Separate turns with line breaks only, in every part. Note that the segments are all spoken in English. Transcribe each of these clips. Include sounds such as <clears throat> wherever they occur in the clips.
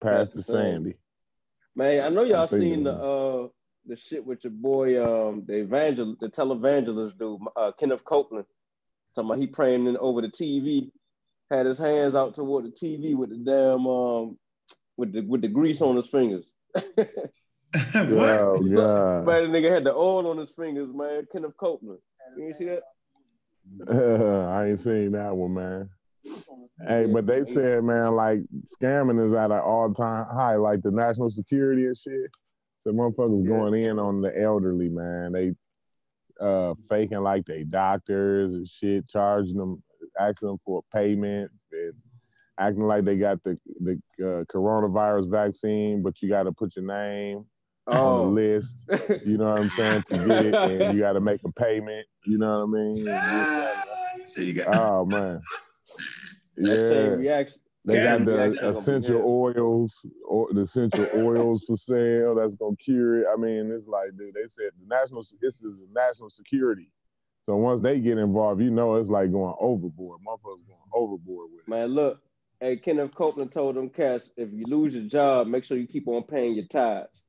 Pastor Sandy.
Man, I know y'all
I'm
seen the uh the shit with your boy um the evangel the televangelist dude uh Kenneth Copeland talking about he praying in over the TV had his hands out toward the TV with the damn um with the with the grease on his fingers. <laughs>
what? <laughs>
Oh God.
man, the nigga had the oil on his fingers, man. Kenneth Copeland. You ain't see that? <laughs>
I ain't seen that one, man. Hey, but they said, man, like scamming is at an all-time high, like the national security and shit. So motherfuckers
Yeah.
going in on the elderly, man. They uh faking like they doctors and shit, charging them, asking them for a payment, and acting like they got the the uh, coronavirus vaccine, but you got to put your name on
Oh,
the list. You know what I'm saying to get it, and you got to make a payment. You know what I mean?
You <laughs> say you got
Oh man.
That
Yeah.
chain reaction.
They
Yeah,
got the
that's
essential oils or the essential oils for sale that's gonna cure it. I mean, it's like, dude, they said the national this is national security. So once they get involved, you know it's like going overboard. Motherfuckers going overboard with it.
Man, look, hey, Kenneth Copeland told them cats, if you lose your job, make sure you keep on paying your tithes.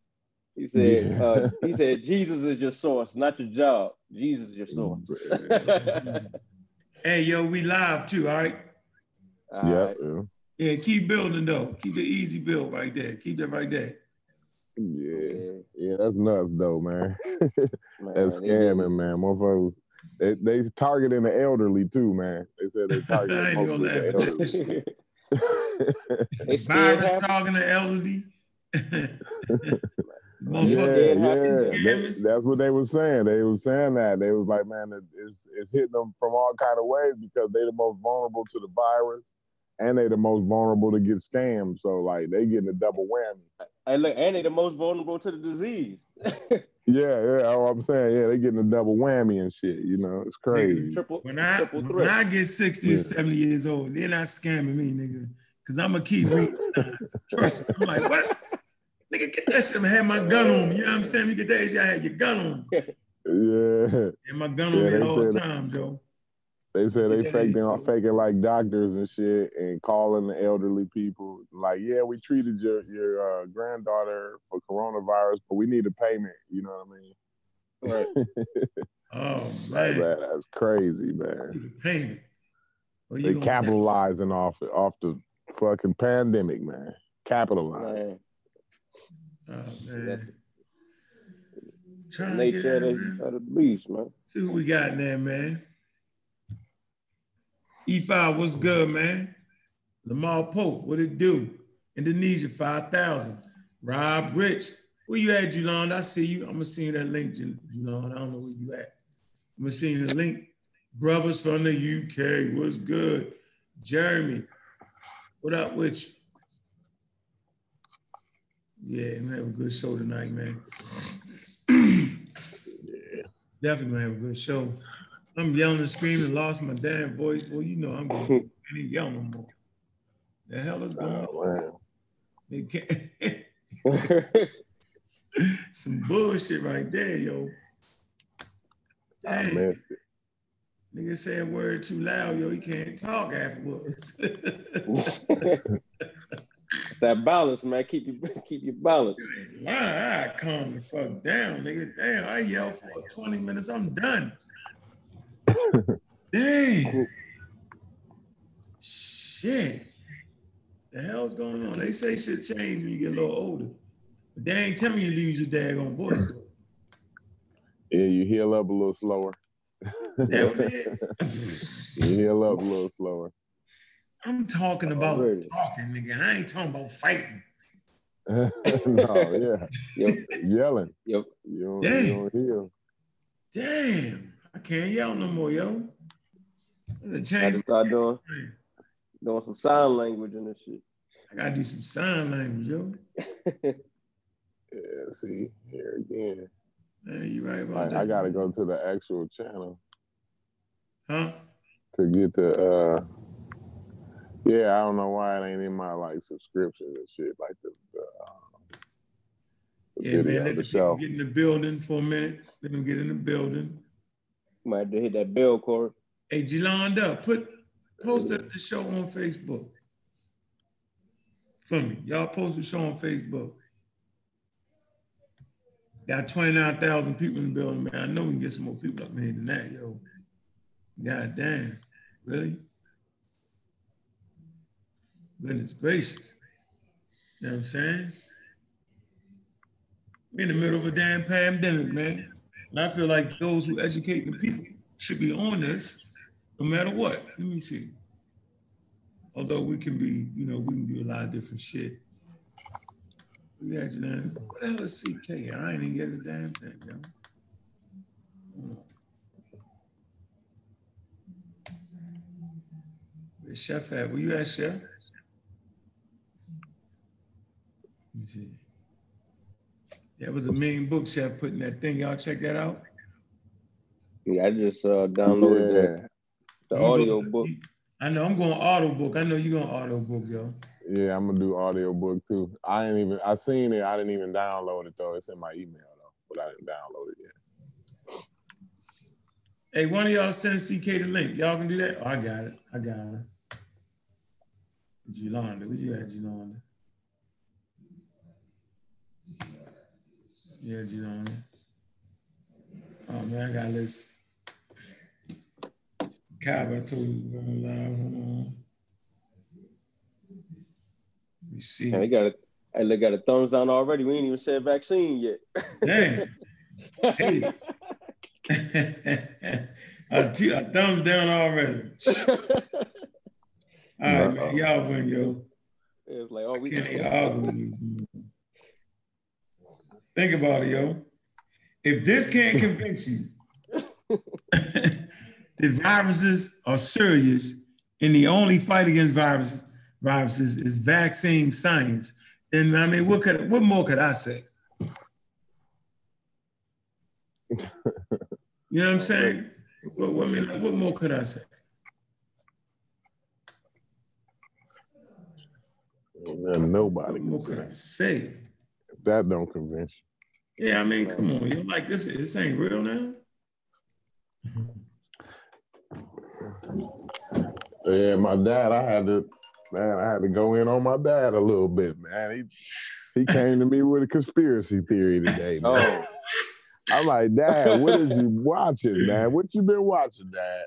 He said,
Yeah.
uh, he said, Jesus is your source, not your job. Jesus is your source. <laughs>
Hey, yo, we live too, all right?
All
Yeah,
right.
yeah.
Yeah, keep building though. Keep the easy build right there. Keep that right there.
Yeah.
Yeah,
Yeah, that's nuts though, man. <laughs>
man,
that's scamming, man. Motherfuckers. They, they targeting the elderly too, man. They said they <laughs> targeting mostly <laughs> the elderly.
they scared
Virus
half-
talking to elderly.
Yeah,
Motherfucker.
scared half
yeah.
these
They- that's what they was saying. They was saying that. They was like, man, it, it's it's hitting them from all kind of ways because they the most vulnerable to the virus and they the most vulnerable to get scammed. So like they getting a double whammy.
Hey, look, and they the most vulnerable to the disease. <laughs>
Yeah, yeah. I'm saying, yeah, they getting a double whammy and shit. You know, it's crazy.
triple,
When I
triple
when. I get 60 or
Yeah.
70 years old, they're not scamming me, nigga. Cause I'm gonna keep reading. <laughs> Trust me. I'm like, what? Nigga, get that shit. I had my gun on me. You know what I'm saying? You get that age, I had your gun on me. <laughs>
Yeah,
And my gun
Yeah,
on me at all
said-
times, yo.
They said they
Yeah,
faking
they-
faking like doctors and shit and calling the elderly people like, yeah, we treated your your uh, granddaughter for coronavirus, but we need a payment. You know what I mean?
Right. <laughs>
Oh man.
man, that's crazy, man.
Need a payment. Well,
They
gonna-
capitalizing off off the fucking pandemic, man. Capitalizing.
Man,
Oh, man.
that's
Trying to get
nature
at
of
it,
the,
man.
of the beast, man.
See what we got in there, man. E5, what's good, man? Lamar Pope, what it do? Indonesia, 5,000. Rob Rich, where you at, Julon? I see you. I'm gonna send you that link, Jul- Julon. I don't know where you at. I'm gonna send you the link. Brothers from the UK, what's good? Jeremy, what up with you? Yeah, we have a good show tonight, man. <clears throat> Definitely gonna have a good show. I'm yelling and screaming, lost my damn voice. Well, you know I'm gonna <laughs> yell no more. The hell is going oh, on?
Oh, man.
They can't- <laughs> <laughs> Some bullshit right there, yo.
I
Dang,
missed it.
nigga say a word too loud, yo. He can't talk afterwards.
that balance, man. Keep you keep your balance.
Why? I calm the fuck down, nigga. Damn, I yell for 20 minutes, I'm done. Dang. Shit. The hell's going on? They say shit change when you get a little older. But they ain't tell me you lose your daggone voice, though.
Yeah, you heal up a little slower.
That what it is. <laughs>
You heal up a little slower.
I'm talking about
Already.
talking, nigga. I ain't talking about fighting. <laughs>
no, yeah.
Yo,
Yelling.
yo,
You don't,
Dang.
you don't heal.
Damn, I can't yell no more, yo. I
I just start doing doing some sign language and this shit.
I gotta do some sign language, yo. <laughs>
Yeah, see, here again.
Man, you right about that.
I, I gotta go to the actual channel
Huh?
to get the uh yeah, I don't know why it ain't in my like subscriptions and shit like the, the, uh, the
Yeah, man, let
the
the people
show.
get in the building for a minute. Let them get in the building.
Might have to hit that bell cord.
Hey, Jelonda, put post the, the show on Facebook. for me. Y'all post the show on Facebook. Got 29,000 people in the building, man. I know we can get some more people up here than that, yo. God damn. Really? Goodness gracious. You know what I'm saying? In the middle of a damn pandemic, man. And I feel like those who educate the people should be on this no matter what. Let me see. Although we can be, you know, we can do a lot of different shit. We got you know, what the hell is CK? I ain't even get a damn thing, yo. Where's Chef at? Where you at, Chef? Let me see. That was a mean book, Chef, putting that thing. Y'all check that out.
Yeah, I just uh, downloaded the, the
You
audio
go-
book.
I know I'm going auto book. I know you're going to auto book, yo.
Yeah, I'm gonna do audio book too. I ain't even I seen it. I didn't even download it though. It's in my email though, but I didn't download it yet.
Hey, one of y'all send CK the link. Y'all can do that? Oh, I got it. I got it. Julanda, where you at, Julanda? Yeah, Julanda. Oh man, I got this. Cab, I told you going live. Hold on. Let me see.
And they got a, hey, they got a thumbs down already. We ain't even said vaccine yet.
Damn. Hey. <laughs> I, t- I thumbs down already. <laughs> All right, man. Y'all win, yo.
it's like, oh, we
Can't <laughs> argue. Think about it, yo. If this can't convince you <laughs> that viruses are serious and the only fight against viruses, viruses is vaccine science, then I mean, what could what more could I say? <laughs> You know what I'm saying? What, what, I mean, like, what more could I say?
Nobody
What more could I say?
If that don't convince
Yeah, I mean, come on, you like this? This ain't real now. <laughs>
Yeah, my dad, I had to man, I had to go in on my dad a little bit, man. He he came to me with a conspiracy theory today, man.
Oh,
I'm like, Dad, what is you watching, man? What you been watching, Dad?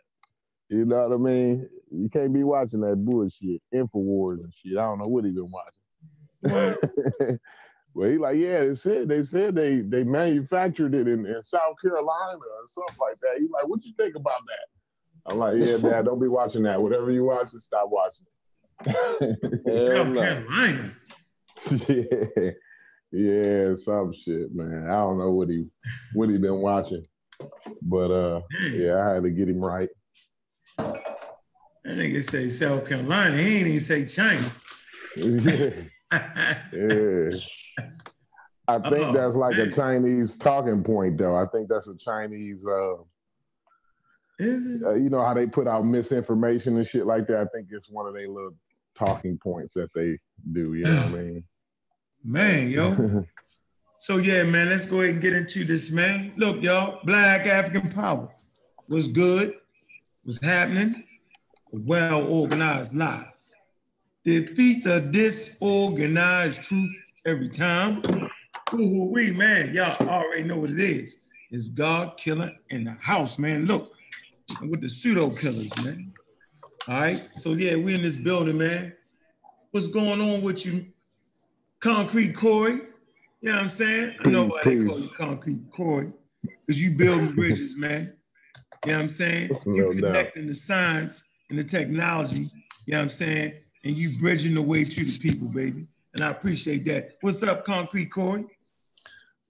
You know what I mean? You can't be watching that bullshit, Infowars and shit. I don't know what he been watching. <laughs> well, he like, yeah, they said they said they they manufactured it in, in South Carolina or something like that. He like, what you think about that? I'm like, yeah, <laughs> Dad, don't be watching that. Whatever you watching, stop watching. <laughs>
hell
South. Carolina.
yeah, yeah, some shit, man. I don't know what he what he been watching, but uh, yeah, I had to get him right.
That nigga say South Carolina. He ain't even say China. <laughs>
yeah. I think
Oh,
that's like a. Chinese talking point, though. I think that's a Chinese. Uh,
Is it?
uh, you know how they put out misinformation and shit like that. I think it's one of their little talking points that they do. You know what I mean? <sighs>
Man, yo. <laughs> So yeah, man, let's go ahead and get into this, man. Look, y'all, Black African Power was good, was happening, a well-organized lie. Defeats a disorganized truth every time. Ooh, we man, y'all already know what it is. It's God killer in the house, man. Look, with the pseudo killers, man. All right. So yeah, we in this building, man. What's going on with you, Concrete Corey? You know what I'm saying? I know why they call you Concrete Corey, because you building bridges, man. You know what I'm saying? You
No doubt.
connecting the science and the technology, you know what I'm saying? And you bridging the way to the people, baby. And I appreciate that. What's up, Concrete Corey?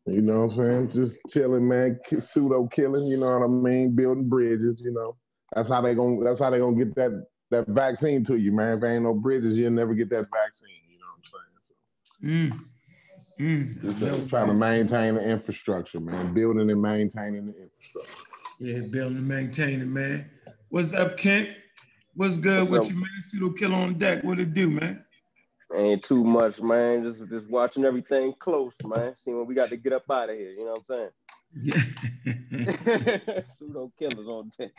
You know what I'm saying? Just chilling, man. Pseudo killing. You know what I mean? Building bridges. You know, that's how they gonna. That's how they gonna get that that vaccine to you, man. If there ain't no bridges, you'll never get that vaccine. You know what I'm saying? So
Mm. Mm.
just
No,
trying to maintain the infrastructure, man. Building and maintaining the infrastructure.
Yeah, building and maintaining, man. What's up, Kent? What's good
What's
with
up?
you, man? Pseudo kill on deck. What it do, man?
Ain't too much, man. Just just watching everything close, man. See when we got to get up out of here. You know what I'm saying? Yeah. <laughs> <laughs> pseudo killers on deck.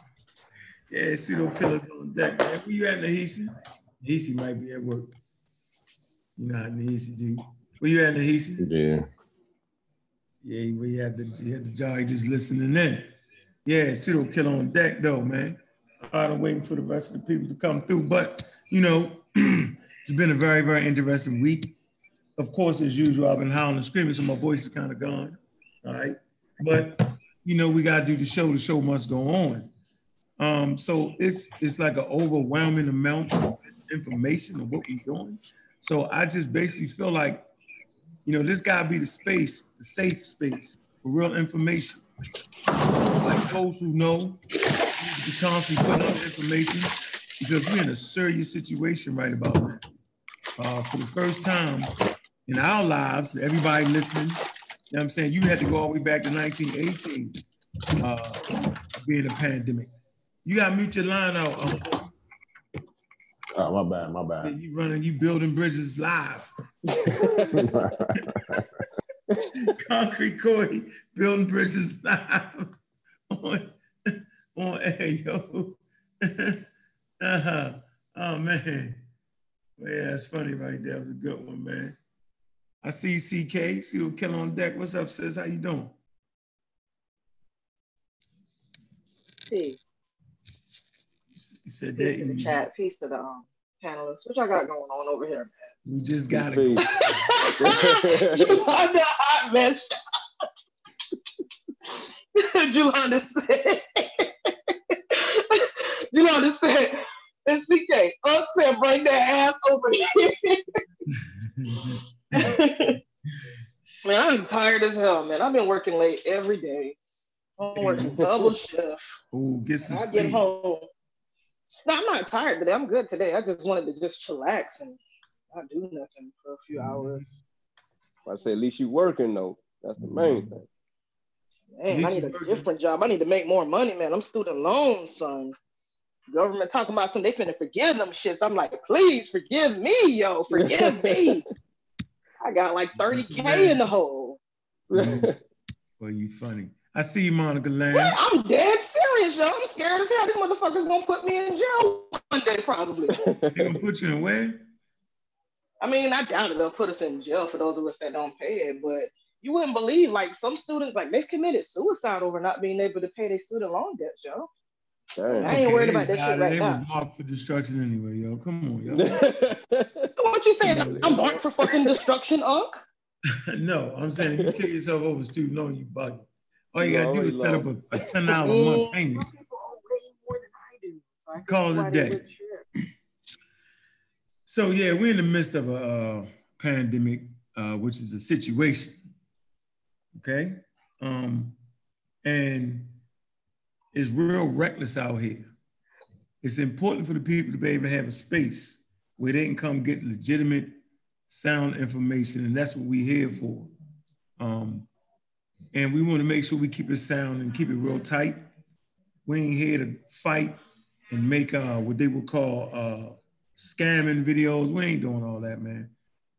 yeah, pseudo killers on deck, man. Where you at, Nahisi? Nahisi might be at work. You know how Nahisi do. Where you at, Nahisi?
Yeah.
Yeah, we had the he had the job he just listening in. Yeah, pseudo kill on deck though, man. I'm waiting for the rest of the people to come through. But you know, <clears throat> it's been a very, very interesting week. Of course, as usual, I've been howling and screaming, so my voice is kind of gone. All right. But you know, we gotta do the show. The show must go on. Um, so it's it's like an overwhelming amount of information of what we're doing. So I just basically feel like, you know, this gotta be the space, the safe space for real information. Like those who know, we constantly putting out information because we're in a serious situation right about now. Uh, for the first time in our lives, everybody listening, you know what I'm saying? You had to go all the way back to 1918, uh, being a pandemic. You got to mute your line out. Um,
oh, my bad, my bad.
You running, you building bridges live. <laughs> <laughs> Concrete Corey building bridges live <laughs> on, on <laughs> air, yo. <laughs> uh-huh. Oh man. Well, yeah, it's funny right there. It was a good one, man. I see CK, see what Kill on deck. What's up, sis? How you doing?
Peace.
You said
Peace
that
to the
easy.
chat. Peace to the um, panelists. What y'all got going on over here, man?
We just got
Peace. <laughs>
man? Yolanda hot mess. Yolanda said. Yolanda said. And CK, Unc said, bring that ass over here. man, I'm tired as hell, man. I've been working late every day. I'm working <laughs> double shift.
Oh, get some
I get home. No, I'm not tired today. I'm good today. I just wanted to just chillax and not do nothing for a few mm-hmm. hours.
I say at least you're working though. That's the main mm-hmm. thing.
Man, I need a different job. I need to make more money, man. I'm student loan, son. Government talking about some they finna forgive them shits. I'm like, please forgive me, yo. Forgive me. <laughs> I got like 30K in the hole.
Well, you funny. I see you, Monica Lamb.
What? I'm dead serious, yo. I'm scared as hell. These motherfuckers gonna put me in jail one day, probably. <laughs>
They gonna put you in where?
I mean, I doubt it. They'll put us in jail for those of us that don't pay it, but you wouldn't believe like some students like they've committed suicide over not being able to pay their student loan debts, yo.
Damn.
I ain't worried about that
Nah,
shit right
They
now.
was marked for destruction anyway, yo. Come on, yo. <laughs>
What you saying? I'm marked for fucking destruction, Unc? <laughs>
no, I'm saying if you kill yourself over student loan, you bugging. All you
You
gotta do
already
is set up a, a ten <laughs> dollar a month payment.
Some people owe way more than I do. So I
Call it a day. <clears throat> So yeah, we're in the midst of a uh, pandemic, uh, which is a situation. Okay, um, and it's real reckless out here. It's important for the people to be able to have a space where they can come get legitimate, sound information, and that's what we're here for. Um, and we want to make sure we keep it sound and keep it real tight. We ain't here to fight and make uh, what they would call uh, scamming videos. We ain't doing all that, man.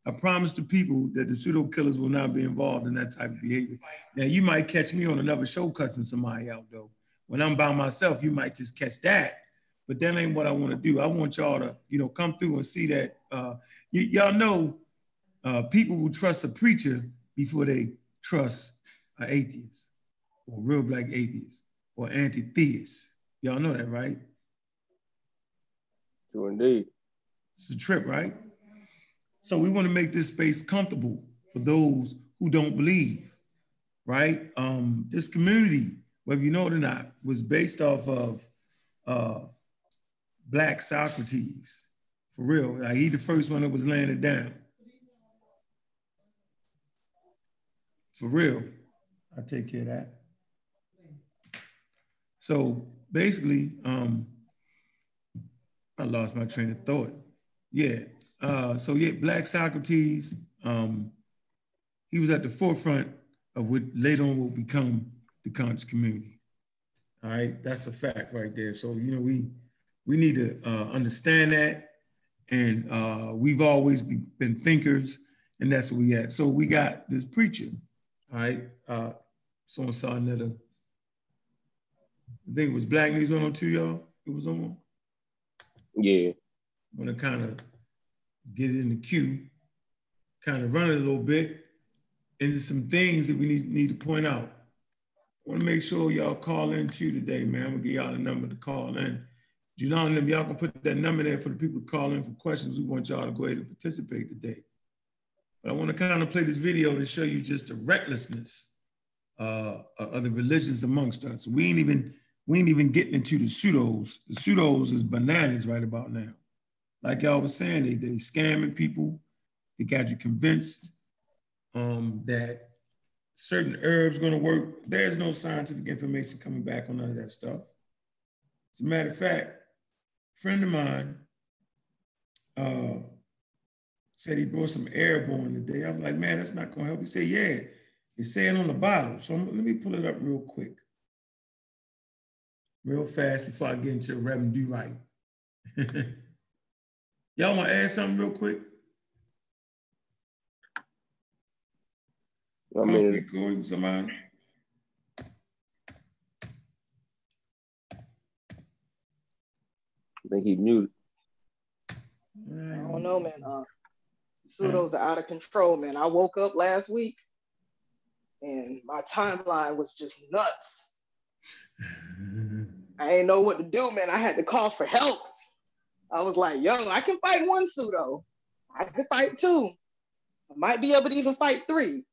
I promise the people that the pseudo killers will not be involved in that type of behavior. Now, you might catch me on another show cussing somebody out, though. When I'm by myself, you might just catch that. But that ain't what I want to do. I want y'all to, you know, come through and see that. Uh, y- y'all know uh, people will trust a preacher before they trust an atheist or real black atheist or anti-theist. Y'all know that, right?
True indeed.
It's a trip, right? So we want to make this space comfortable for those who don't believe, right? Um, this community, whether you know it or not, was based off of uh, Black Socrates, for real. Like he the first one that was laying it down. For real. I take care of that. So basically, um, I lost my train of thought. Yeah. Uh, so yeah, Black Socrates, um, he was at the forefront of what later on will become the conscious community. All right, that's a fact right there. So you know we we need to uh, understand that, and uh, we've always be, been thinkers, and that's what we at. So we got this preacher. All right, uh, someone saw another. I think it was Black News 102, y'all. It was on.
Yeah.
I'm gonna kind of get it in the queue. kind of run it a little bit into some things that we need, need to point out. Want to make sure y'all call in too today, man. I'm gonna give y'all the number to call in. Julian and y'all can put that number there for the people to call in for questions. We want y'all to go ahead and participate today. But I want to kind of play this video to show you just the recklessness uh, of the religions amongst us. We ain't even we ain't even getting into the pseudos. The pseudos is bananas right about now. Like y'all was saying, they they scamming people. They got you convinced um, that certain herbs going to work. There's no scientific information coming back on none of that stuff. As a matter of fact, a friend of mine uh, said he brought some airborne today. I was like, man, that's not going to help. He said, yeah, it's saying on the bottle. So let me pull it up real quick, real fast before I get into Reverend Do Right. <laughs> Y'all want to add something real quick? I mean, going somebody.
I think he muted.
I don't know, man. Uh, pseudos are out of control, man. I woke up last week and my timeline was just nuts. <laughs> I didn't know what to do, man. I had to call for help. I was like, yo, I can fight one pseudo. I can fight two. I might be able to even fight three.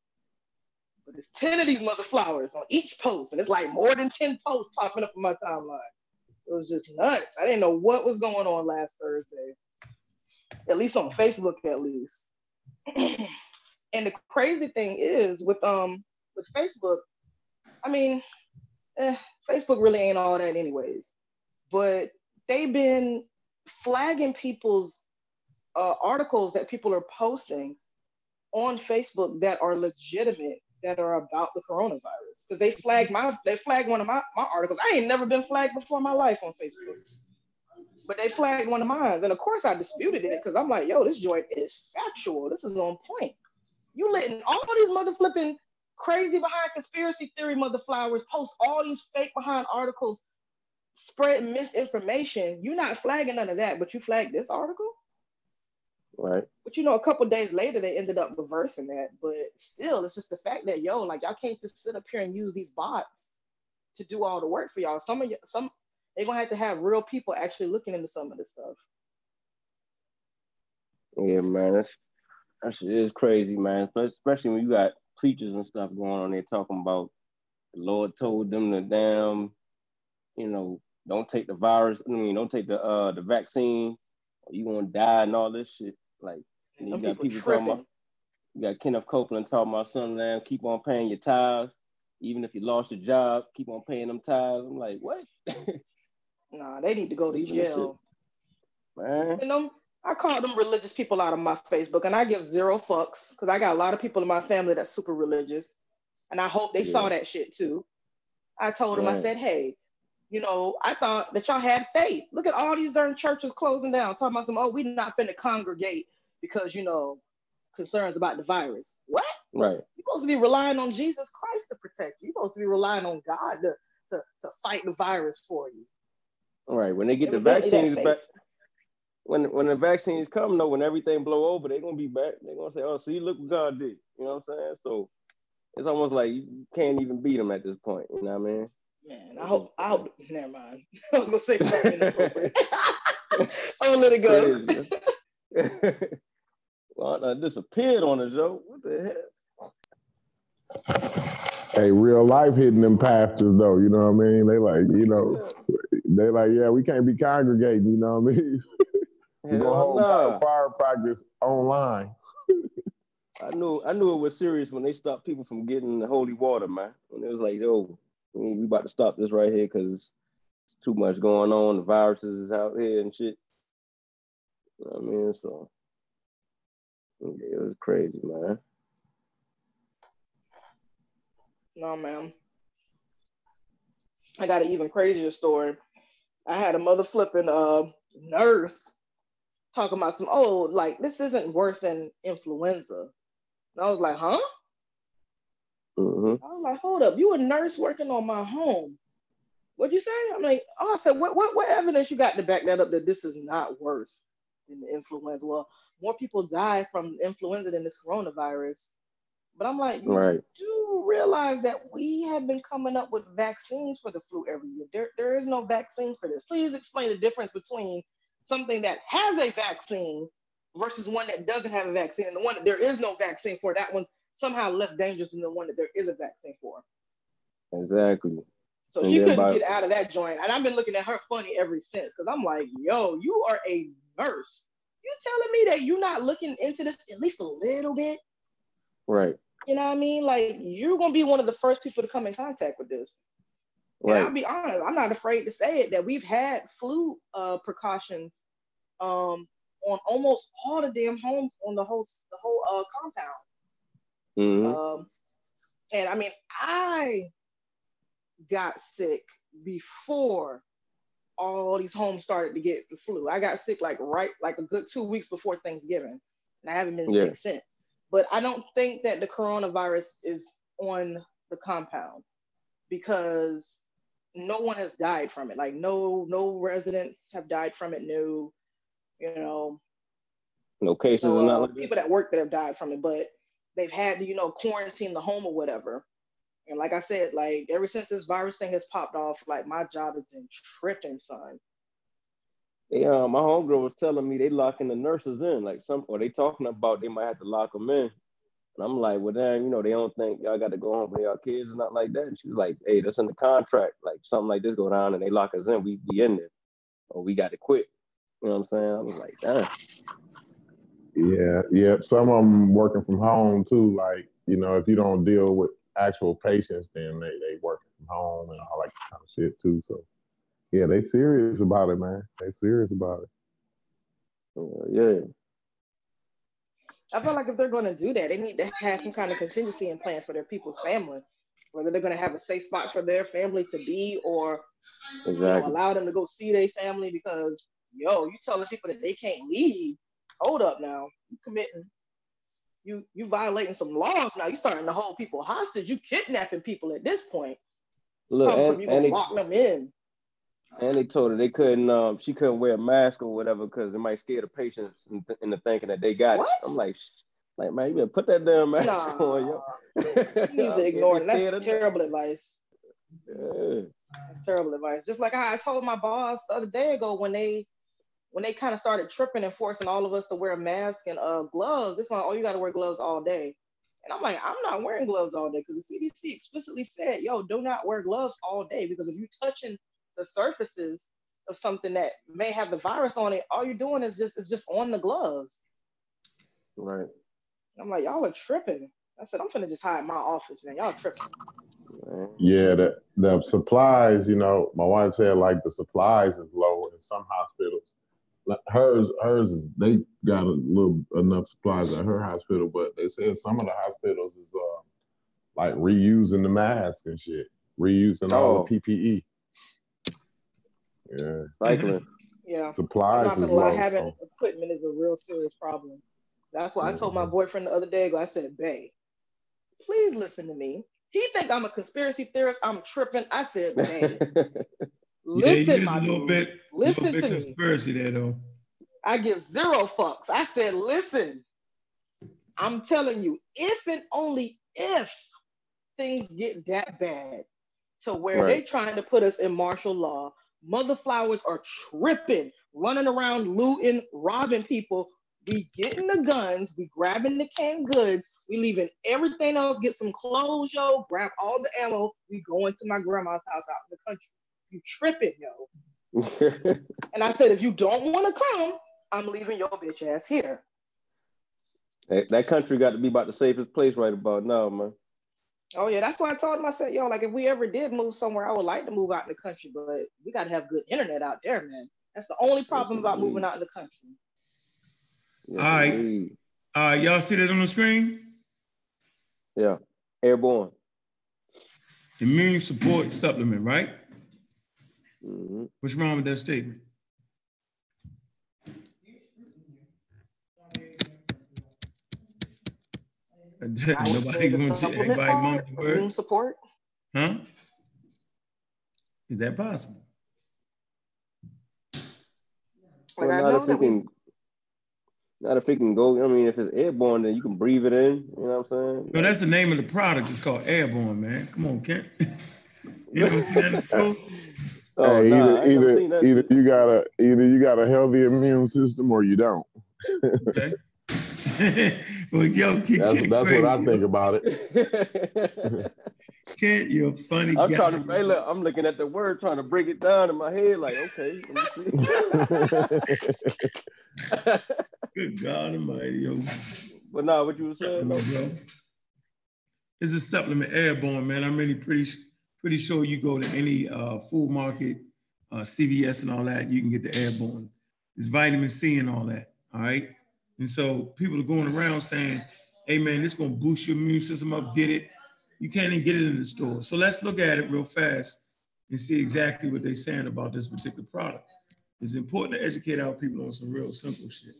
But there's 10 of these mother flowers on each post, and it's like more than 10 posts popping up on my timeline. It was just nuts. I didn't know what was going on last Thursday. At least on Facebook, at least. <clears throat> and the crazy thing is with um with Facebook, I mean, eh, Facebook really ain't all that anyways. But they've been flagging people's uh, articles that people are posting on Facebook that are legitimate that are about the coronavirus because they flagged my they flagged one of my, my articles. I ain't never been flagged before in my life on Facebook, but they flagged one of mine. And of course, I disputed it because I'm like, yo, this joint is factual. This is on point. You letting all these mother flipping crazy behind conspiracy theory mother flowers post all these fake behind articles, spread misinformation. You're not flagging none of that, but you flagged this article.
Right.
But you know, a couple days later, they ended up reversing that. But still, it's just the fact that yo, like y'all can't just sit up here and use these bots to do all the work for y'all. Some of you, some they're gonna have to have real people actually looking into some of this stuff.
Yeah, man, that's that shit is crazy, man. Especially when you got preachers and stuff going on there talking about the Lord told them to damn, you know, don't take the virus. I mean, don't take the uh the vaccine. you gonna die and all this shit. Like you got people, people talking about, you got Kenneth Copeland talking about something now, keep on paying your tithes. Even if you lost your job, keep on paying them tithes. I'm like, what? <laughs>
nah, they need to go to jail. Man. You know, I call them religious people out of my Facebook and I give zero fucks because I got a lot of people in my family that's super religious. And I hope they yeah. saw that shit too. I told them, I said, hey, you know, I thought that y'all had faith. Look at all these darn churches closing down, talking about some, oh, we not finna congregate because, you know, concerns about the virus. What?
Right.
You're supposed to be relying on Jesus Christ to protect you. You're supposed to be relying on God to, to, to fight the virus for you.
All right. When they get the vaccines back, when when the vaccines come, though, when everything blow over, they're gonna be back. They're gonna say, "Oh, see, look what God did." You know what I'm saying? So it's almost like you can't even beat them at this point. You know what I mean?
Man, I hope. I hope. <laughs> Never mind. <laughs> I was gonna say something inappropriate. <laughs> I'll let it
go. well, I disappeared on the joke. What the
hell? Hey, real life hitting them pastors though. You know what I mean? They like, you know, they like, yeah, we can't be congregating. You know what I mean? Hell hold no. fire practice online.
I knew I knew it was serious when they stopped people from getting the holy water, man. When it was like, yo, we about to stop this right here because it's too much going on. The viruses is out here and shit. You know I mean? So yeah, it was crazy, man.
No, man. I got an even crazier story. I had a mother flipping uh, nurse talking about some, oh, like this isn't worse than influenza. And I was like, huh? Mm-hmm. I was like, hold up, you a nurse working on my home. What'd you say? I'm like, oh, I said, what, what, what evidence you got to back that up that this is not worse than the influenza? Well, more people die from influenza than this coronavirus. But I'm like, do you
Right.
do realize that we have been coming up with vaccines for the flu every year. There, there is no vaccine for this. Please explain the difference between something that has a vaccine versus one that doesn't have a vaccine. And the one that there is no vaccine for, that one's somehow less dangerous than the one that there is a vaccine for.
Exactly.
So
And
she couldn't
by-
get out of that joint. And I've been looking at her funny ever since because I'm like, yo, you are a nurse. You telling me that you're not looking into this at least a little bit?
Right.
You know what I mean? Like you're gonna be one of the first people to come in contact with this. And I'll be honest, I'm not afraid to say it that we've had flu uh, precautions um, on almost all the damn homes on the whole the whole uh, compound.
Hmm
Um, and I mean, I got sick before all these homes started to get the flu. I got sick like right, like a good two weeks before Thanksgiving, and I haven't been
Yeah.
sick since. But I don't think that the coronavirus is on the compound because no one has died from it. Like no, no residents have died from it. No, you know,
no cases
uh,
not like
people that work that have died from it, but they've had to, you know, quarantine the home or whatever. And like I said, like ever since this virus thing has popped off, like my job has been tripping, son.
Yeah, uh, my homegirl was telling me they locking the nurses in, like some, or they talking about they might have to lock them in. And I'm like, well, damn, you know, they don't think y'all got to go home with y'all kids and not like that. And she was like, hey, that's in the contract. Like something like this go down and they lock us in, we be in there, or we got to quit. You know what I'm saying? I was like, damn.
Yeah, yeah. Some of them working from home too. Like, you know, if you don't deal with actual patients, then they they working from home and all that kind of shit too. So, yeah, they serious about it, man. They serious about it.
Uh, yeah.
I feel like if they're going to do that, they need to have some kind of contingency and plan for their people's family, whether they're going to have a safe spot for their family to be or you know, allow them to go see their family because, yo, you telling people that they can't leave. Hold up now. You committing, you you violating some laws now. You starting to hold people hostage. You kidnapping people at this point.
Look, and,
you gonna
they,
lock them in.
and they told her they couldn't, um, she couldn't wear a mask or whatever because it might scare the patients into, into thinking that they got
What?
it. I'm like, like man, you better put that damn mask
Nah, <laughs>
on, yo.
you need <laughs> to ignore it. That's terrible advice.
Yeah.
That's terrible advice. Just like I I told my boss the other day ago when they when they kind of started tripping and forcing all of us to wear masks and uh, gloves. This one, oh, you got to wear gloves all day. And I'm like, I'm not wearing gloves all day because the CDC explicitly said, yo, do not wear gloves all day because if you're touching the surfaces of something that may have the virus on it, all you're doing is just is just on the gloves.
Right.
I'm like, y'all are tripping. I said, I'm finna just hide my office, man. Y'all tripping.
Yeah, the the supplies, you know, my wife said like the supplies is low in some hospitals. Like, Hers, hers is they got a little enough supplies at her hospital, but they said some of the hospitals is uh like reusing the mask and shit, reusing all
Oh.
the PPE. Yeah,
Cycling.
Yeah. supplies. I'm
supplies
not gonna lie, having
so-
equipment is a real serious problem. That's why I told my
Mhm.
boyfriend the other day ago, I said, babe, please listen to me. He think I'm a conspiracy theorist. I'm tripping. I said, babe,
Yeah, <laughs>
listen,
you
my
a little
dude.
bit,
listen
little bit
to me.
conspiracy there though.
I give zero fucks. I said, listen, I'm telling you, if and only if things get that bad to where they
Right.
trying to put us in martial law, mother flowers are tripping, running around looting, robbing people. We getting the guns, we grabbing the canned goods, we leaving everything else, get some clothes, yo, grab all the ammo, we going to my grandma's house out in the country. You tripping, yo. <laughs> And I said, if you don't want to come, I'm leaving your bitch ass here.
that, that country got to be about the safest place right about now, man.
Oh yeah, that's why I told him. I said, yo, like if we ever did move somewhere, I would like to move out in the country, but we got to have good internet out there, man. That's the only problem about moving out in the country.
Yes,
All right.
indeed.
Uh, y'all see that on the screen?
Yeah. Airborne.
Immune support supplement, right?
Hmm
What's wrong with that statement?
I would <laughs> say
Nobody
the
gonna see
supplement
everybody
part,
mumble the
immune
word,
support.
huh? Is that possible?
Well,
I
not if we can. Not if it can go. I mean, if it's airborne, then you can breathe it in. You know what I'm saying?
No, that's the name of the product. It's called Airborne, man. Come on, Kent. <laughs> you ever seen that in the store?
Oh,
hey,
nah, I
either
seen that
either, either you got a either you got a healthy immune system or you don't.
Okay. <laughs> <laughs> well, yo, Kent, <laughs>
That's,
Kent
that's
crazy.
what I think about it.
Kent, you're a funny
I'm
guy.
trying to. Hey, look, I'm looking at the word, trying to break it down in my head. Like, okay, let me see.
Good God Almighty, yo.
but nah, what you were saying?
Supplement,
though?
bro. It's a supplement airborne, man. I'm really pretty pretty sure you go to any uh, food market, uh, CVS and all that, you can get the airborne. It's vitamin C and all that. All right. And so people are going around saying, hey man, this gonna boost your immune system up, get it. You can't even get it in the store. So let's look at it real fast and see exactly what they're saying about this particular product. It's important to educate our people on some real simple shit.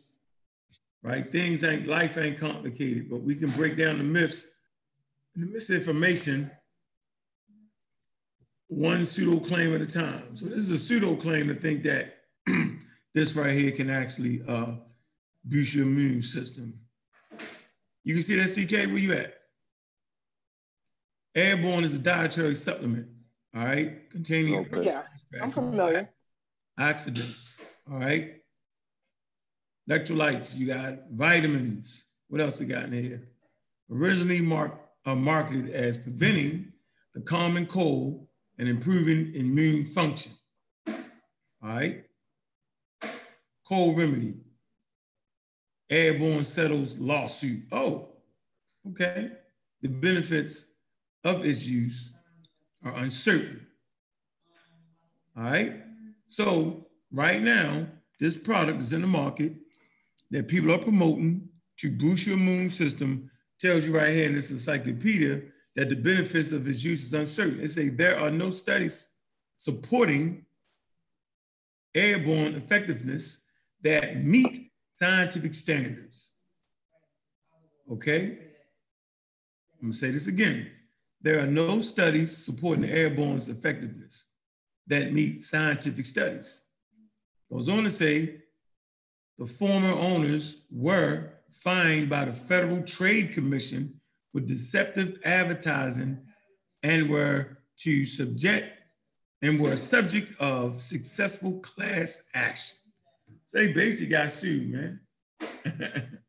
Right? Things ain't life ain't complicated, but we can break down the myths and the misinformation one pseudo claim at a time. So this is a pseudo claim to think that <clears throat> this right here can actually uh, boost your immune system. You can see that CK, where you at? Airborne is a dietary supplement, all right, containing
Okay.
Yeah, I'm familiar.
oxidants, all right? Electrolytes, you got vitamins. What else you got in here? Originally mark, uh, marketed as preventing the common cold and improving immune function. All right? Cold remedy. Airborne settles lawsuit. Oh, okay. The benefits of its use are uncertain. All right. So right now, this product is in the market that people are promoting to boost your immune system. Tells you right here in this encyclopedia that the benefits of its use is uncertain. They say there are no studies supporting airborne effectiveness that meet scientific standards. Okay? I'm gonna say this again. There are no studies supporting airborne's effectiveness that meet scientific studies. Goes on to say the former owners were fined by the Federal Trade Commission with deceptive advertising and were to subject and were subject of successful class action. So they basically got sued, man. <laughs>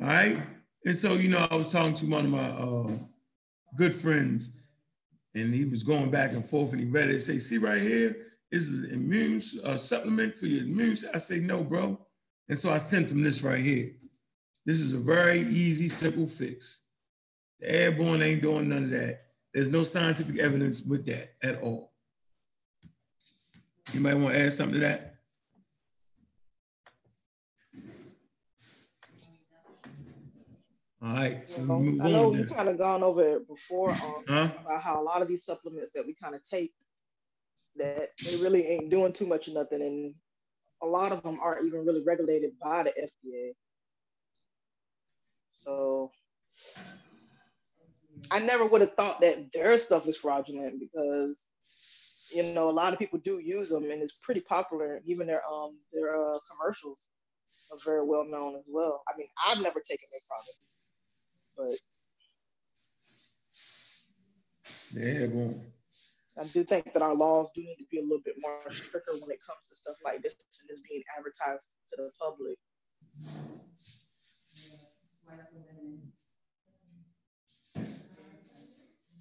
All right. And so, you know, I was talking to one of my uh, good friends, and he was going back and forth, and he read it. Say, see right here, this is an immune uh, supplement for your immune. I say, no, bro. And so I sent him this right here. This is a very easy, simple fix. Airborne ain't doing none of that. There's no scientific evidence with that at all. You might want to add something to that. All right, so we
Well, I know we kind of gone over it before um,
Huh?
about how a lot of these supplements that we kind of take that they really ain't doing too much of nothing, and a lot of them aren't even really regulated by the FDA. So I never would have thought that their stuff is fraudulent because you know a lot of people do use them and it's pretty popular. Even their um their uh, commercials are very well known as well. I mean, I've never taken their products, but
The airborne.
I do think that our laws do need to be a little bit more stricter when it comes to stuff like this and this being advertised to the public.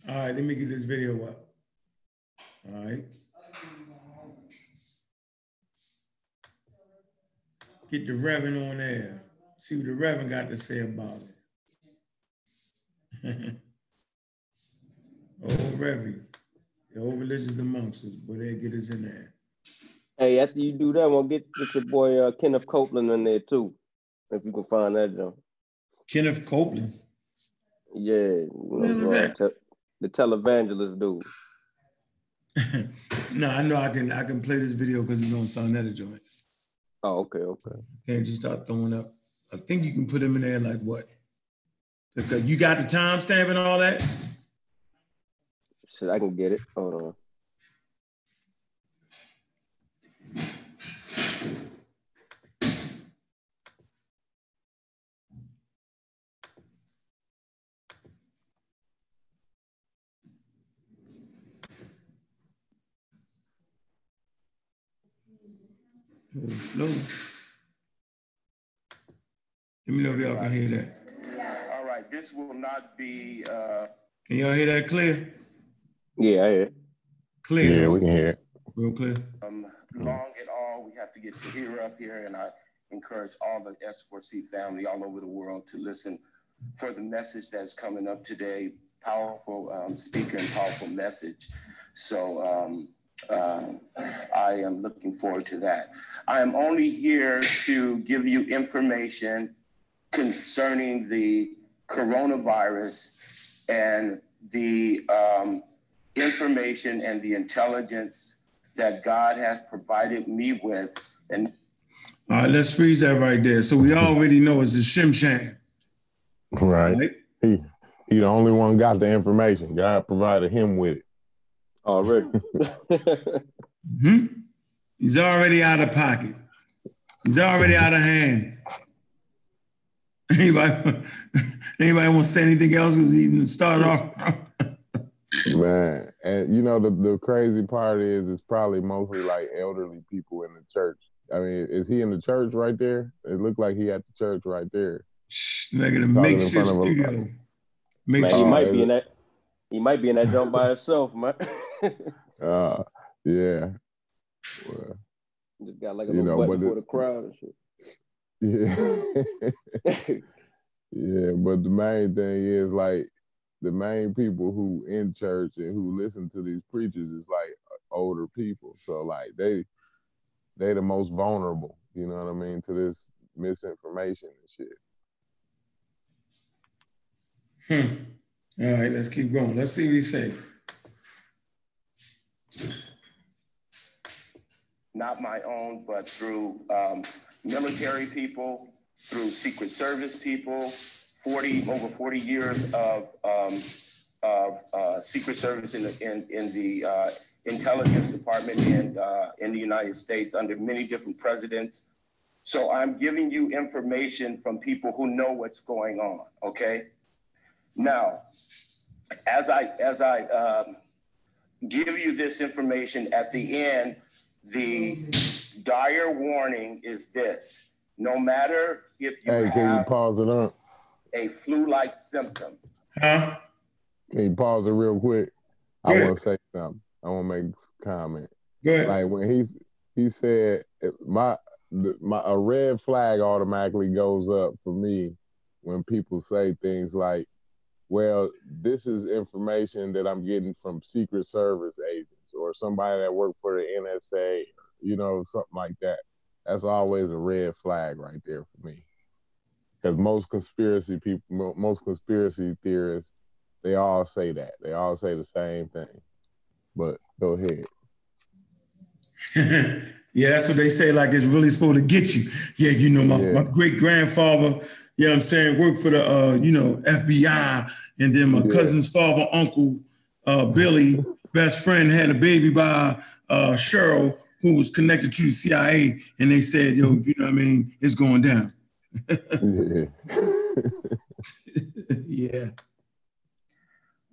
All right, let me get this video up. All right. Get the Reverend on there. See what the Reverend got to say about it. <laughs> old Reverend, the old religious amongst us, but they get us in there.
Hey, after you do that, we'll get, get your boy uh, Kenneth Copeland in there too, if you can find that, John.
Kenneth Copeland.
Yeah, you know,
Who is that?
The televangelist dude. <laughs>
no, I know I can I can play this video because it's on Sonetta joint.
Oh, okay, okay.
Can't just start throwing up. I think you can put him in there like what? Because you got the timestamp and all that.
Shit, I can get it. Hold on.
Slow. Let me know if y'all can hear that.
All right, this will not be, uh,
Can y'all hear that clear?
Yeah, I hear.
Clear.
Yeah, we can hear it.
Real clear.
um, long at all. We have to get Tahira up here, and I encourage all the S4C family all over the world to listen for the message that's coming up today. Powerful um, speaker and powerful message. So um, uh, I am looking forward to that. I am only here to give you information concerning the coronavirus and the um, information and the intelligence that God has provided me with. And
All right, let's freeze that right there. So we already know it's a shimsham,
Right.
right?
He he the only one got the information. God provided him with it.
Already.
hmm He's already out of pocket. He's already out of hand. Anybody, <laughs> anybody want to say anything else? Because he even started off.
Man. And you know the, the crazy part is it's probably mostly like elderly people in the church. I mean, is he in the church right there? It looked like he at the church right there.
Like a
in
makeshift
front of
studio.
man,
Makeshift.
he might be in that. He might be in that jump by himself, man. <laughs>
Uh yeah. Well,
Just got like a
You
little
know,
button
but
for
it-
the crowd and shit.
yeah. <laughs> Yeah, but the main thing is like the main people who in church and who listen to these preachers is like older people. So like they they the most vulnerable, you know what I mean, to this misinformation and shit.
Hmm. All right, let's keep going. Let's see what he say.
Not my own, but through um, military people, through Secret Service people, 40 over 40 years of um, of uh, Secret Service in the in, in the uh, intelligence department in uh, in the United States under many different presidents. So I'm giving you information from people who know what's going on. Okay. Now, as I as I um, give you this information at the end, the dire warning is this: no matter if you
Hey, can you
have
pause it up?
a flu-like symptom,
Huh?
Can you pause it real quick? I
Go
want to say something. I want to make a comment.
Go ahead.
Like when he's he said my my a red flag automatically goes up for me when people say things like, "Well, this is information that I'm getting from Secret Service agents or somebody that worked for the NSA, you know, something like that." That's always a red flag right there for me. Because most conspiracy people, most conspiracy theorists, they all say that. They all say the same thing. But go ahead. <laughs>
yeah, that's what they say. Like it's really supposed to get you. Yeah, you know, my,
Yeah.
my great grandfather, you know what I'm saying, worked for the uh, you know, FBI, and then my
Yeah.
cousin's father, Uncle uh Billy, best friend, had a baby by uh Cheryl, who was connected to the CIA, and they said, yo, you know what I mean, it's going down.
yeah. <laughs> <laughs>
yeah.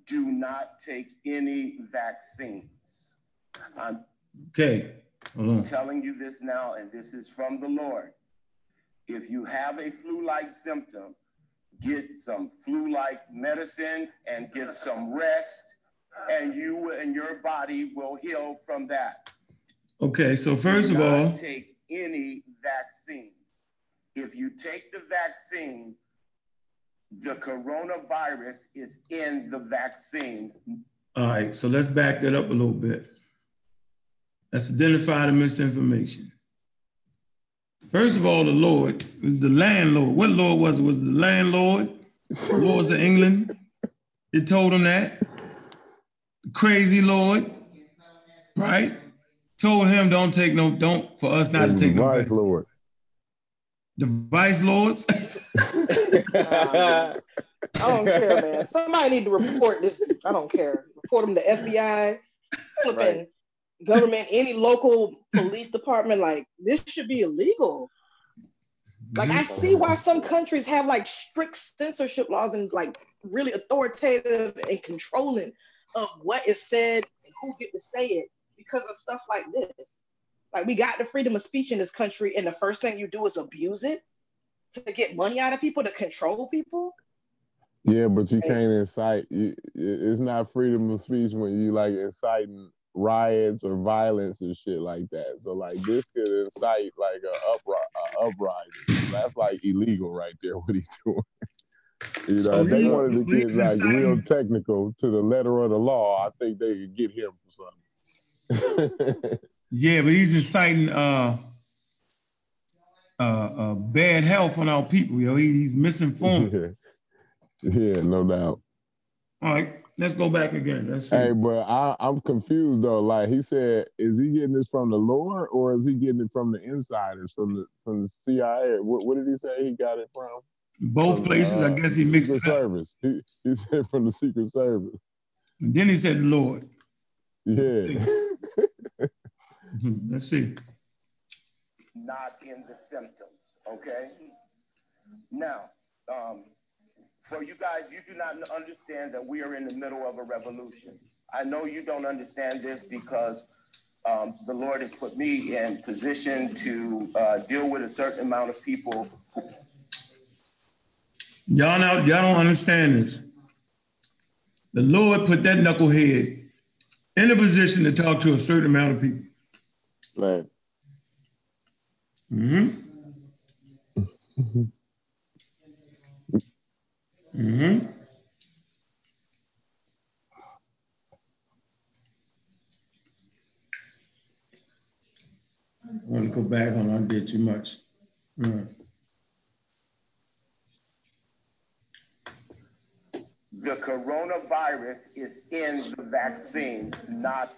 do not take any vaccines. Okay. I'm
Okay. Hold on.
telling you this now, and this is from the Lord. If you have a flu-like symptom, get some flu-like medicine and get some rest, and you and your body will heal from that.
Okay, so first of all,
take any vaccines. If you take the vaccine, the coronavirus is in the vaccine.
All right, so let's back that up a little bit. Let's identify the misinformation. First of all, the Lord, the landlord. What Lord was it? Was it the landlord? The Lords of England? It told him that. The crazy Lord, right? Told him don't take no, don't for us not to take no.
Vice. Lord.
The vice lords. <laughs>
I don't care, man. Somebody need to report this. I don't care. Report them to FBI, flipping
Right.
government, any local police department. Like this should be illegal. Like I see why some countries have like strict censorship laws and like really authoritative and controlling of what is said and who get to say it because of stuff like this. Like we got the freedom of speech in this country, and the first thing you do is abuse it to get money out of people to control people.
Yeah, but you can't incite. You, it's not freedom of speech when you like inciting riots or violence and shit like that. So like this could incite like a, upri- a uprising. That's like illegal right there. What he's doing. You know, so they he, wanted to get like inciting. real technical to the letter of the law. I think they could get him for
something. yeah, but he's inciting uh, uh, uh, bad health on our people. Yo, he, he's misinformed.
Yeah. <laughs> yeah, no doubt.
All right. Let's go back again. Let's see.
Hey, but I, I'm confused though. Like he said, is he getting this from the Lord or is he getting it from the insiders, from the from the CIA? What, what did he say he got it from?
Both places. Uh, I guess he mixed Secret
it up. Service. He, he said from the Secret Service.
And then he said Lord.
Yeah. <laughs>
Let's see.
Not in the symptoms. Okay. Now, um, so you guys, you do not understand that we are in the middle of a revolution. I know you don't understand this because um, the Lord has put me in position to uh, deal with a certain amount of people.
Y'all now, y'all don't understand this. The Lord put that knucklehead in a position to talk to a certain amount of people.
Right.
Mm-hmm. Mm-hmm. I want to go back on. I did too much.
The coronavirus is in the vaccine, not.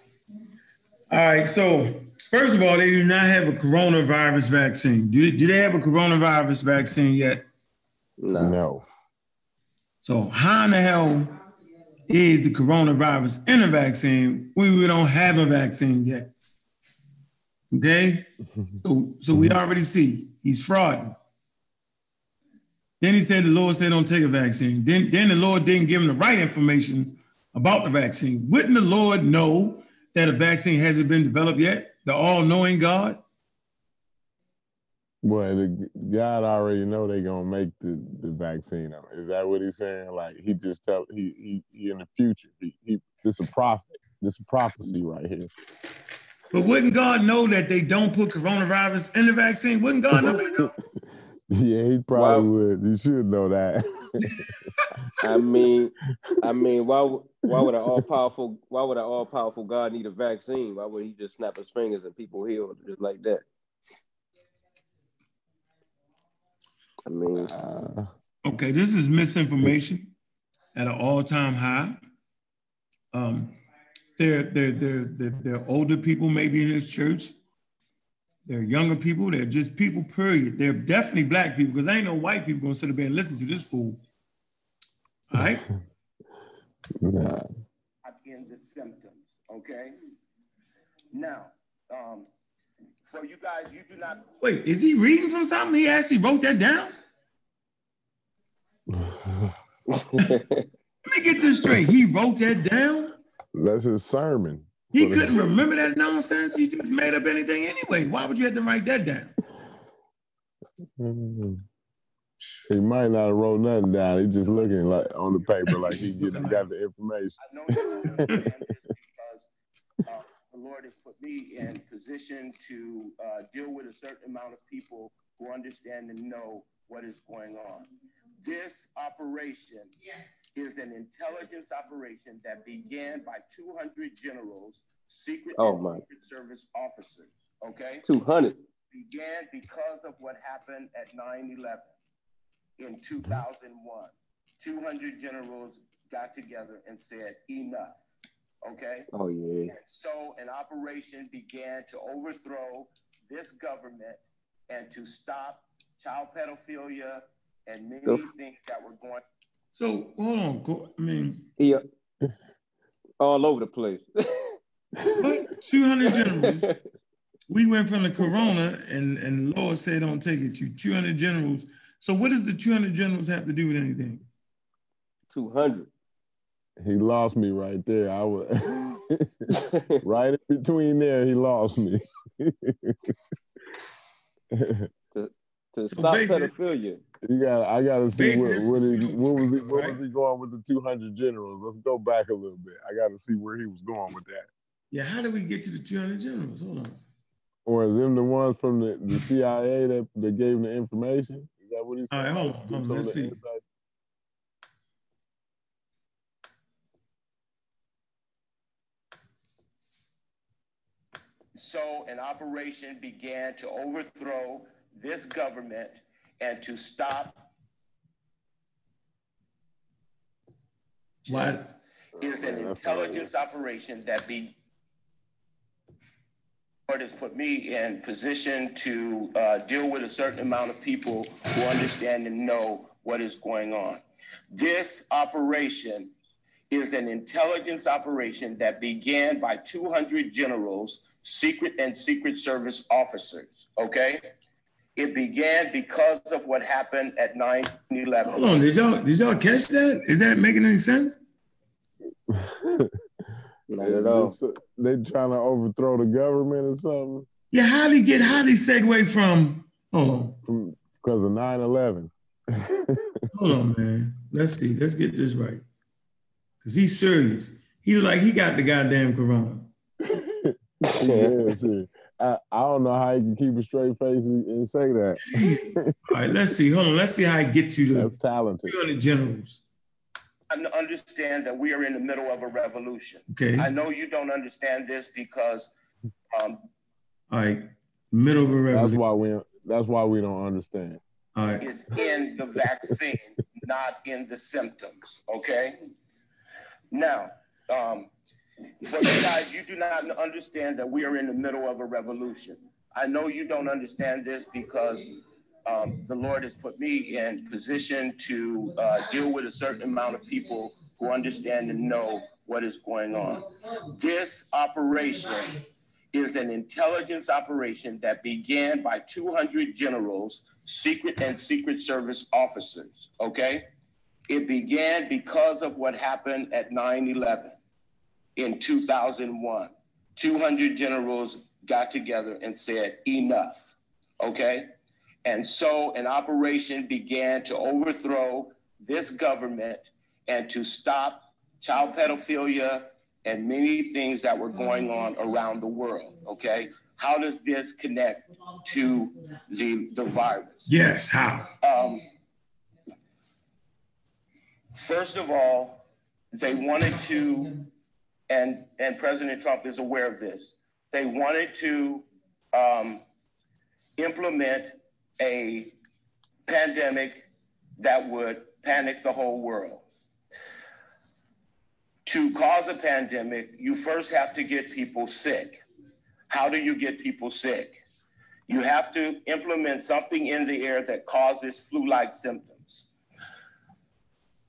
All right. So, first of all, they do not have a coronavirus vaccine. Do they, do they have a coronavirus vaccine yet?
No. no.
So how in the hell is the coronavirus in a vaccine when we don't have a vaccine yet? Okay, <laughs> so so we already see he's frauding. Then he said the Lord said don't take a vaccine. Then then the Lord didn't give him the right information about the vaccine. Wouldn't the Lord know that a vaccine hasn't been developed yet? The all-knowing God.
Well, the, God already know they gonna make the, the vaccine. Is that what he's saying? Like he just tell he he, he in the future. He, he this a prophet. This a prophecy right here.
But wouldn't God know that they don't put coronavirus in the vaccine? Wouldn't God know that? <laughs> <laughs>
yeah, he probably would. You should know that. <laughs>
I mean, I <laughs> mean, why why would an all powerful why would an all powerful God need a vaccine? Why would he just snap his fingers and people heal just like that? I mean, uh,
okay, this is misinformation at an all-time high. Um, they're, they're, they're, they're, they're older people maybe in this church. They're younger people. They're just people, period. They're definitely black people because ain't no white people gonna sit up there and listen to this fool. All right? <laughs>
nah. In the symptoms, okay? Now, um, so you guys, you do not.
Wait, is he reading from something? He actually wrote that down. <laughs> Let me get this straight. He wrote that down.
That's his sermon.
He couldn't remember that nonsense. He just made up anything anyway. Why would you have to write that down?
He might not have wrote nothing down. He just looking like on the paper like he <laughs> get, got the information. I know because uh, the
Lord has put me in position to uh, deal with a certain amount of people who understand and know what is going on. This operation is an intelligence operation that began by 200 generals, secret,
oh, my.
service officers. Okay?
200.
Began because of what happened at 9 11 in 2001. 200 generals got together and said, enough. Okay.
Oh yeah.
And so an operation began to overthrow this government and to stop child pedophilia and many so, things that were going.
So hold on. I mean,
yeah, uh, <laughs> all over the place.
but 200 <laughs> generals. we went from the corona, and and the Lord said, "Don't take it." To 200 generals. So what does the 200 generals have to do with anything?
200
he lost me right there. I was <laughs> right in between there, he lost me.
To
So
stop
basically-
pedophilia.
You got. I got to see what
Business
what, he, what was he what
right?
was he going with the two hundred generals? Let's go back a little bit. I got to see where he was going with that.
Yeah, how did we get to the 200 generals? Hold on.
Or is them the ones from the, the CIA that, that gave him the information? Is that what he said?
All right, hold on, hold on, let's see.
inside-
So an operation began to overthrow this government and to stop
What?
is an
Man, that's not
intelligence operation that be Lord has put me in position to uh, deal with a certain amount of people who understand and know what is going on. This operation is an intelligence operation that began by 200 generals, secret and secret service officers. Okay, it began because of what happened at 9/11.
Hold on. Did y'all did y'all catch that? Is that making any sense? <laughs>
Not at all.
They trying to overthrow the government or something
Yeah, how did he get how did he segue from hold on.
because of 9-11. <laughs>
Hold on, man. Let's see. Let's get this right. Cause he's serious. He like he got the goddamn corona. <laughs>
yeah, shit. I, I don't know how he can keep a straight face and, and say that. <laughs>
All right, let's see. Hold on. Let's see how I get to the
That's talented.
200 generals.
I understand that we are in the middle of a revolution.
Okay.
I know you don't understand this because um,
All right. Middle of a revolution.
That's why we that's why we don't understand.
All right.
it's in the vaccine, not in the symptoms. Okay. Now, um, for you guys, you do not understand that we are in the middle of a revolution. I know you don't understand this because um, the Lord has put me in position to uh, deal with a certain amount of people who understand and know what is going on. This operation is an intelligence operation that began by 200 generals, secret and secret service officers. Okay. It began because of what happened at 9 11 in 2001. 200 generals got together and said, enough. Okay. And so an operation began to overthrow this government and to stop child pedophilia and many things that were going on around the world. Okay. How does this connect to the, the virus?
Yes, how?
Um, first of all, they wanted to, and and President Trump is aware of this. They wanted to um, implement a pandemic that would panic the whole world. To cause a pandemic, you first have to get people sick. How do you get people sick? You have to implement something in the air that causes flu like symptoms.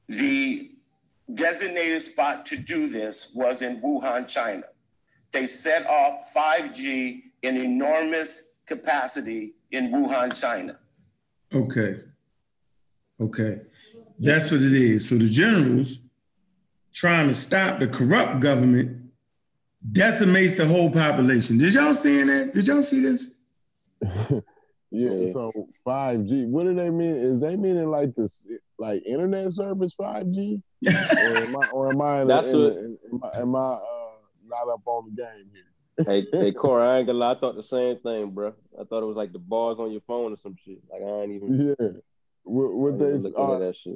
The designated spot to do this was in Wuhan, China. They set off 5G in enormous capacity in Wuhan, China.
Okay. Okay. That's what it is. So the generals trying to stop the corrupt government decimates the whole population. Did y'all see that? Did y'all see this?
yeah, <laughs>
Yeah.
so 5G. What do they mean? Is they meaning like this like internet service 5G? or am I or am I, in
That's
in
what-
am I, am I uh, not up on the game here?
hey, hey, <laughs> Corey, I ain't gonna lie. I thought the same thing, bro. I thought it was like the bars on your phone or some shit. Like I ain't even,
Yeah. What, what they
even looking
uh,
at that shit.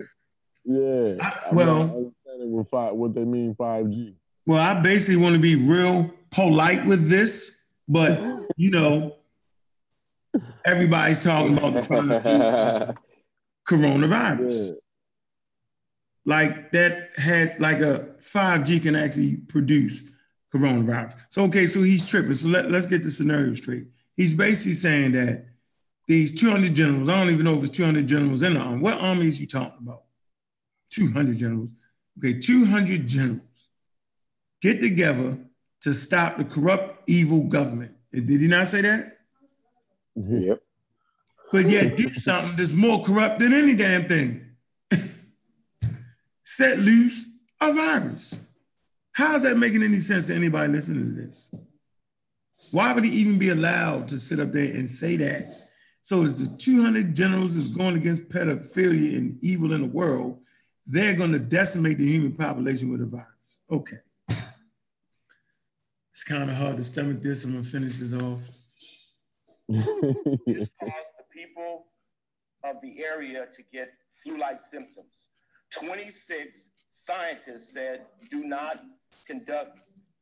yeah.
I- well-
not understanding what five what they mean 5G.
Well, I basically want to be real polite with this, but you know, everybody's talking about the 5G <laughs> coronavirus.
Yeah.
Like that has like a 5G can actually produce coronavirus. So okay, so he's tripping. So let, let's get the scenario straight. He's basically saying that these 200 generals, I don't even know if it's 200 generals in the army. What army is you talking about? 200 generals. Okay, 200 generals get together to stop the corrupt, evil government. Did he not say that?
Yep.
But yet do something that's more corrupt than any damn thing. <laughs> Set loose a virus. How is that making any sense to anybody listening to this? Why would he even be allowed to sit up there and say that? So as the 200 generals is going against pedophilia and evil in the world, they're going to decimate the human population with a virus. Okay. It's kind of hard to stomach this. I'm gonna finish this off. <laughs>
This caused the people of the area to get flu-like symptoms. 26 scientists said do not conduct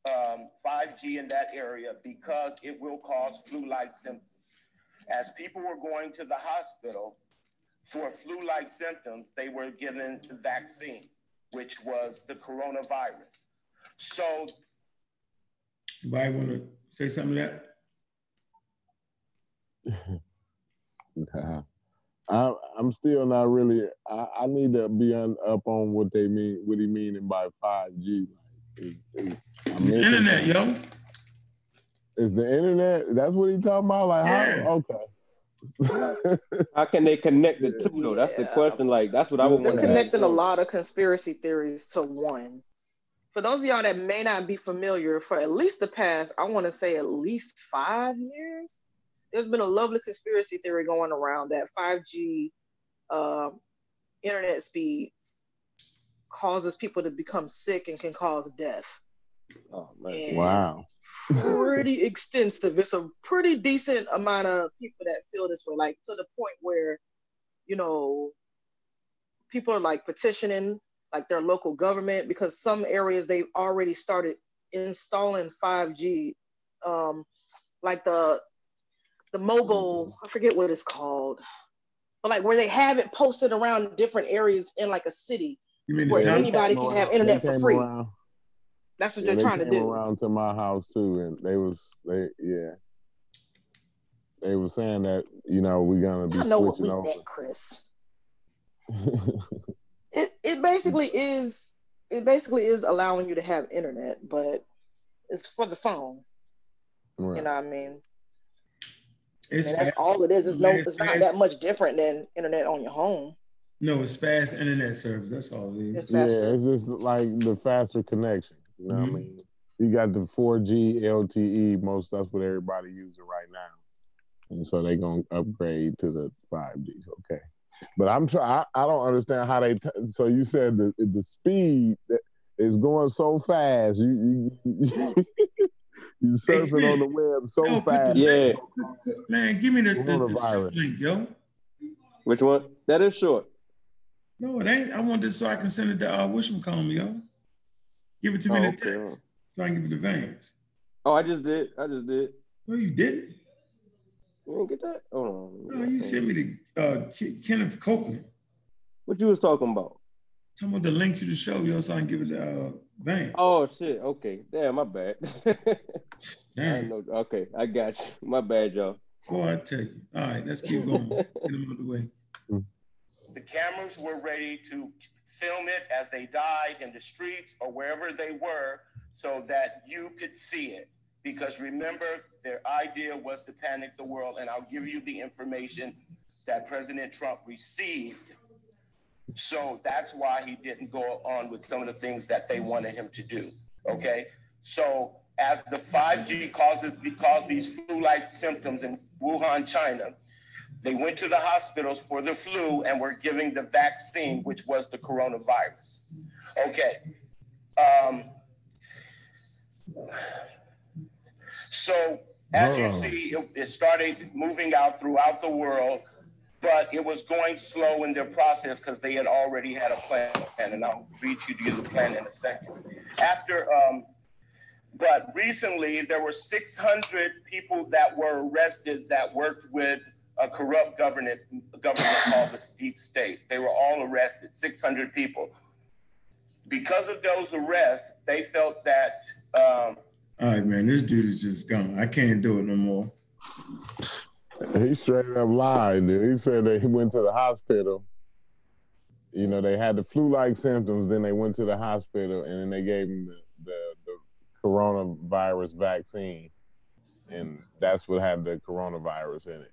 um, 5G in that area because it will cause flu-like symptoms. As people were going to the hospital for flu-like symptoms, they were given the vaccine, which was the coronavirus. So
Anybody want to say something to that? <laughs>
Nah. <laughs> I, I'm still not really. I, I need to be on, up on what they mean. What he meaning by 5G? Like, is, is,
The internet, yo.
Is the internet? That's what he talking about? Like,
Yeah.
how? Okay. <laughs>
How can they connect the two though? That's the question. Like that's what I would
They're
want
connecting a lot of conspiracy theories to one. For those of y'all that may not be familiar, for at least the past, I want to say at least five years, there's been a lovely conspiracy theory going around that 5G uh, internet speeds causes people to become sick and can cause death.
Oh man.
Wow.
pretty extensive. It's a pretty decent amount of people that feel this way, like to the point where, you know, people are like petitioning like their local government because some areas they've already started installing 5G, um, like the the mobile, mm-hmm. I forget what it's called, but like where they have it posted around different areas in like a city.
You mean
Where anybody can have internet for free.
around-
That's what
yeah,
they're
they
trying to do.
around to my house too, and they was they yeah. They were saying that you know we're gonna be
I know what we
over.
meant, Chris. <laughs> it it basically is it basically is allowing you to have internet, but it's for the phone.
Right.
You know what I mean?
It's
And that's
fast.
all it is. It's no
It's
it's not
fast.
that much different than internet on your home.
No, it's fast internet service. That's all it is.
It's
Yeah, it's just like the faster connection. You know
Mhm.
what I mean? You got the 4G LTE, most that's what everybody using right now. And so they gonna upgrade to the 5G. Okay. But I'm trying I, I don't understand how they t- so you said the the speed that is going so fast. You you <laughs> you surfing on the web so
Yo, put the
fast.
Yeah.
link- put- put- Man, give me the, the, the
Coronavirus.
link, yo.
Which one? That is short.
No, it ain't. I want this so I can send it to uh, Wisham yo. Give it to me
Oh,
in the
okay.
text so I can give it to Vance.
Oh, I just did. I just did.
No, you didn't.
You didn't get that? Hold on.
No, you sent me to uh, Ke- Kenneth Copeland.
What you was talking about?
Tell me the link to the show, yo, so I can give it to uh, Vance.
Oh shit. Okay. Damn, my bad. <laughs>
Damn.
know. Okay, I got you. My bad, y'all.
Boy, I tell you. All right, let's keep going. Get him out of the way.
the cameras were ready to film it as they died in the streets or wherever they were so that you could see it. Because remember, their idea was to panic the world. And I'll give you the information that President Trump received. So that's why he didn't go on with some of the things that they wanted him to do. Okay. So as the 5G causes caused these flu-like symptoms in Wuhan, China, they went to the hospitals for the flu and were giving the vaccine, which was the coronavirus. Okay. Um, so as you
Oh.
see, it, it started moving out throughout the world, but it was going slow in their process because they had already had a plan. And I'll read you the plan in a second. After, um, but recently there were 600 people that were arrested that worked with a corrupt government government called the deep state. They were all arrested, 600 people. Because of those arrests, they felt that um,
All right, man, this dude is just gone. I can't do it no more.
He straight up lied. He said that he went to the hospital. You know, they had the flu-like symptoms. Then they went to the hospital, and then they gave him the, the, the coronavirus vaccine, and that's what had the coronavirus in it.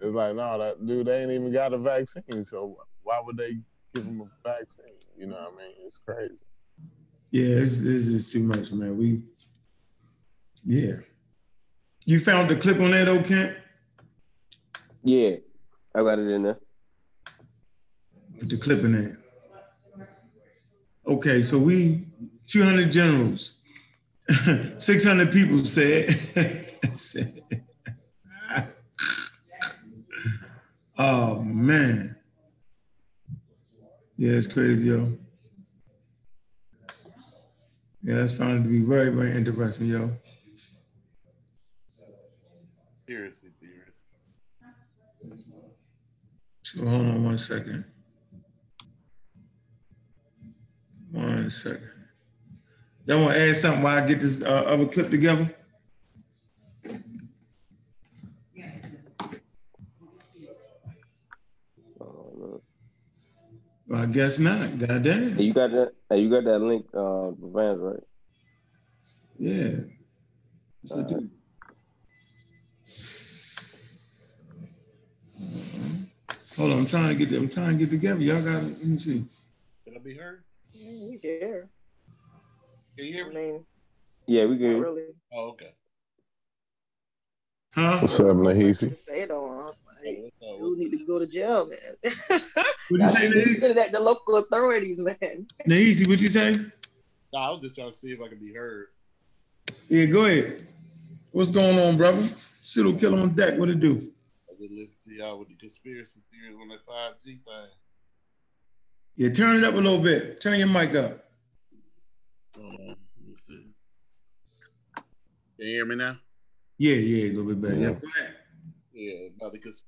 It's like, no, that dude, they ain't even got a vaccine. So why would they give him a vaccine? You know what I mean? It's crazy.
Yeah, this, is too much, man. We, yeah. You found the clip on that, though, Kent?
Yeah, I got it in there.
Put the clip in there. Okay, so we 200 generals, <laughs> 600 people said. <laughs> oh man, yeah, it's crazy, yo. Yeah, that's found to be very, very interesting, yo.
Seriously, theorist.
So hold on one second. One second. Want to add something while I get this uh, other clip together? Well, I guess not. Goddamn.
hey, you got that? Hey, you got that link, uh, Vance, right?
Yeah. So, dude. Hold on, I'm trying to get I'm trying to get together. Y'all got let me see.
Can I be heard?
Yeah, we here.
Can you hear
I
me?
mean,
Yeah, we
not
can.
really.
Oh, okay.
Huh?
What's up,
much
Nahisi?
to say though. Huh?
Hey,
Like,
what's
need to go to jail, man. <laughs>
What you say,
Y'all need to
Nahisi?
Consider that the local authorities, man. <laughs>
Nahisi, what you say?
No, I was just trying to see if I could be heard.
Yeah, go ahead. What's going on, brother? Cyril Killer on deck. What it do?
I did listen to y'all with the conspiracy theories on that 5G thing.
Yeah, turn it up a little bit. Turn your mic up.
Hold on. Let me see. Can you hear me now?
Yeah, yeah, a little bit better. Yeah, go ahead.
Yeah, about the cons-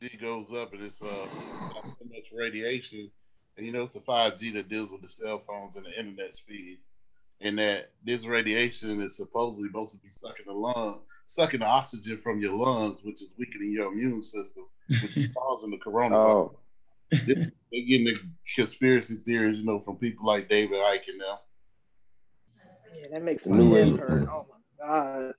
G goes up and it's uh so much radiation, and you know it's a 5G that deals with the cell phones and the internet speed, and that this radiation is supposedly supposed to be sucking the lung, sucking the oxygen from your lungs, which is weakening your immune system, which is <laughs> causing the coronavirus.
Oh,
They're getting the conspiracy theories, you know, from people like David Icke and them.
Yeah, that makes my
New
head hurt. Oh my god.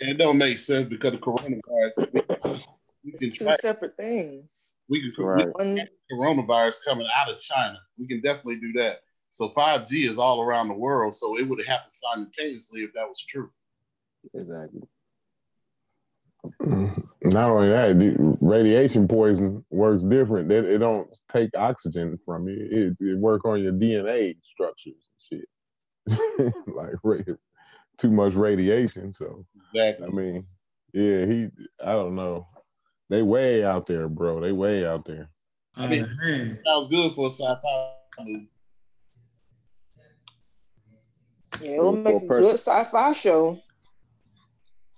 And it don't make sense because the coronavirus. We can <laughs>
It's two
track,
separate things.
we can
Right.
One
coronavirus coming out of China. We can definitely do that. So 5G is all around the world. So it would have happened simultaneously if that was true.
Exactly. Mm-hmm.
Not only that, the radiation poison works different. It, it don't take oxygen from you. It, it work on your DNA structures and shit. <laughs> like too much radiation. So
Exactly.
I mean, yeah, he. I don't know. They way out there, bro. They way out there.
Out of hand.
Sounds good for a sci-fi movie.
yeah, it'll make a good sci-fi show.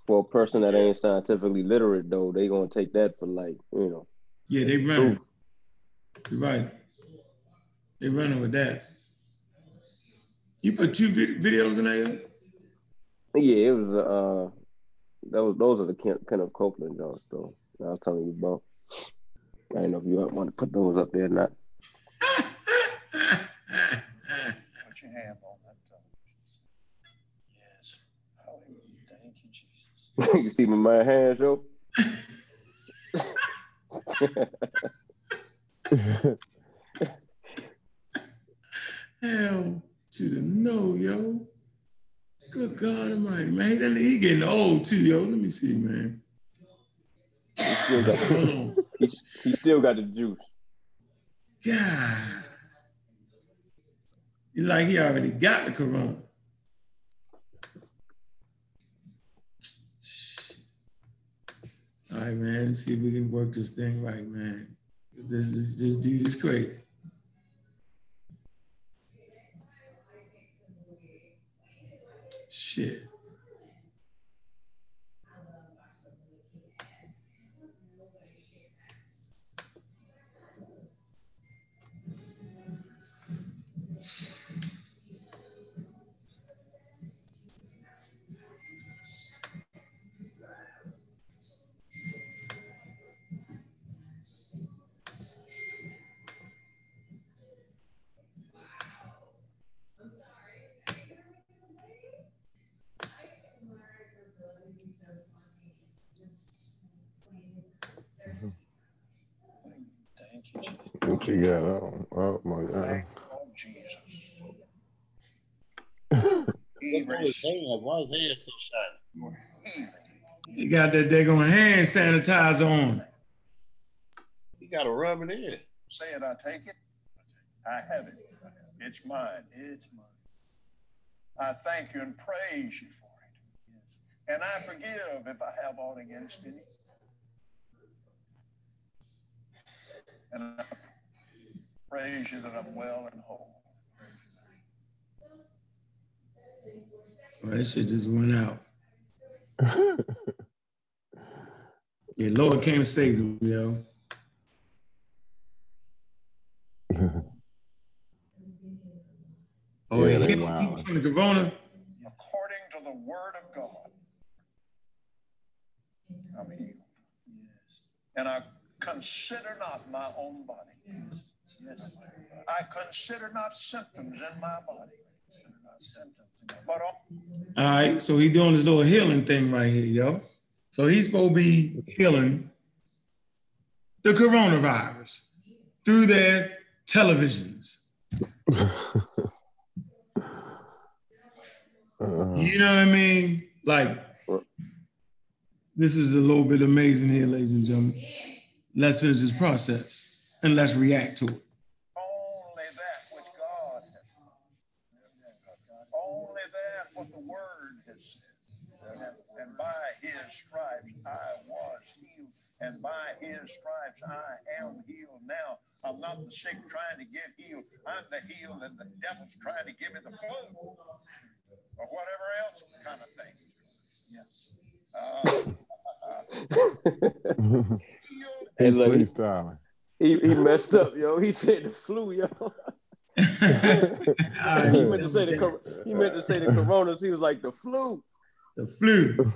For a person that ain't scientifically literate, though, they gonna take that for like, you know.
Yeah, they running. You're right. They running with that. You put two vid- videos in there?
Yeah, it was. Uh, that was those are the Ken, Kenneth Copeland joints, though. that I was telling you about. I don't know if you want to put those up there or not. <laughs>
Put your hand on that television. Yes. Hallelujah. Thank you, Jesus. <laughs>
you see my man hands, yo?
Hell to the no, yo. Good God Almighty, man. He, he getting old too, yo. Let me see, man.
He still got,
on.
he, he still got the juice.
God. He like he already got the corona. All right, man. Let's see if we can work this thing right, man. This is this dude is crazy. Shit.
Thank you, Jesus.
Got on? Oh my god.
Thank Lord Jesus. <laughs> He
What's on his hand? Why his head so shiny?
He got that daggone hand sanitizer on.
He got to rub it in.
Say it, I take it. I have it. It's mine. It's mine. I thank you and praise you for it. Yes. And I forgive if I have aught against any. And I praise you that I'm well and whole.
Well, that shit just went out. <laughs> Yeah, Lord came and saved me, yo. <laughs> Oh,
Yeah,
yeah,
they
he
wild.
from the corona.
According to the word of God. I'm healed. Yes. And I consider not my own body. Yes. Yes. I consider not symptoms in my body. Consider not symptoms in my But all
All right, so he doing this little healing thing right here, yo. So he's supposed to be healing the coronavirus through their televisions.
Uh,
You know what I mean? Like, this is a little bit amazing here, ladies and gentlemen. Let's finish this process and let's react to it.
only that which God has only that what the word has said. And, and by his stripes I was healed, and by his stripes I am healed now. I'm not the sick trying to get healed. I'm the healed, and the devil's trying to give me the flu or whatever else kind of thing. Yeah. Uh, healed <laughs>
Hey, look, he,
freestyling.
he, he messed up, yo. He said the flu, yo. <laughs> <laughs> He meant to say the cor- he meant to say the coronas. He was like the flu.
the flu.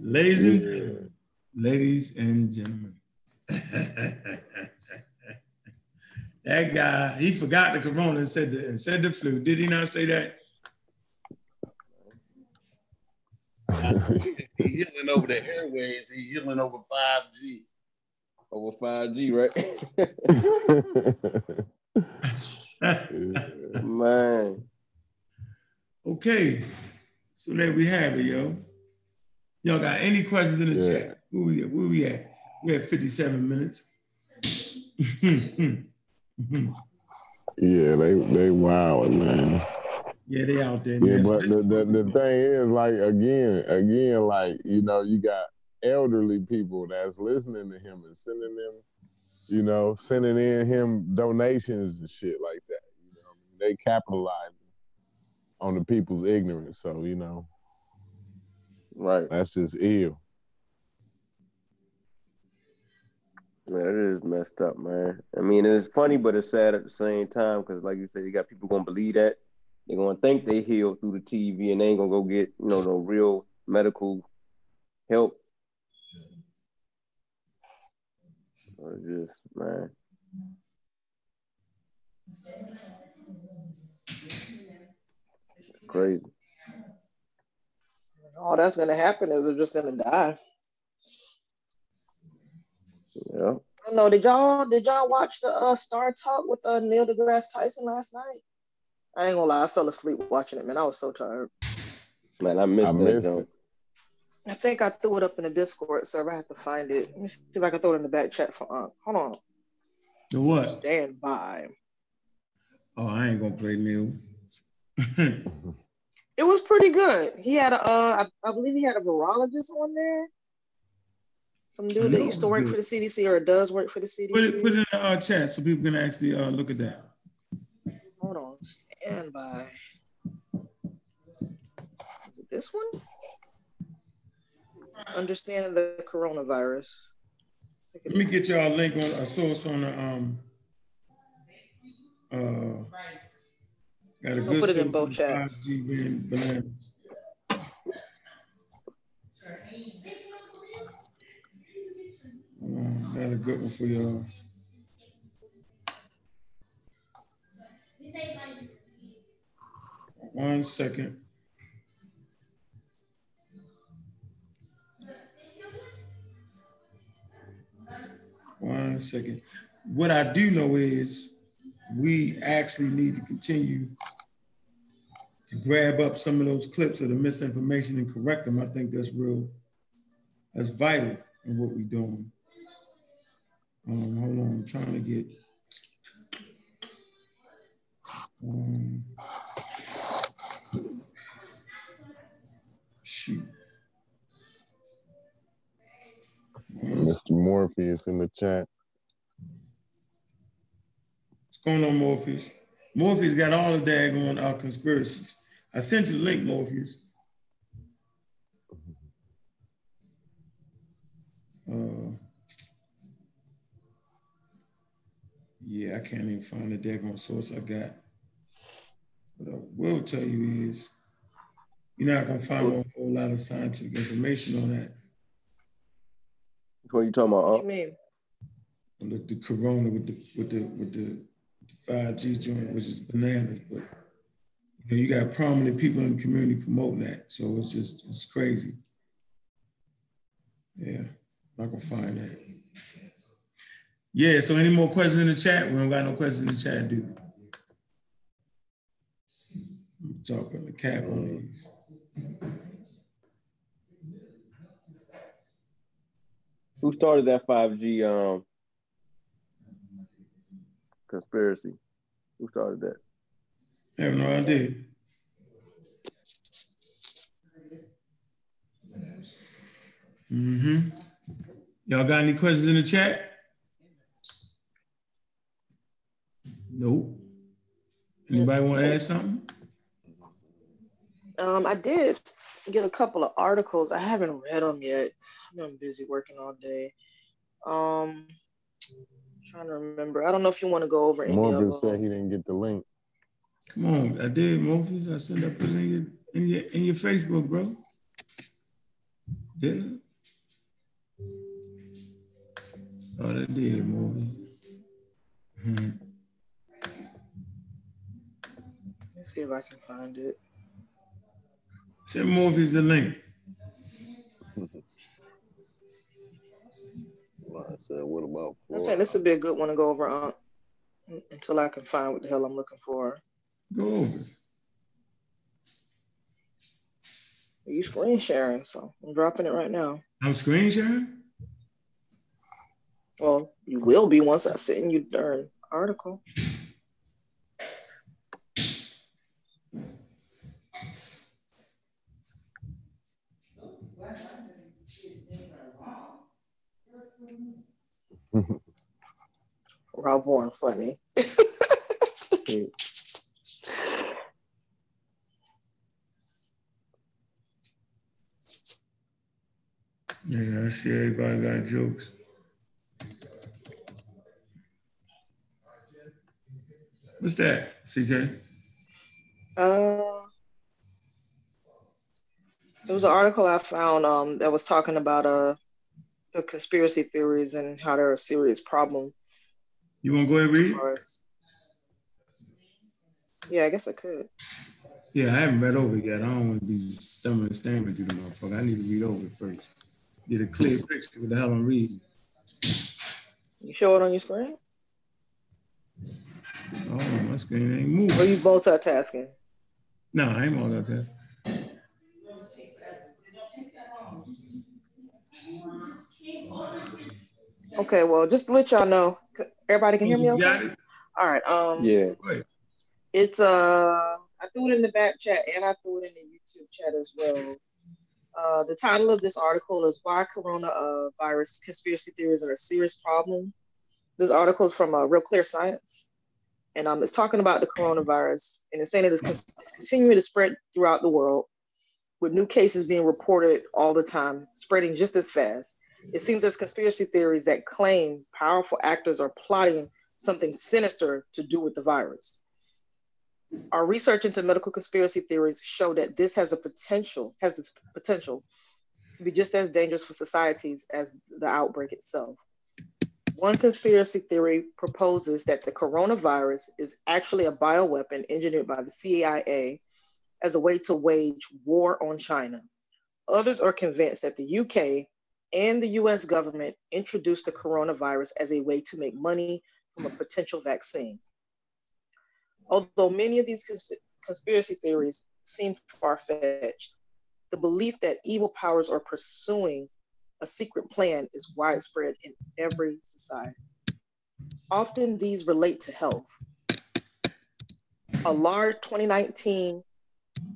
Ladies and gentlemen, ladies and gentlemen. <laughs> that guy, he forgot the corona and said the and said the flu. Did he not say that?
He healing over the airways. He healing over 5G.
Over 5G, right? <laughs> <laughs> Man.
Okay. So there we have it, yo. Y'all got any questions in the
Yeah.
chat? Where we at? Where we at? We at 57 minutes. <laughs>
yeah, they they wild, man.
yeah, they out there,
Yeah,
man.
But
this-
the, the the thing is, like again, again, like you know, you got elderly people that's listening to him and sending them, you know, sending in him donations and shit like that. You know, they capitalizing on the people's ignorance. So you know,
Right.
that's just ill.
Man, it is messed up, man. I mean, it's funny, but it's sad at the same time because, like you said, you got people gonna believe that. They're gonna think they healed through the TV, and they ain't gonna go get you know no real medical help. Or just man, crazy.
All that's gonna happen is they're just gonna die.
Yeah.
I don't know. Did y'all did y'all watch the uh, Star Talk with uh, Neil deGrasse Tyson last night? I ain't gonna lie, I fell asleep watching it, man. I was so tired.
Man, I missed
I missed
jump.
it.
I think I threw it up in the Discord server. I have to find it. Let me see if I can throw it in the back chat for uh, hold on.
the what?
Stand by.
Oh, I ain't gonna play Neil.
It was pretty good. He had a uh, I, I believe he had a virologist on there. Some dude that used to work
good.
for the CDC or does work for the CDC.
put it put it in our uh, chat so people can actually uh, look at that.
Hold on. Stand by. Is it this one? Understanding the coronavirus.
Let me get y'all a link on a source on the um uh got a good
put it in both chats.
5G being bananas. Uh, got a good one for y'all. One second. One second. What I do know is we actually need to continue to grab up some of those clips of the misinformation and correct them. I think that's real, that's vital in what we're doing. Um, hold on, I'm trying to get. Um, shoot.
Mr. Morpheus in the chat.
What's going on, Morpheus? Morpheus got all the daggone uh, conspiracies. I sent you the link, Morpheus. Uh, yeah, I can't even find the daggone source I got. What I will tell you is, you're not gonna find a whole lot of scientific information on that.
What are you talking about?
What
Unc?
you mean?
On the, the corona with the with the with the, the 5G joint, which is bananas, but you know, you got prominent people in the community promoting that. So it's just it's crazy. Yeah, I'm not gonna find that. Yeah, so any more questions in the chat? We don't got no questions in the chat, do we? I'm Talking the cap on.
Who started that 5G um conspiracy? Who started that?
I have no idea. Mm-hmm. Y'all got any questions in the chat? Nope. Anybody want to add something?
Um, I did get a couple of articles. I haven't read them yet. I've been busy working all day. Um, trying to remember. I don't know if you want to go over any of
Morpheus
them.
said he didn't get the link.
Come on, I did, Morpheus. I sent up it in your in your in your Facebook, bro. Didn't I? Oh, that did, Morpheus. Mhm.
Let's see if I can find it.
Send Morpheus the link. <laughs>
I said, what about
I think this would be a good one to go over uh, until I can find what the hell I'm looking for.
Go over.
Are you screen sharing, so I'm dropping it right now.
I'm screen sharing.
Well, you will be once I send you the darn article. Rob Warren funny. <laughs>
Yeah, I see everybody got jokes. What's that, CK?
Uh, it was an article I found um, that was talking about uh, the conspiracy theories and how they're a serious problem
You want to go ahead and read? it?
for us. Yeah, I guess I could.
Yeah, I haven't read over it yet. I don't want to be stumbling and stammering through the motherfucker. I need to read over it first. Get a clear hmm. picture of what the hell I'm reading.
You show it on your screen?
Oh, my screen ain't
moving.
moving.
you multitasking?
No, I ain't multitasking.
Okay, well, just to let y'all know, everybody can hear me
You
okay?
got it?
All right. Um,
Yeah.
It's uh, I threw it in the back chat and I threw it in the YouTube chat as well. Uh, the title of this article is "Why Corona uh, Conspiracy Theories Are a Serious Problem." This article is from uh, Real Clear Science, and um, it's talking about the coronavirus and it's saying it is con- it's continuing to spread throughout the world, with new cases being reported all the time, spreading just as fast. It seems as conspiracy theories that claim powerful actors are plotting something sinister to do with the virus. Our research into medical conspiracy theories show that this has a potential has the potential to be just as dangerous for societies as the outbreak itself. One conspiracy theory proposes that the coronavirus is actually a bioweapon engineered by the CIA as a way to wage war on China. Others are convinced that the UK and the US government introduced the coronavirus as a way to make money from a potential vaccine. Although many of these cons- conspiracy theories seem far fetched, the belief that evil powers are pursuing a secret plan is widespread in every society. Often these relate to health. A large 2019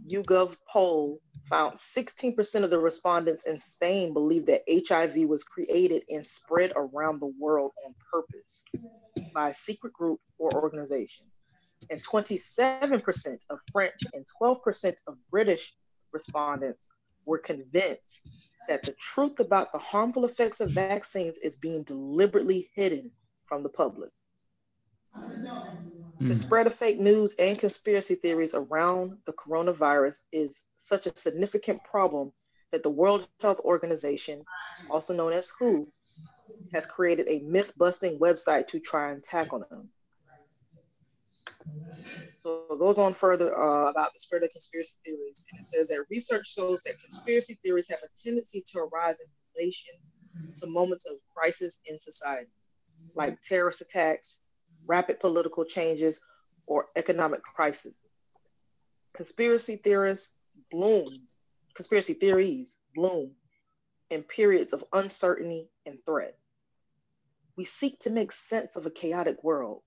YouGov poll found 16% of the respondents in Spain believe that HIV was created and spread around the world on purpose by a secret group or organization. And 27% of French and 12% of British respondents were convinced that the truth about the harmful effects of vaccines is being deliberately hidden from the public. The
Mm.
spread of fake news and conspiracy theories around the coronavirus is such a significant problem that the World Health Organization, also known as WHO, has created a myth busting website to try and tackle them. So it goes on further uh, about the spread of conspiracy theories, and it says that research shows that conspiracy theories have a tendency to arise in relation to moments of crisis in society, like terrorist attacks, rapid political changes, or economic crisis. Conspiracy theorists bloom, conspiracy theories bloom in periods of uncertainty and threat. We seek to make sense of a chaotic world.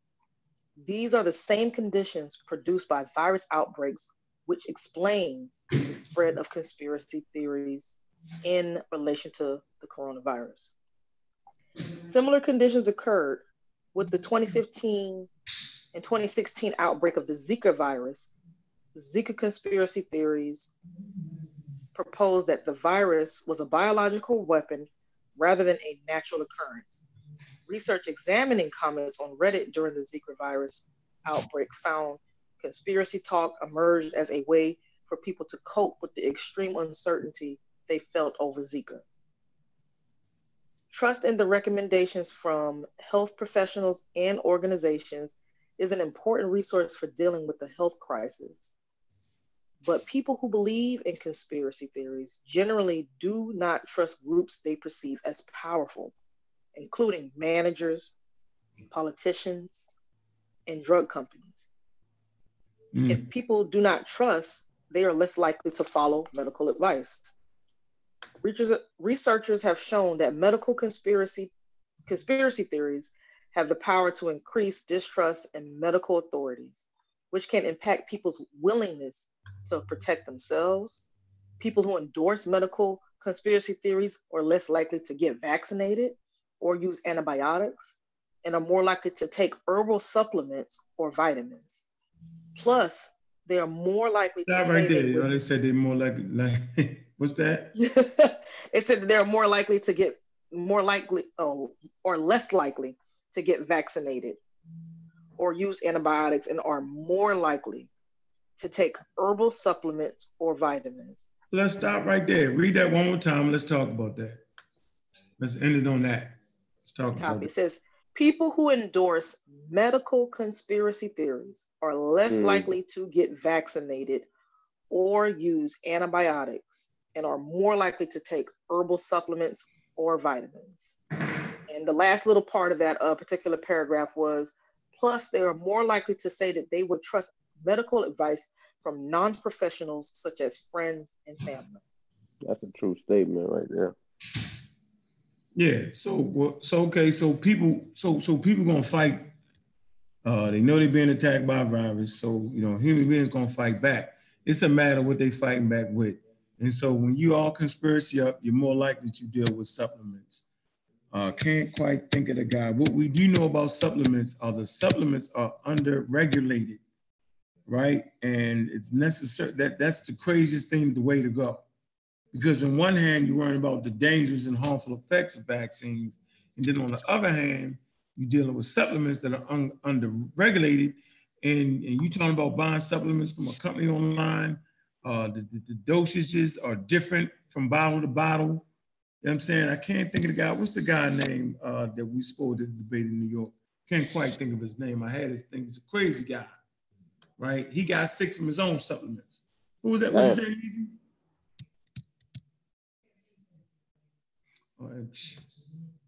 These are the same conditions produced by virus outbreaks, which explains the spread of conspiracy theories in relation to the coronavirus. Similar conditions occurred with the 2015 and 2016 outbreak of the Zika virus. Zika conspiracy theories proposed that the virus was a biological weapon rather than a natural occurrence. Research examining comments on Reddit during the Zika virus outbreak found conspiracy talk emerged as a way for people to cope with the extreme uncertainty they felt over Zika. Trust in the recommendations from health professionals and organizations is an important resource for dealing with the health crisis. But people who believe in conspiracy theories generally do not trust groups they perceive as powerful, including managers, politicians, and drug companies.
Mm.
If people do not trust, they are less likely to follow medical advice. Researchers, have shown that medical conspiracy, conspiracy theories have the power to increase distrust in medical authorities, which can impact people's willingness to protect themselves. People who endorse medical conspiracy theories are less likely to get vaccinated or use antibiotics and are more likely to take herbal supplements or vitamins. Plus, they are more likely to
That
say
right there.
they
You know,
would-
said they're more like like <laughs> what's that? <laughs>
it said they're more likely to get more likely oh, or less likely to get vaccinated or use antibiotics and are more likely to take herbal supplements or vitamins.
Let's stop right there. Read that one more time. Let's talk about that. Let's end it on that. Let's talk about
It
it.
says people who endorse medical conspiracy theories are less
Mm.
likely to get vaccinated or use antibiotics and are more likely to take herbal supplements or vitamins. And the last little part of that uh, particular paragraph was plus they are more likely to say that they would trust medical advice from non-professionals such as friends and family.
That's a true statement right there.
Yeah. So well, so okay. So people so so people gonna fight. Uh, they know they're being attacked by a virus. So you know human beings gonna fight back. It's a matter of what they fighting back with. And so when you all conspiracy up, you're more likely to deal with supplements. Uh, can't quite think of the guy. What we do know about supplements are the supplements are under regulated, right? And it's necessary that that's the craziest thing, the way to go. Because on one hand, you're worrying about the dangers and harmful effects of vaccines. And then on the other hand, you're dealing with supplements that are un, under regulated. And, and you're talking about buying supplements from a company online. Uh, the, the, dosages are different from bottle to bottle. You know what I'm saying? I can't think of the guy. What's the guy name uh, that we spoke to debate in New York? Can't quite think of his name. I had his thing. He's a crazy guy, right? He got sick from his own supplements. Who was that? What you Easy?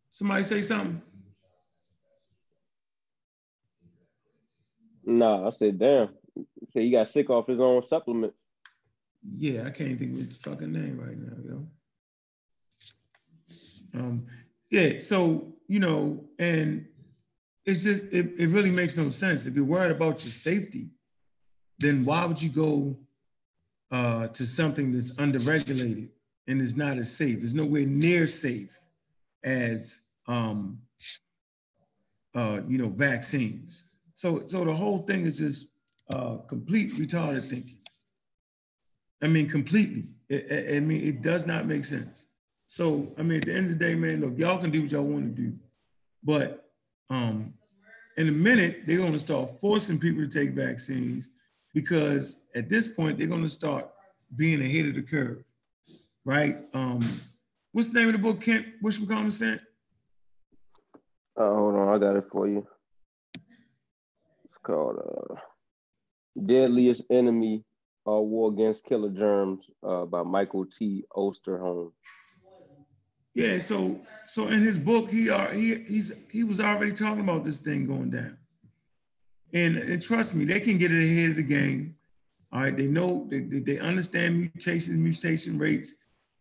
Somebody say something.
Nah, I said, damn. Say he got sick off his own supplement.
Yeah, I can't think of his fucking name right now, yo. Um, yeah, so you know, and it's just it, it really makes no sense. If you're worried about your safety, then why would you go uh, to something that's underregulated and is not as safe? It's nowhere near safe as um, uh, you know vaccines. So so the whole thing is just uh, complete retarded thinking. I mean, completely. I, I mean, it does not make sense. So, I mean, at the end of the day, man, look, y'all can do what y'all want to do. But um, in a minute, they're going to start forcing people to take vaccines because at this point, they're going to start being ahead of the curve, right? Um, what's the name of the book, Kent Wishmacommon sent?
Uh, hold on, I got it for you. It's called uh, Deadliest Enemy uh, War Against Killer Germs uh, by Michael T. Osterholm.
Yeah, so so in his book, he are he he's he was already talking about this thing going down. And, and trust me, they can get it ahead of the game. All right, they know they, they understand mutation mutation rates,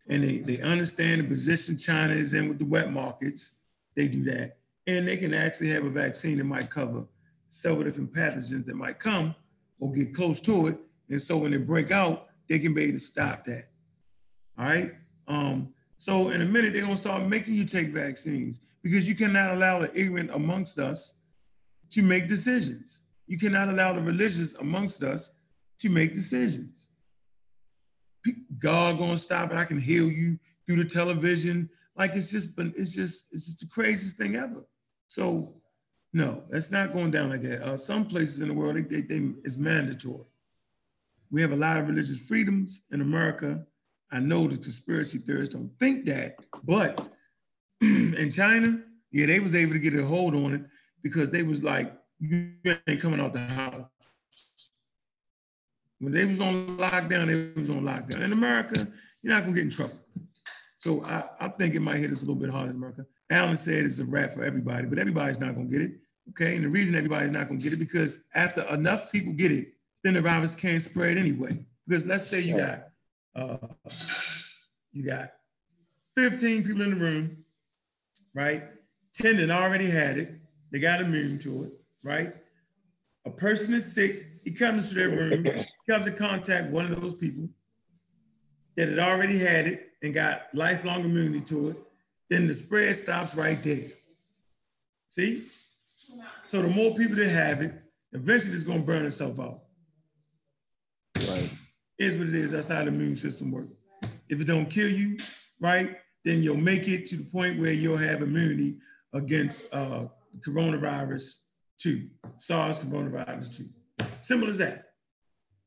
and they, they understand the position China is in with the wet markets. They do that. And they can actually have a vaccine that might cover several different pathogens that might come or get close to it. And so when they break out, they can be able to stop that. All right. Um, so in a minute, they're gonna start making you take vaccines because you cannot allow the ignorant amongst us to make decisions. You cannot allow the religious amongst us to make decisions. God gonna stop it. I can heal you through the television. Like it's just been, it's just, it's just the craziest thing ever. So no, that's not going down like that. Uh, some places in the world, they, they, they, it's mandatory. We have a lot of religious freedoms in America I know the conspiracy theorists don't think that, but <clears throat> in China, yeah, they was able to get a hold on it because they was like, you ain't coming out the house. When they was on lockdown, they was on lockdown. In America, you're not gonna get in trouble. So I, I think it might hit us a little bit harder in America. Alan said it's a wrap for everybody, but everybody's not gonna get it. Okay, and the reason everybody's not gonna get it because after enough people get it, then the virus can't spread anyway. Because let's say you got uh, you got 15 people in the room, right? 10 that already had it, they got immune to it, right? A person is sick, he comes to their room, comes in contact with one of those people that had already had it and got lifelong immunity to it, then the spread stops right there. See? So the more people that have it, eventually it's gonna burn itself out. Right is what it is. That's how the immune system works. If it don't kill you, right, then you'll make it to the point where you'll have immunity against uh, coronavirus 2, SARS coronavirus 2. Simple as that.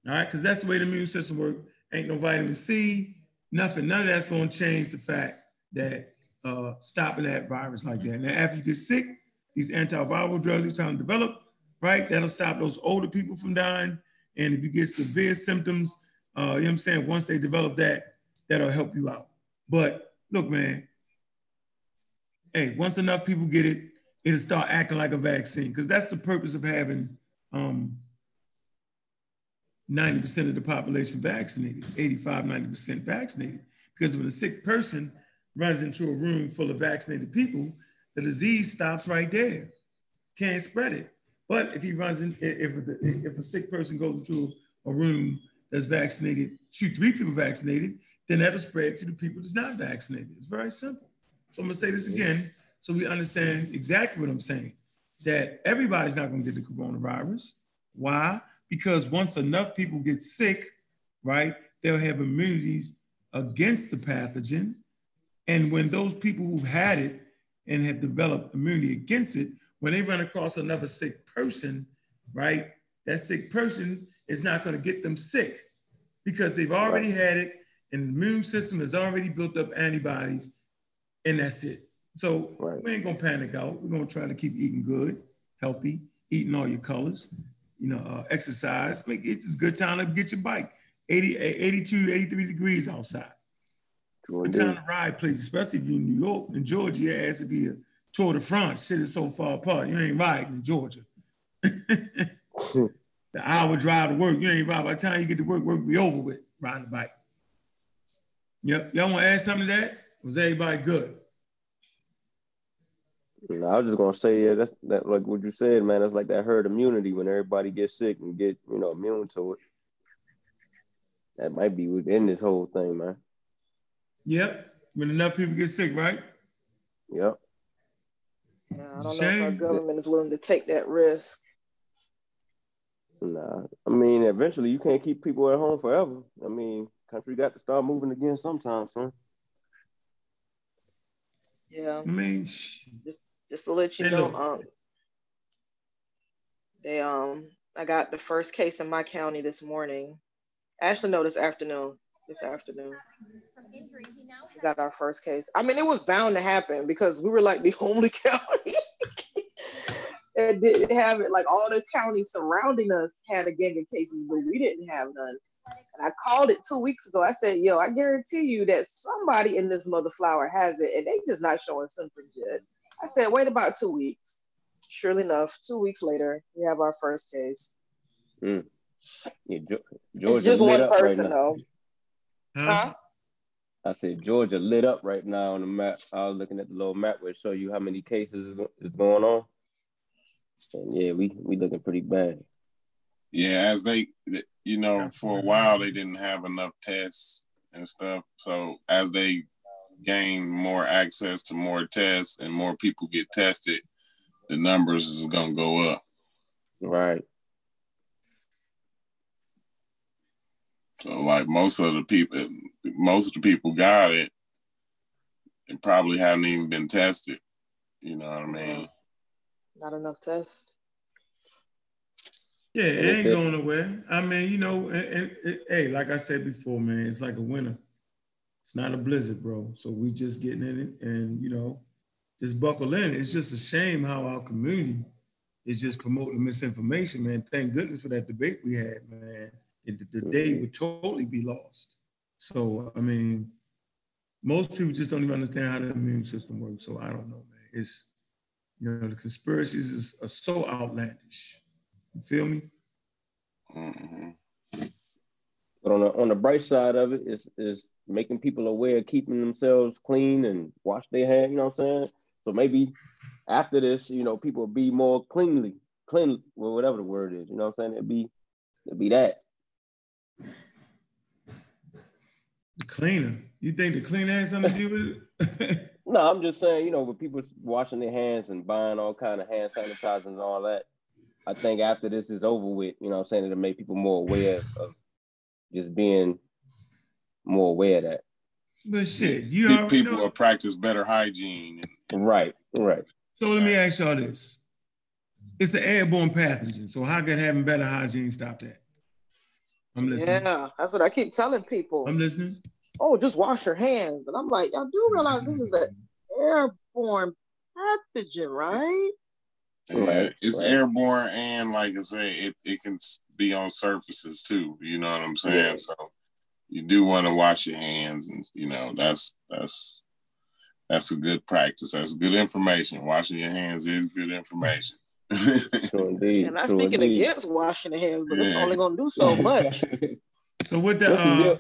All right, because that's the way the immune system works. Ain't no vitamin C, nothing. None of that's going to change the fact that uh, stopping that virus like that. Now, after you get sick, these antiviral drugs you're trying to develop, right, that'll stop those older people from dying. And if you get severe symptoms, uh, you know what I'm saying? Once they develop that, that'll help you out. But look, man, hey, once enough people get it, it'll start acting like a vaccine because that's the purpose of having um, 90% of the population vaccinated, 85, 90% vaccinated. Because when a sick person runs into a room full of vaccinated people, the disease stops right there. Can't spread it. But if he runs in, if, if a sick person goes into a room that's vaccinated, two, three people vaccinated, then that'll spread to the people that's not vaccinated. It's very simple. So I'm gonna say this again so we understand exactly what I'm saying. That everybody's not gonna get the coronavirus. Why? Because once enough people get sick, right, they'll have immunities against the pathogen. And when those people who've had it and have developed immunity against it, when they run across another sick person, right, that sick person is not going to get them sick because they've already had it and the immune system has already built up antibodies and that's it. So right. we ain't gonna panic out. We're gonna try to keep eating good, healthy, eating all your colors, you know, uh, exercise. Make it's a good time to get your bike. 80, 82, 83 degrees outside. What time to ride places, especially if you're in New York and Georgia, it has to be a Tour de France. Shit is so far apart. You ain't riding in Georgia. <laughs> the hour drive to work, you ain't ride. By the time you get to work, work be over with riding the bike. Yep. Y'all want to add something to that? Was everybody good?
No, I was just gonna say, yeah, that's that like what you said, man. That's like that herd immunity when everybody gets sick and get you know immune to it. That might be within this whole thing, man.
Yep. When enough people get sick, right?
Yep.
Yeah, I don't know if our government is willing to take that risk.
Nah, I mean, eventually you can't keep people at home forever. I mean, country got to start moving again sometime, son.
Yeah.
I mean,
just just to let you know, um, they um, I got the first case in my county this morning. Actually, no, this afternoon. This afternoon. We got our first case. I mean, it was bound to happen because we were like the <laughs> only county that didn't have it. Like all the counties surrounding us had a gang of cases, but we didn't have none. And I called it two weeks ago. I said, yo, I guarantee you that somebody in this mother flower has it, and they just not showing symptoms yet. I said, wait about two weeks. Surely enough, two weeks later, we have our first case.
Mm. Yeah, Georgia
it's just one person right though.
Huh?
I said Georgia lit up right now on the map. I was looking at the little map where it show you how many cases is going on. And yeah, we we looking pretty bad.
Yeah, as they, you know, for a while they didn't have enough tests and stuff. So as they gain more access to more tests and more people get tested, the numbers is gonna go up.
Right.
So like most of the people, most of the people got it, and probably haven't even been tested. You know what I mean?
Not enough tests.
Yeah, it ain't going nowhere. I mean, you know, and, and, hey, like I said before, man, it's like a winter. It's not a blizzard, bro. So we just getting in it, and you know, just buckle in. It's just a shame how our community is just promoting misinformation, man. Thank goodness for that debate we had, man. It, the, day would totally be lost. So I mean, most people just don't even understand how the immune system works. So I don't know, man. It's you know, the conspiracies is, are so outlandish. You feel me?
Mm-hmm. But on the on the bright side of it is is making people aware, of keeping themselves clean and wash their hands. You know what I'm saying? So maybe after this, you know, people will be more cleanly, clean, well, whatever the word is. You know what I'm saying? It'd be it'd be that.
Cleaner. You think the cleaner has something to do with it? <laughs>
no, I'm just saying, you know, with people washing their hands and buying all kind of hand sanitizers and all that, I think after this is over with, you know I'm saying, it'll make people more aware of just being more aware of that.
But shit, you
people know. will practice better hygiene.
Right, right.
So let me ask y'all this. It's an airborne pathogen. So how can having better hygiene stop that?
I'm listening. Yeah, that's what I keep telling people.
I'm listening.
Oh, just wash your hands. And I'm like, y'all do realize this is an airborne pathogen, right?
Right. It's right. airborne and like I say, it, it can be on surfaces too. You know what I'm saying? Yeah. So you do want to wash your hands and you know, that's that's that's a good practice. That's good information. Washing your hands is good information. <laughs>
so indeed.
And I'm so speaking indeed. against washing the hands, but yeah. it's only gonna do so <laughs> much.
so what the uh,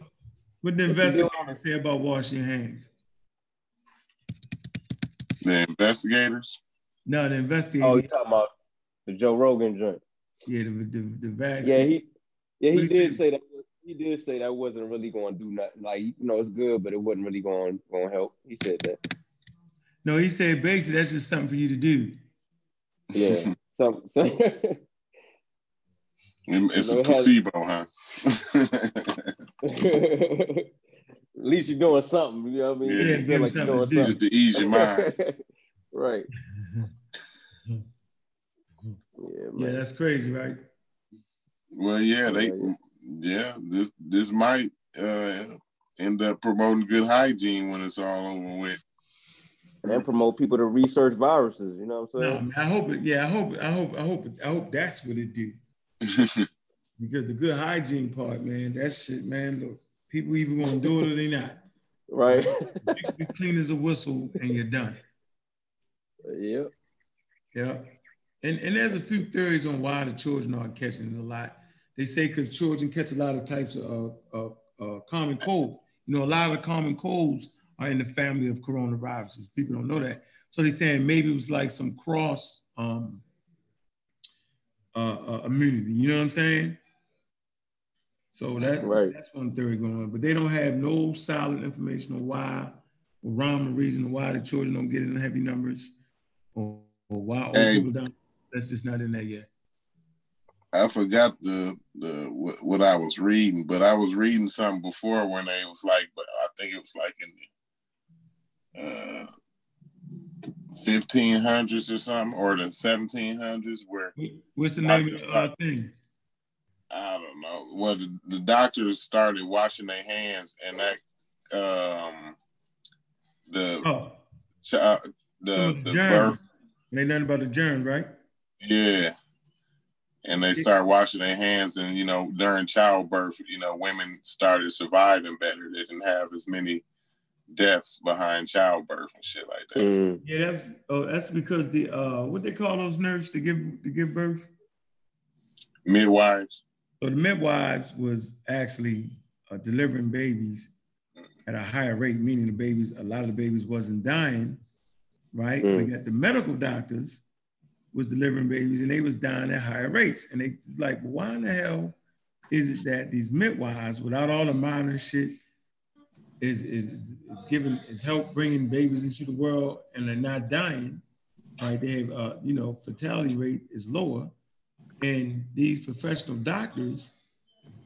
what the investigators say about washing your hands?
The investigators?
No, the investigator.
Oh, you talking about the Joe Rogan joint?
Yeah, the the, the vaccine.
Yeah, he yeah he did say that. He did say that wasn't really going to do nothing. Like you know, it's good, but it wasn't really going going to help. He said that.
No, he said basically that's just something for you to do.
Yeah, some, some
it's a placebo, huh? <laughs>
At least you're doing something. You know what I mean?
Yeah, yeah like you're doing
something. Just to ease your mind. <laughs>
right.
Yeah, yeah, that's crazy, right?
Well, yeah, they, yeah, this this might uh, end up promoting good hygiene when it's all over with.
And promote people to research viruses. You know what I'm saying?
No, I hope it. Yeah, I hope. I hope. I hope. I hope that's what it do. <laughs> because the good hygiene part, man, that shit, man. Look, people either gonna do it or they not.
Right. <laughs>
You clean as a whistle and you're done.
Yep.
Yeah. And and there's a few theories on why the children are catching it a lot. They say because children catch a lot of types of uh, uh, common cold. You know, a lot of the common colds are in the family of coronaviruses. People don't know that. So they're saying maybe it was like some cross um, uh, uh, immunity. You know what I'm saying? So that,
Right.
that's one theory going on. But they don't have no solid information on why or rhyme or reason why the children don't get in heavy numbers or, or why old
Hey.
people don't. That's just not in there yet.
I forgot the the what, what I was reading, but I was reading something before when they was like, but I think it was like in the uh, fifteen hundreds or something, or the seventeen hundreds, where
What's the name of the uh, thing?
I don't know. Well, the, the doctors started washing their hands, and that um the
Oh,
child, the
the
the
germs.
birth,
Ain't nothing about the germs, right?
yeah. And they start washing their hands, and you know, during childbirth, you know, women started surviving better. They didn't have as many deaths behind childbirth and shit like that.
Mm.
Yeah, that's oh, that's because the uh, what they call those nurses to give to give birth.
Midwives,
So the midwives was actually uh, delivering babies at a higher rate, meaning the babies, a lot of the babies wasn't dying, right?
Mm.
We got the medical doctors was delivering babies and they was dying at higher rates. And they was like, why in the hell is it that these midwives, without all the modern shit, is is is giving is help bringing babies into the world and they're not dying, right? They have uh, you know, fatality rate is lower, and these professional doctors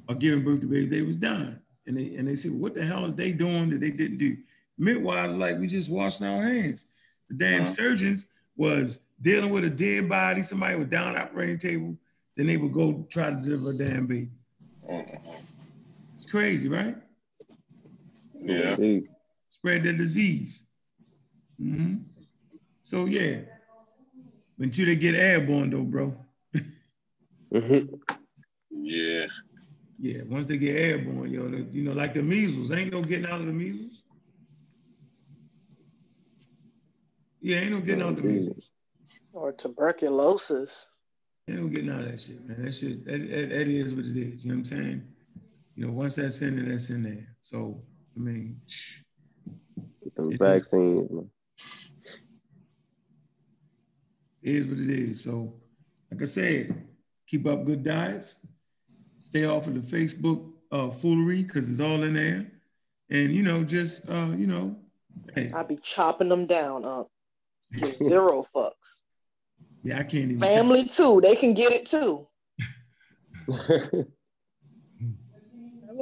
are giving birth to babies they was dying. And they and they said, what the hell is they doing that they didn't do? Midwives like we just washing our hands. The damn
Mhm.
surgeons was dealing with a dead body, somebody was down on operating table, then they would go try to deliver a damn baby.
Mhm.
It's crazy, right?
Yeah.
Indeed.
Spread the disease. Mhm. So yeah. Until they get airborne though, bro.
Mhm.
Yeah,
Yeah, once they get airborne, yo, the- you know, like the measles, ain't no getting out of the measles. Yeah, ain't no getting out of the measles.
Or tuberculosis.
Ain't no getting out of that shit, man. That shit, that, that, that is what it is. You know what I'm saying? You know, once that's in there, that's in there. So, I mean, shh,
Them
It is.
vaccines, man.
it is what it is. So, like I said, keep up good diets, stay off of the Facebook uh, foolery because it's all in there, and you know, just uh, you know, hey,
I be chopping them down up. Give <laughs> zero fucks.
yeah, I can't even.
Family too, they can get it too. <laughs>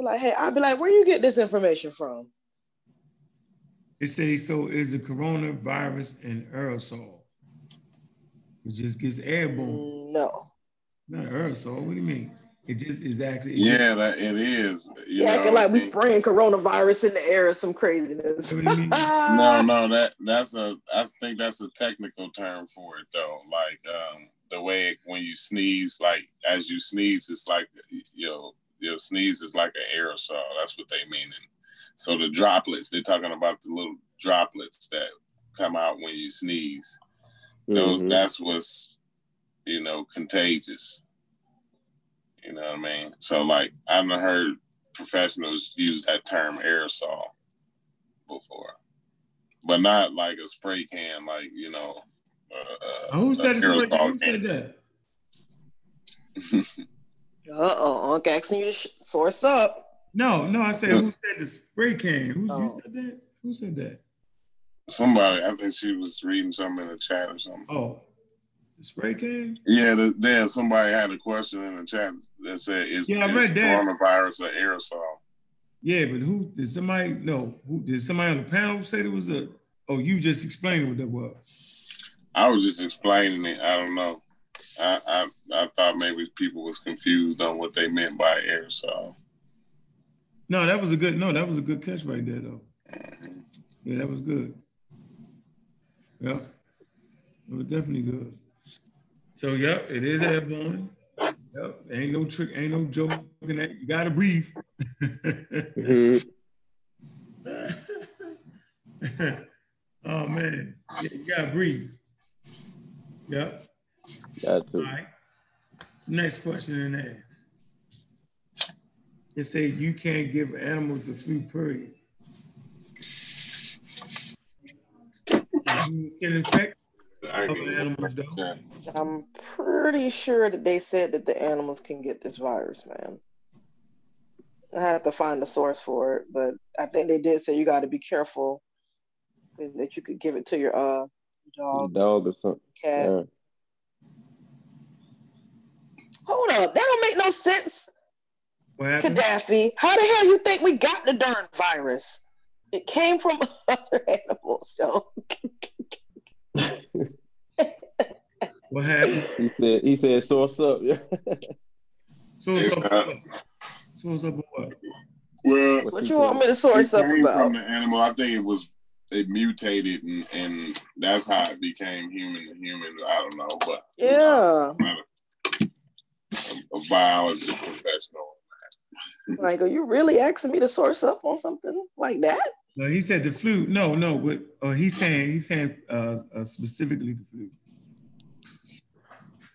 I'll like, hey, I'll be like, where you get this information from?
It says so is a coronavirus an aerosol? It just gets airborne.
No.
Not aerosol. What do you mean? It just is actually. It
yeah, that it is. You
Yeah,
know,
like we spraying coronavirus in the air or some craziness.
What do you mean? <laughs>
No, no, that that's a I think that's a technical term for it though. Like um the way it, when you sneeze, like as you sneeze, it's like you know your sneeze is like an aerosol. That's what they mean. And so the droplets, they're talking about the little droplets that come out when you sneeze. Those
Mhm.
that's what's you know contagious. You know what I mean? So like I've never heard professionals use that term aerosol before, but not like a spray can, like you know. Uh,
Oh, who
uh,
said,
a
it? Who said that? <laughs>
Uh-oh, Unc asking you to sh- source up.
No, no, I said who mm. said the spray can? Who
Oh.
said that? Who said that?
Somebody, I think she was reading something in the chat or something.
Oh, the spray can?
Yeah, the, there somebody had a question in the chat that said, "Is,
Yeah, I
is
read that.
coronavirus an aerosol?"
Yeah, but who did somebody no? Who did somebody on the panel say there was a? Oh, you just explained what that was.
I was just explaining it. I don't know. I, I I thought maybe people was confused on what they meant by air So.
No, that was a good. No, that was a good catch right there, though. Yeah, that was good. Yep, it was definitely good. So, yep, it is airborne. Yep, ain't no trick, ain't no joke. You gotta breathe.
mm-hmm. <laughs>
oh man, yeah, you gotta breathe. Yep.
Got to.
All right. So next question in there. It say you can't give animals the flu. Period. You can infect other animals though.
I'm pretty sure that they said that the animals can get this virus, man. I have to find the source for it, but I think they did say you got to be careful that you could give it to your uh dog,
Dog or something.
cat.
Yeah.
Hold up, that don't make no sense,
What?
Gaddafi. How the hell you think we got the darn virus? It came from <laughs> other animals, yo.
What happened?
He said he said source up. Yeah.
So what's
It's
up? <laughs>
not-
with what? Up what?
Well,
What you want me to source
it
up about?
from the animal. I think it was it mutated, and, and that's how it became human to human. I don't know, but
Yeah.
I'm a, a professional.
Like, are you really asking me to source up on something like that?
No, he said the flu. No, no, but uh, he's saying he's saying uh, uh, specifically the flu.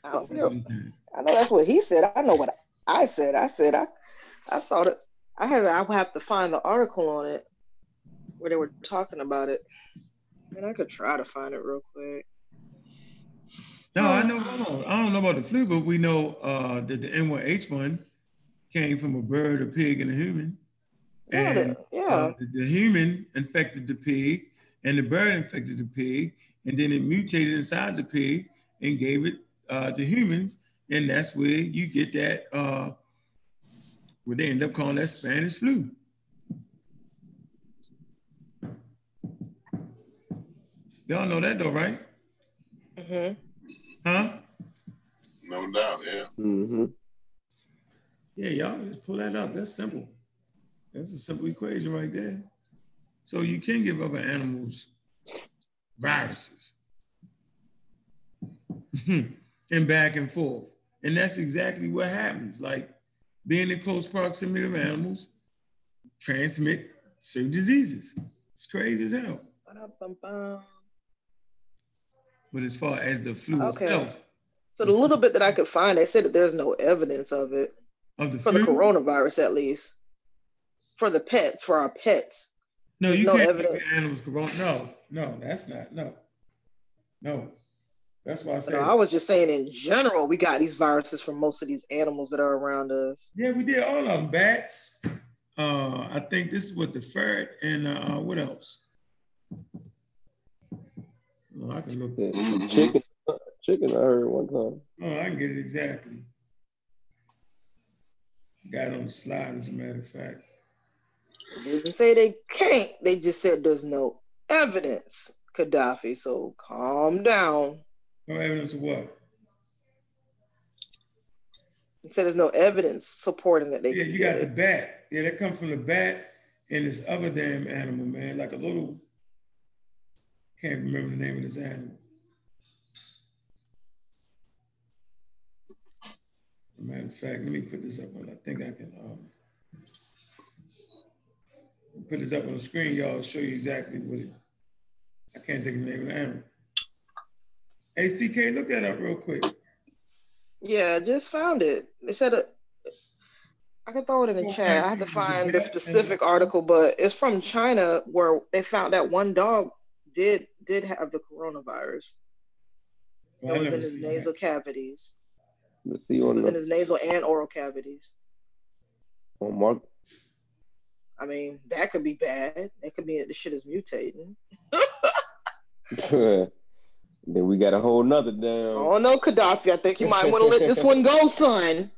I don't know.
what he's saying.
I know that's what he said. I know what I said. I said I, I saw that. I had. I would have to find the article on it where they were talking about it. And I could try to find it real quick.
No, I know. I don't, know about the flu, but we know uh, that the N1H1 came from a bird, a pig, and a human.
Yeah,
And
the- yeah.
uh, the, the human infected the pig, and the bird infected the pig, and then it mutated inside the pig and gave it uh, to humans, and that's where you get that. Uh, where they end up calling that Spanish flu. Y'all know that though, right?
hmm
Huh?
No doubt, yeah.
Mm-hmm.
Yeah, y'all just pull that up. That's simple. That's a simple equation right there. So you can give other animals viruses <laughs> and back and forth. And that's exactly what happens. Like being in close proximity of animals transmit certain diseases. It's crazy as hell.
Ba-da-bum-bum.
But as far as the flu
Okay.
itself,
So the little bit that I could find, they said that there's no evidence of it
of the
for
flu,
the coronavirus, at least for the pets, for our pets.
no, you
no
can't
evidence.
animals corona. No, no, that's not. No, no. That's why I
No,
said.
I was just saying in general, we got these viruses from most of these animals that are around us.
Yeah, we did all of them. Bats. Uh, I think this is what the ferret and uh, what else? Oh, I can look.
Yeah. Chicken, chicken. I heard one time.
Oh, I can get it exactly. Got it on the slide, as a matter of fact.
They didn't say they can't. They just said there's no evidence, Gaddafi. So calm down.
No evidence of what?
He said there's no evidence supporting that they
Yeah,
can
you
get
got the bat. Yeah, that come from the bat and this other damn animal, man, like a little. Can't remember the name of this animal. Matter of fact, let me put this up on. I think I can um, put this up on the screen, y'all. Show you exactly what it. I can't think of the name of the animal. Hey, CK, look that up real quick.
Yeah, I just found it. They said it. I can throw it in the chat. I have to find the specific article, but it's from China where they found that one dog did did have the coronavirus.
Well,
It was in his nasal
that.
cavities.
Let's see
It
on
was in his nasal and oral cavities.
on Mark.
I mean, that could be bad. It could be the shit is mutating. <laughs>
then we got a whole nother damn.
Oh no, Gaddafi. I think you might want to let this one go, son.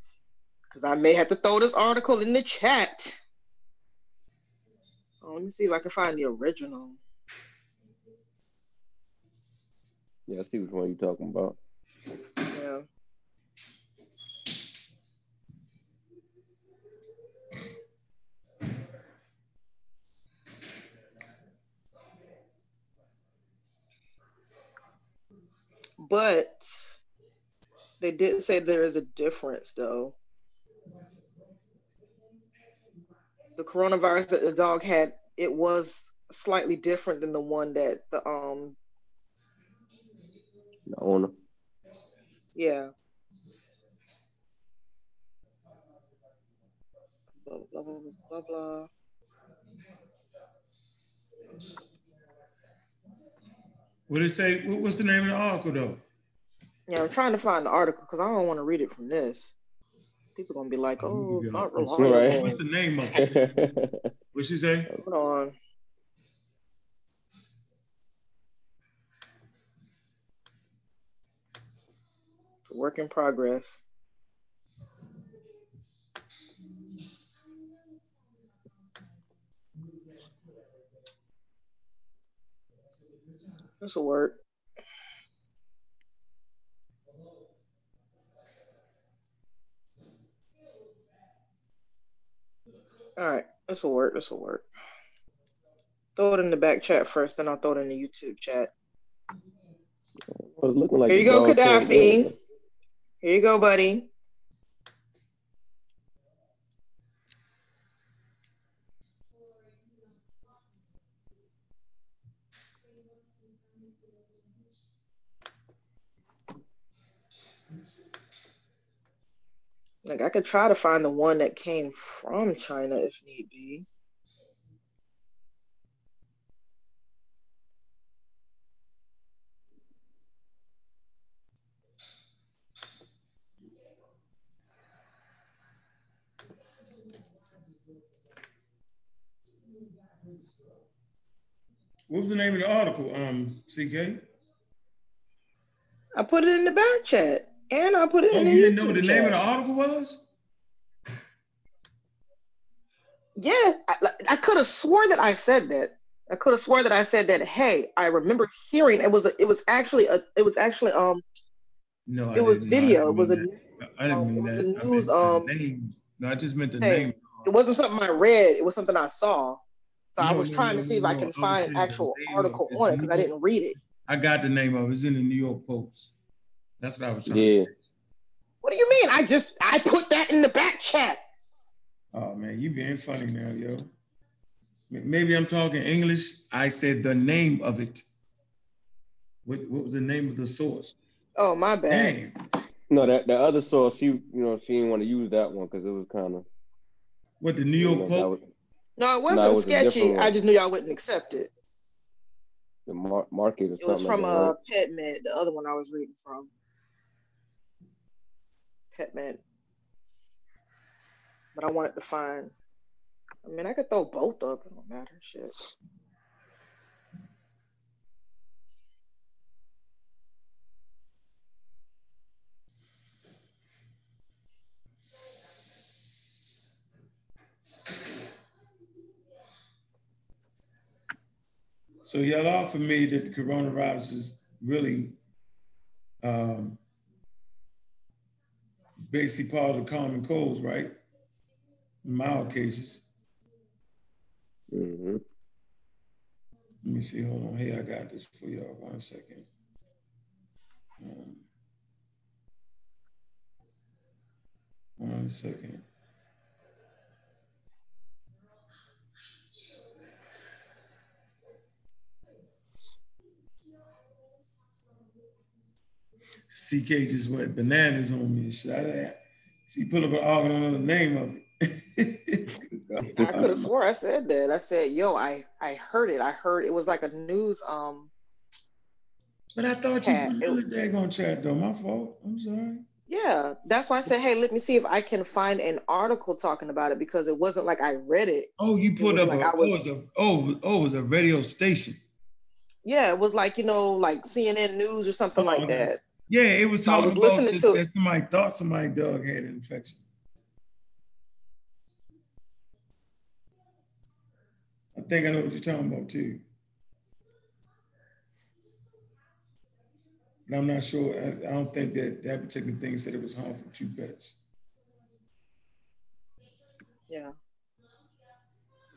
Because I may have to throw this article in the chat. Oh, let me see if I can find the original.
Yeah, I see which one you're talking about.
Yeah. But they did say there is a difference, though. The coronavirus that the dog had, it was slightly different than the one that the um
The owner.
yeah. Blah blah blah blah blah.
What did it say? What, what's the name of the article though?
Yeah, I'm trying to find the article because I don't want to read it from this. People gonna be like, "Oh, not
What's
reliable."
What's the name of it? <laughs> What she say?
Hold on. It's a work in progress. This will work. All right, this will work. This will work. Throw it in the back chat first, then I'll throw it in the YouTube chat.
Well, like
Here you go, Gaddafi. Here you go, buddy. Like I could try to find the one that came from China if need be.
What was the name of the article? Um, CK.
I put it in the back chat and I put it
Oh,
in the Oh, you
didn't know what the name of the article was?
Yeah, I, I could have swore that I said that. I could have swore that I said that. Hey, I remember hearing it was a, it was actually a it was actually um
No, I
it was
didn't. No,
video. It was a
that. I didn't mean that. I
news, um,
name. No, I just meant the
Hey,
name.
it wasn't something I read. It was something I saw. So I was
no,
trying
no,
to see if I can
I
find an actual article
it's
on it because I didn't read it.
I got the name of it. It's in the New York Post. That's what I was trying.
Yeah.
What do you mean? I just I put that in the back chat.
Oh man, you being funny now, yo. Maybe I'm talking English. I said the name of it. What, what was the name of the source?
Oh my bad.
Damn.
No, that the other source, she you know she didn't want to use that one because it was kind of
What the New York Post?
No, it wasn't
No, it was
sketchy. I just knew y'all wouldn't accept it.
the mar- market or
It was from
like
uh PetMed, the other one I was reading from. PetMed. But I wanted to find. I mean, I could throw both up. It don't matter. Shit.
So y'all offered me that the coronavirus is really um, basically part of the common colds, right? In mild cases.
hmm
Let me see. Hold on. Here, I got this for y'all. One second. Um, one second. CK just went bananas on me and shit. I, see, put up an argument on the name of it. <laughs>
I could have swore I said that. I said, "Yo, I I heard it. I heard it was like a news um
But I thought you put it in the daggone chat though. My fault. I'm sorry.
Yeah, that's why I said, hey, let me see if I can find an article talking about it because it wasn't like I read it.
Oh, you put up
like
a,
I was-
oh, it's a oh oh it was a radio station.
Yeah, it was like, you know, like CNN News or something
Oh,
like
okay.
that.
Yeah, it was
I
talking
was
about
listening
this,
to-
that somebody thought somebody dog had an infection. I think I know what you're talking about too. But I'm not sure. I, I don't think that that particular thing said it was harmful to pets.
Yeah.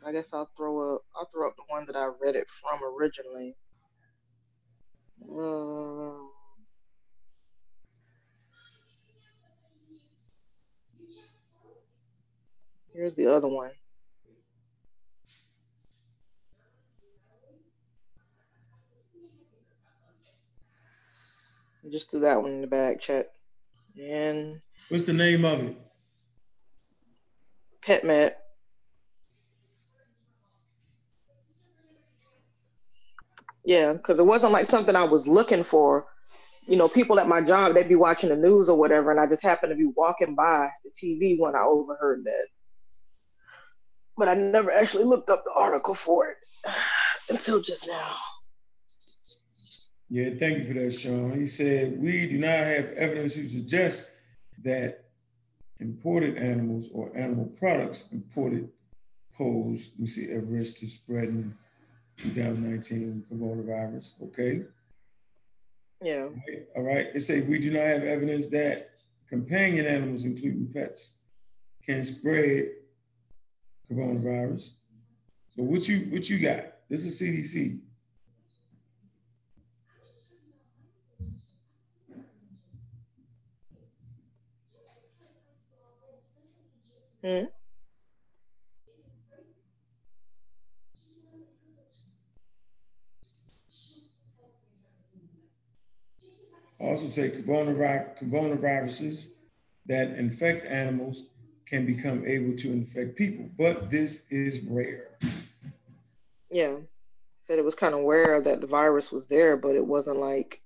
I guess I'll throw up I'll throw up the one that I read it from originally. Um, Here's the other one. Just threw that one in the bag, check. And
what's the name of it?
PetMed. Yeah, because it wasn't like something I was looking for. You know, people at my job, they'd be watching the news or whatever, and I just happened to be walking by the TV when I overheard that. But I never actually looked up the article for it until just now.
Yeah, thank you for that, Sean. He said, We do not have evidence to suggest that imported animals or animal products imported pose, let me see, a risk to spreading 2019 coronavirus. Okay.
Yeah.
All right. All right. It says we do not have evidence that companion animals, including pets, can spread coronavirus. So what you what you got? This is CDC.
Hmm.
Also say coronavirus, coronaviruses that infect animals can become able to infect people, but this is rare.
Yeah. Said it was kind of rare that the virus was there, but it wasn't like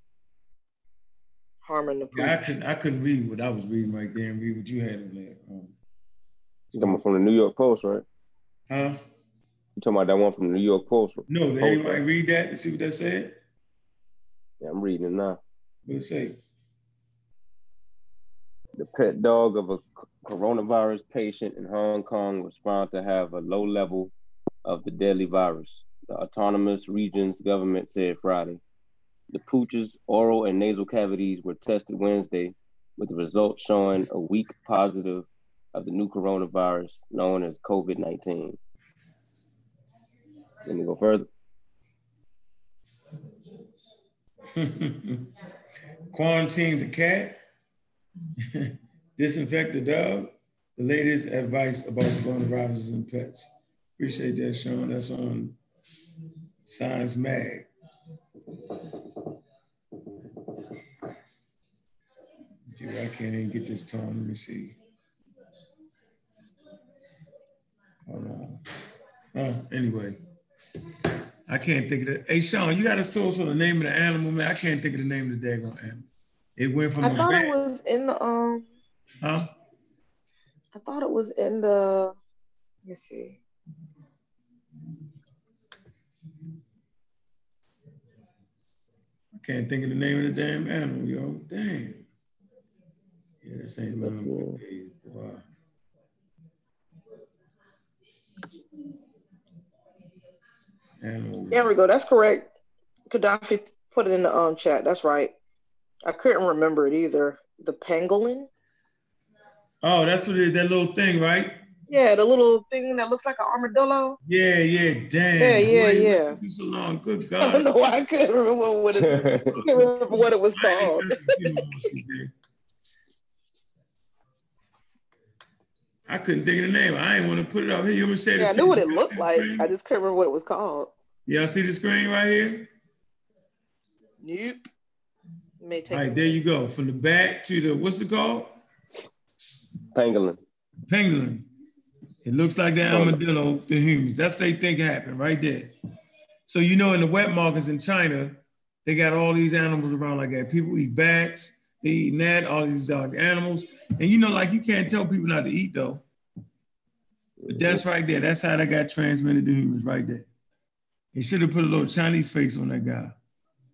harming the
Yeah, I couldn't I couldn't read what I was reading right there and read what you had in there. Um,
You talking about from the New York Post, right?
huh?
You talking about that one from the New York Post?
No, did
Post,
anybody
right?
read that to see what that said?
Yeah, I'm reading it now.
What it say?
The pet dog of a coronavirus patient in Hong Kong was found to have a low level of the deadly virus. The autonomous region's government said Friday. The pooch's oral and nasal cavities were tested Wednesday, with the results showing a weak positive of the new coronavirus known as COVID 19. Let me go further. <laughs>
Quarantine the cat, <laughs> disinfect the dog, the latest advice about coronaviruses and pets. Appreciate that, Sean. That's on Science Mag. I can't even get this tone. Let me see. Hold on. Oh, anyway. I can't think of it. Hey, Sean, you got a source on the name of the animal, man. I can't think of the name of the daggone animal. It went from
I
a
thought
bat.
it was in the um.
Huh?
I thought it was in the. Let me see.
I can't think of the name of the damn animal, yo. Damn. Yeah, this ain't none of my days, boy. Animal.
There we go. That's correct. Gaddafi put it in the um chat. That's right. I couldn't remember it either. The pangolin.
Oh, that's what it is. That little thing, right?
Yeah, the little thing that looks like an armadillo.
Yeah, yeah. Damn.
Yeah, yeah,
boy,
yeah.
Took you so long? Good <laughs>
I
God.
don't know why I couldn't remember what it, remember what it was <laughs> called.
messing with you no more, CJ. I couldn't think of the name. I ain't want to put it up here. You want me to say
Yeah, I knew what it looked like. I just couldn't remember what it was called.
Y'all see the screen right here?
Nope. You may take
All right, there you go. From the back to the what's it called?
Pangolin.
Pangolin. It looks like the armadillo to humans. That's what they think happened right there. So you know, in the wet markets in China, they got all these animals around like that. People eat bats, they eat gnat, all these exotic animals. And you know, like you can't tell people not to eat though. But that's right there. That's how that got transmitted to humans right there. They should have put a little Chinese face on that guy.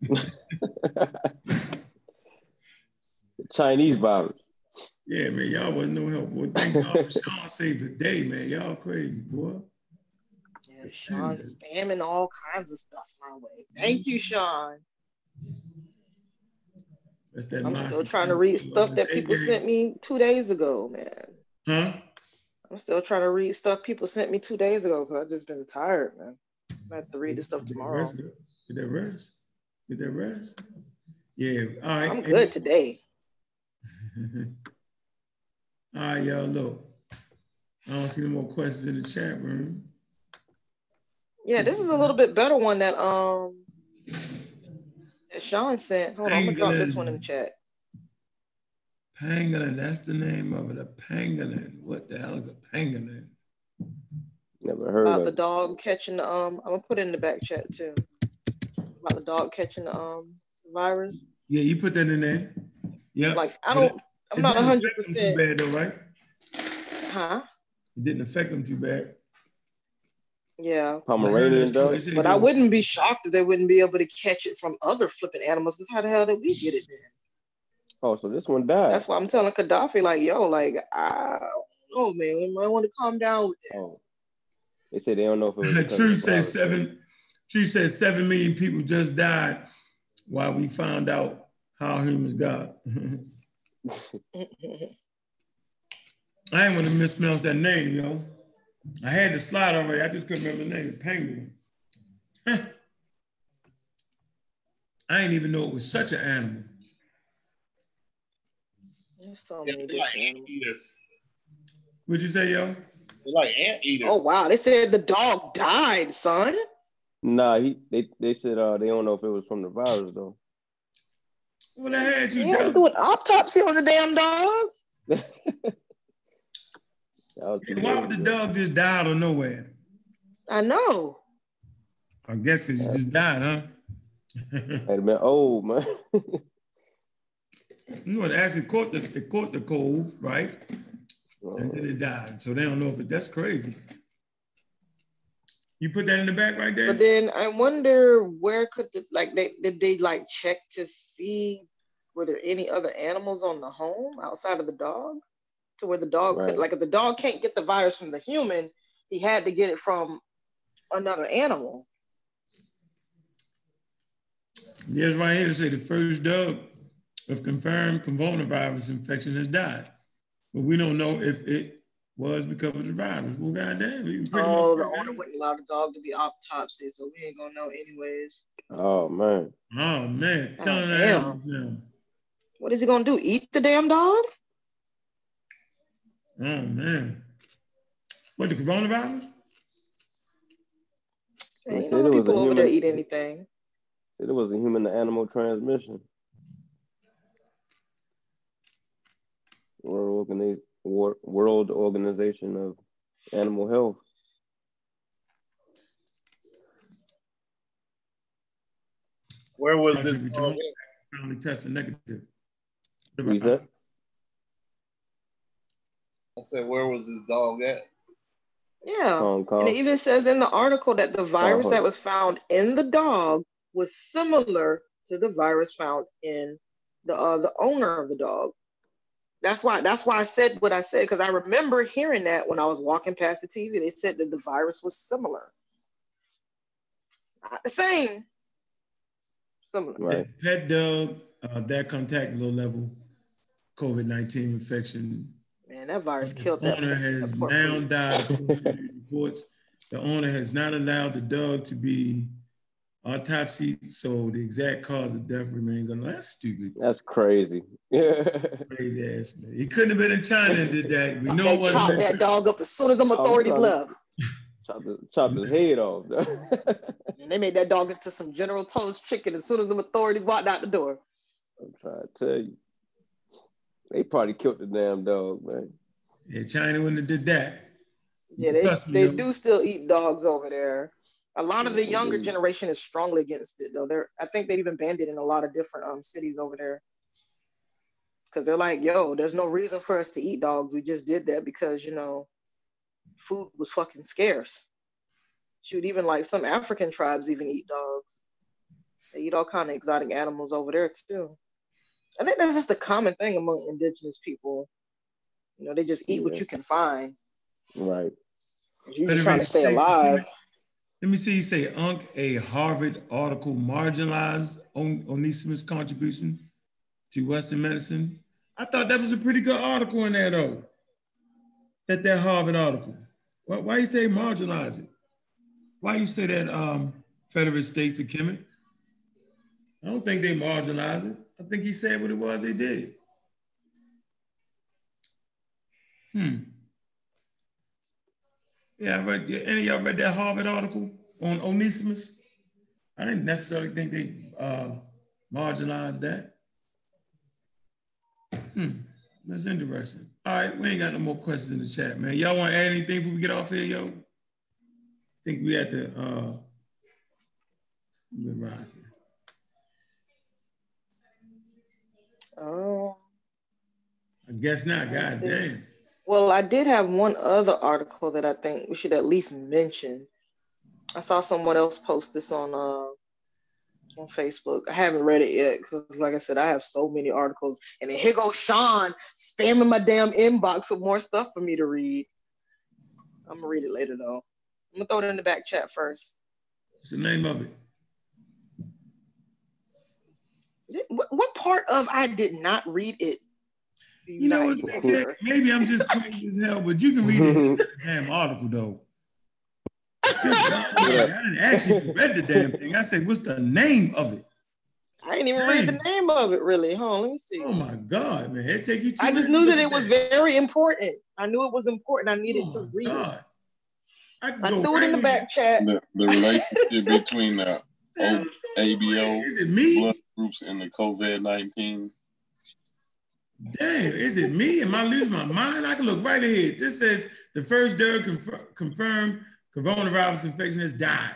<laughs> <laughs>
Chinese virus.
Yeah, man, y'all wasn't no help. Boy, thank God <laughs> Sean saved the day, man. Y'all crazy, boy.
Yeah, Sean spamming all kinds of stuff my way. Thank you, Sean.
That's that
I'm still trying to read stuff that people sent me two days ago, man.
Huh?
I'm still trying to read stuff people sent me two days ago because I've just been tired, man. I have to read the stuff
Get
tomorrow.
rest, girl. Get that rest. Get that rest. Yeah. All right.
I'm good today. <laughs>
All right, y'all. Look, I don't see no more questions in the chat room.
Yeah, this is a little bit better one that um that that Sean sent. Hold on, I'm gonna drop this one in the chat.
Pangolin, that's the name of it. A pangolin. What the hell is a pangolin?
Never heard
About
of
the
it.
dog catching the um. I'm gonna put it in the back chat too. About the dog catching the um virus.
Yeah, you put that in there. Yeah.
Like I don't. I'm not
didn't 100.
percent
Too bad though, right?
Huh?
It didn't affect them too bad.
Yeah.
Pomeranian
They
dog.
But I wouldn't be shocked if they wouldn't be able to catch it from other flipping animals. Because how the hell did we get it then?
Oh, so this one died.
That's why I'm telling Gaddafi, like, yo, like, I don't know, man. We might want to calm down with that.
Oh. They said they don't know if it was. <laughs>
True says seven. True says seven million people just died while we found out how humans got. I ain't want to mispronounce that name, you know. I had the slide already. I just couldn't remember the name. Penguin. <laughs> I didn't even know it was such an animal.
There's so
Yeah,
many
like
different animals.
anteaters.
What'd you say, yo?
They're like anteaters.
Oh wow, they said the dog died, son.
Nah, he they they said uh they don't know if it was from the virus though.
Well, I had you
Yeah, I'm
down.
doing autopsy on the damn dog. <laughs>
That was two
Why would the dog just die out of nowhere?
I know.
I guess it just died, huh?
Had been old man.
you know, it actually caught the it caught the cold, right? And uh-huh. then it died. So they don't know if it that's crazy. You put that in the back right there?
But then I wonder where could the like they did they like check to see were there any other animals on the home outside of the dog? To where the dog
Right.
could like if the dog can't get the virus from the human, he had to get it from another animal.
Yes, right here it say the first dog of confirmed coronavirus infection has died. But we don't know if it was because of the virus. Well, goddamn, we pretty
Oh, the
much
owner wouldn't allow the dog to be autopsy, so we ain't gonna know anyways.
Oh man.
Oh man,
Oh,
telling
damn.
that.
What is he gonna do? Eat the damn dog?
Oh man. What the coronavirus?
They
Ain't no
it was a
people over there eat anything.
It was a human to animal transmission. World, Organi- Wor- World Organization of Animal Health.
Where was
Country
this?
returned, Finally tested negative.
Who's that?
I said, where was this dog at?
Yeah.
Hong
And it even says in the article that the virus
Uh-huh.
that was found in the dog was similar to the virus found in the uh, the owner of the dog. That's why that's why I said what I said because I remember hearing that when I was walking past the TV. They said that the virus was similar, not the same, similar.
Right.
Pet dog uh, that contact low level COVID 19 infection.
Man, that virus
The
killed that.
owner has
that
now died. according <laughs> reports. The owner has not allowed the dog to be autopsied, so the exact cause of death remains unknown. That's stupid.
That's crazy. Yeah. <laughs>
Crazy ass man. He couldn't have been in China and did that. We know
They
it wasn't.
chopped that dog up as soon as them authorities
trying-
left.
chopped, his, chopped his head off. <laughs>
And they made that dog into some General Tso's chicken as soon as the authorities walked out the door.
I'm trying to tell you. They probably killed the damn dog, man.
Yeah, China wouldn't have did that.
Yeah, they, they do still eat dogs over there. A lot of the younger generation is strongly against it, though. They're I think they've even banned it in a lot of different um cities over there. Cause they're like, yo, there's no reason for us to eat dogs. We just did that because you know, food was fucking scarce. Shoot, even like some African tribes even eat dogs. They eat all kind of exotic animals over there too. I think that's just a common thing among indigenous people. You know, they just eat what you can find.
Right.
You're just trying to stay alive.
Let me see. You say Unc, a Harvard article marginalized On- Onesimus' contribution to Western medicine. I thought that was a pretty good article in there, though. That that Harvard article. Why, why you say marginalize it? Why you say that um, Federate states are Kemet? I don't think they marginalized it. I think he said what it was they did. Hmm. Yeah, I read. Any of y'all read that Harvard article on Onesimus? I didn't necessarily think they uh, marginalize that. Hmm, that's interesting. All right, we ain't got no more questions in the chat, man. Y'all want to add anything before we get off here, yo? I think we had to uh right.
Oh.
I guess not. God damn.
Well, I did have one other article that I think we should at least mention. I saw someone else post this on uh on Facebook. I haven't read it yet because, like I said, I have so many articles, and then here goes Sean spamming my damn inbox with more stuff for me to read. I'm gonna read it later though. I'm gonna throw it in the back chat first.
What's the name of it?
What, what part of I did not read it?
You know, okay, maybe I'm just crazy as hell, but you can read the <laughs> damn article though. <laughs> I didn't actually read the damn thing. I said, "What's the name of it?"
I didn't even read the name of it really. Hold on, let me see.
Oh my god, man! It take you. two.
I just knew that it was very important. I knew it was important. I needed oh to read god. it. I, I threw it in the back chat.
The, the relationship between the <laughs> ABO
is it me?
blood groups and the COVID nineteen.
Damn, is it me? Am I losing my mind? I can look right ahead. This says the first Derek confirmed coronavirus infection has died.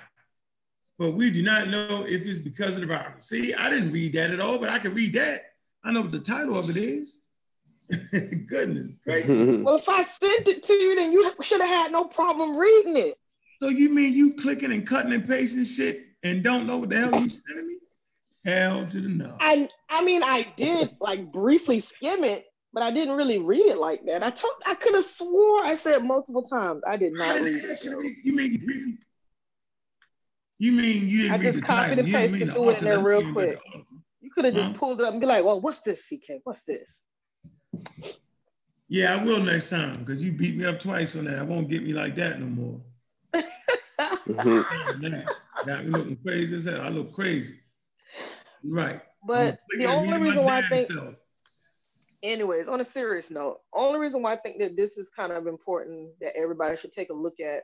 But we do not know if it's because of the virus. See, I didn't read that at all, but I can read that. I know what the title of it is. <laughs> Goodness gracious. <laughs>
well, if I sent it to you, then you should have had no problem reading it.
So you mean you clicking and cutting and pasting shit and don't know what the hell you sending me? Hell to the no.
I I mean I did like briefly skim it, but I didn't really read it like that. I told I could have swore I said multiple times I did not read it.
You mean briefly? You mean you didn't
I
read
just copied and pasted through it in there real quick. You could have just pulled it up and be like, "Well, what's this, CK? What's this?"
Yeah, I will next time because you beat me up twice on that. I won't get me like that no more. <laughs> mm-hmm. Got me looking crazy as hell. I look crazy. Right.
But the only reason why I think, self. anyways, on a serious note, only reason why I think that this is kind of important that everybody should take a look at,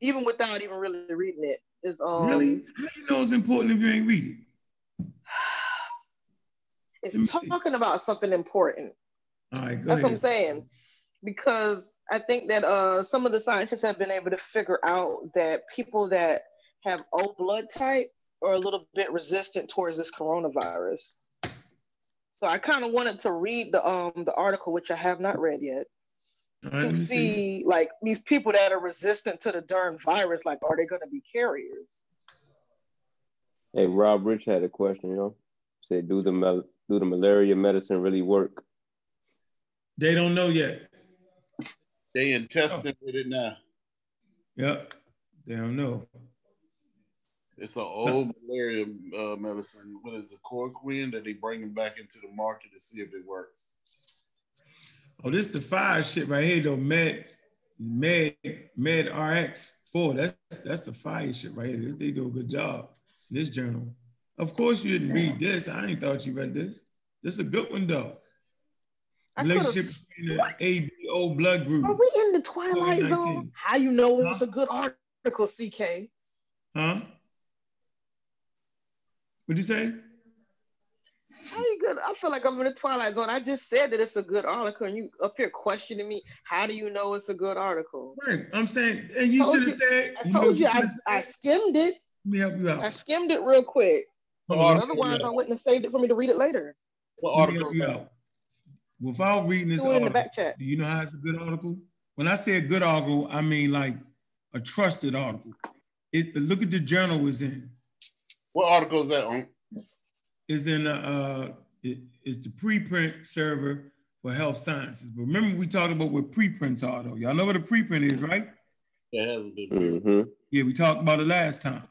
even without even really reading it, is um.
Really? How you know it's important if you ain't reading? <sighs>
It's talking see. about something important.
All right,
That's
ahead.
what I'm saying. Because I think that uh, some of the scientists have been able to figure out that people that have O blood type are a little bit resistant towards this coronavirus. So I kind of wanted to read the um the article, which I have not read yet, to see, see like these people that are resistant to the darn virus, like are they going to be carriers?
Hey, Rob Rich had a question. You know, say, do the mal- do the malaria medicine really work?
They don't know yet.
They in testing oh. with it now.
Yep, they don't know.
It's an old malaria uh, medicine. What is it, chloroquine that they bringing back into the market to see if it works.
Oh, this the fire shit right here though. Med, Med, Med RX four. That's that's the fire shit right here. They do a good job. This journal. Of course you didn't read this. I ain't thought you read this. This is a good one though. Relationship between the ABO blood group.
Are we in the twilight zone? How you know it was a good article, CK?
Huh? What'd you say?
How you good? I feel like I'm in the twilight zone. I just said that it's a good article, and you up here questioning me. How do you know it's a good article?
Right. I'm saying, and you should have said.
I told you, you I, I skimmed it.
Let me help you out.
I skimmed it real quick. Otherwise, I wouldn't have saved it for me to read it later.
What article?
Without reading this article, do you know how it's a good article? When I say a good article, I mean like a trusted article. It's the look at the journal is in.
What article is that on?
Is in uh it is the preprint server for health sciences. But remember, we talked about what preprints are, though. Y'all know what a preprint is, right?
It hasn't been.
Mm-hmm.
Yeah, we talked about it last time,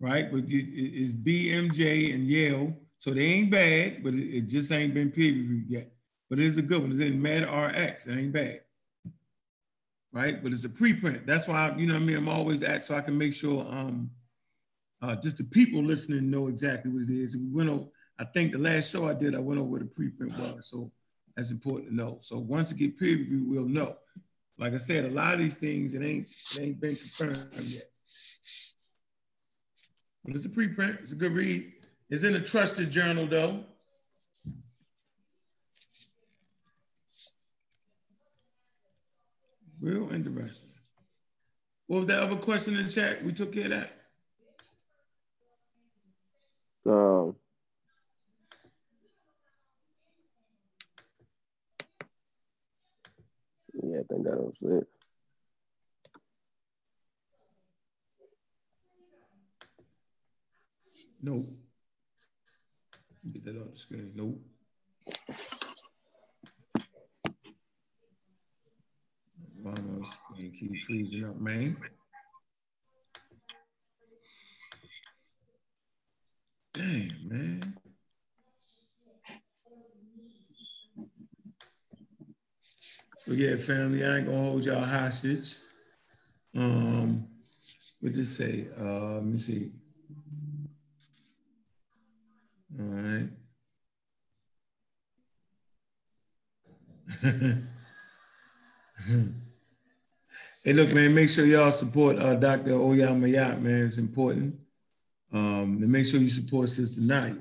right? But it's BMJ and Yale, so they ain't bad, but it, just ain't been peer reviewed yet. But it is a good one. It's in MedRx. It ain't bad, right? But it's a preprint. That's why you know what I mean. I'm always at so I can make sure um uh, just the people listening know exactly what it is. we went over, I think the last show I did, I went over a preprint was. So that's important to know. So once it get peer review, we'll know. Like I said, a lot of these things, it ain't, it ain't been confirmed yet. But it's a preprint, it's a good read. It's in a trusted journal though. Real interesting. What was that other question in the chat? We took care of that.
Um, yeah, I think that was it.
Nope. Get that off the screen. Nope. Vamos and keep freezing up, man. Dang, man. So yeah, family, I ain't gonna hold y'all hostage. Um, what just say? Uh, let me see. All right. <laughs> hey, look, man, make sure y'all support uh, Dr. Oyamayat, man. It's important. Um, and make sure you support Sister Naya.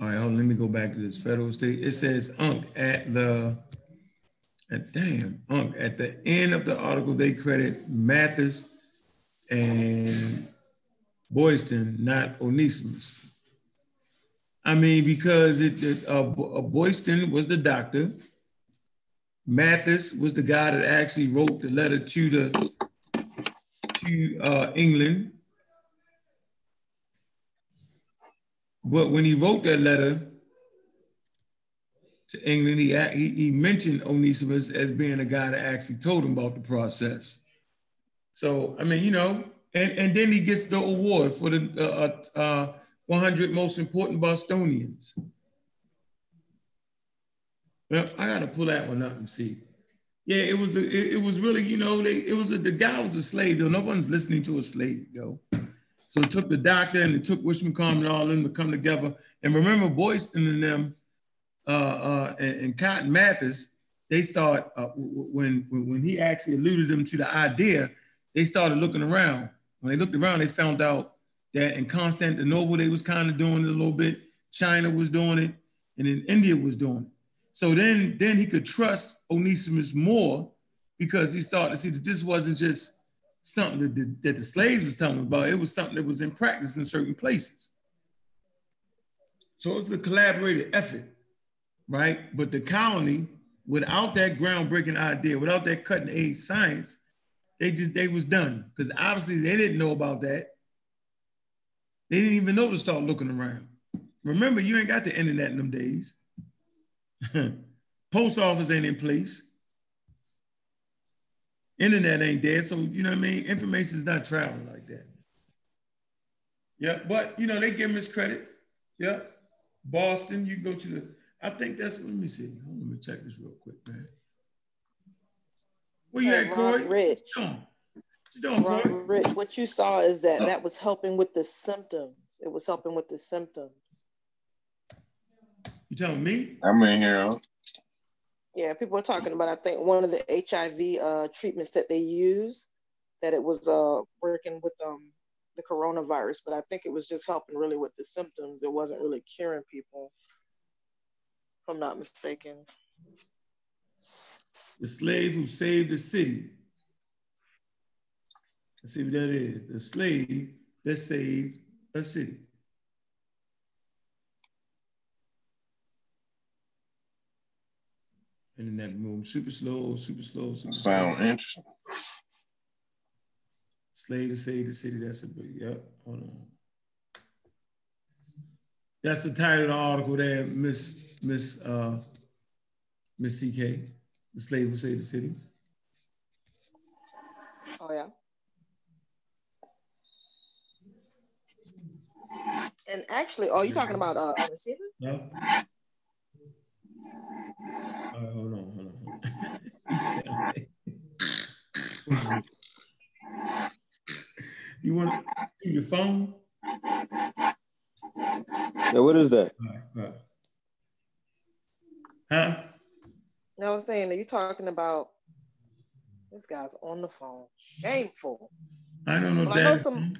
All right, hold on, let me go back to this federal state. It says Unc at the, at, damn, Unc, at the end of the article, they credit Mathis and Boylston, not Onesimus. I mean, because it, it uh, uh, Boylston was the doctor. Mathis was the guy that actually wrote the letter to the to uh, England. But when he wrote that letter to England, he, he, he mentioned Onesimus as being a guy that actually told him about the process. So, I mean, you know, and, and then he gets the award for the uh, uh, 100 most important Bostonians. Well, I got to pull that one up and see. Yeah, it was a, it, it was really, you know, they, it was a, the guy was a slave, though. No one's listening to a slave, yo. So it took the doctor and it took Wishman and all them to come together. And remember, Boylston and them uh, uh, and, and, Cotton Mathis, they start uh, when when he actually alluded them to the idea, they started looking around. When they looked around, they found out that in Constantinople they was kind of doing it a little bit. China was doing it, and then India was doing it. So then, then he could trust Onesimus more because he started to see that this wasn't just something that the, that the slaves was telling about. It was something that was in practice in certain places. So it's a collaborative effort, right? But the colony, without that groundbreaking idea, without that cutting edge science, they just they was done because obviously they didn't know about that. They didn't even know to start looking around. Remember, you ain't got the internet in them days. <laughs> Post office ain't in place. Internet ain't there. So, you know what I mean? Information is not traveling like that. Yeah, but you know, they give him his credit. Yeah. Boston, you go to the, I think that's, let me see. Hold on, let me check this real quick, man. Where you hey, at, Corey?
Rich. What you doing, Corey? Rich, what you saw is that oh. that was helping with the symptoms. It was helping with the symptoms.
You telling me?
I'm in here.
Yeah, people are talking about. I think one of the HIV uh, treatments that they use, that it was uh, working with um, the coronavirus, but I think it was just helping really with the symptoms. It wasn't really curing people, if I'm not mistaken.
The slave who saved the city. Let's see what that is. The slave that saved a city. And then that move super slow, super slow, super
Sound slow. interesting.
Slave to save the city. That's a big, yep. Hold on. That's the title of the article there, Miss Miss uh Miss CK. The slave who saved the city.
Oh yeah. And actually, oh, you talking about uh, receivers? No.
All right, hold on, hold on. Hold on. <laughs> you want to see your phone?
Yeah, what is that?
All right, all right. Huh?
No, I'm saying that you're talking about this guy's on the phone. Shameful.
I don't know well, that. I, know some...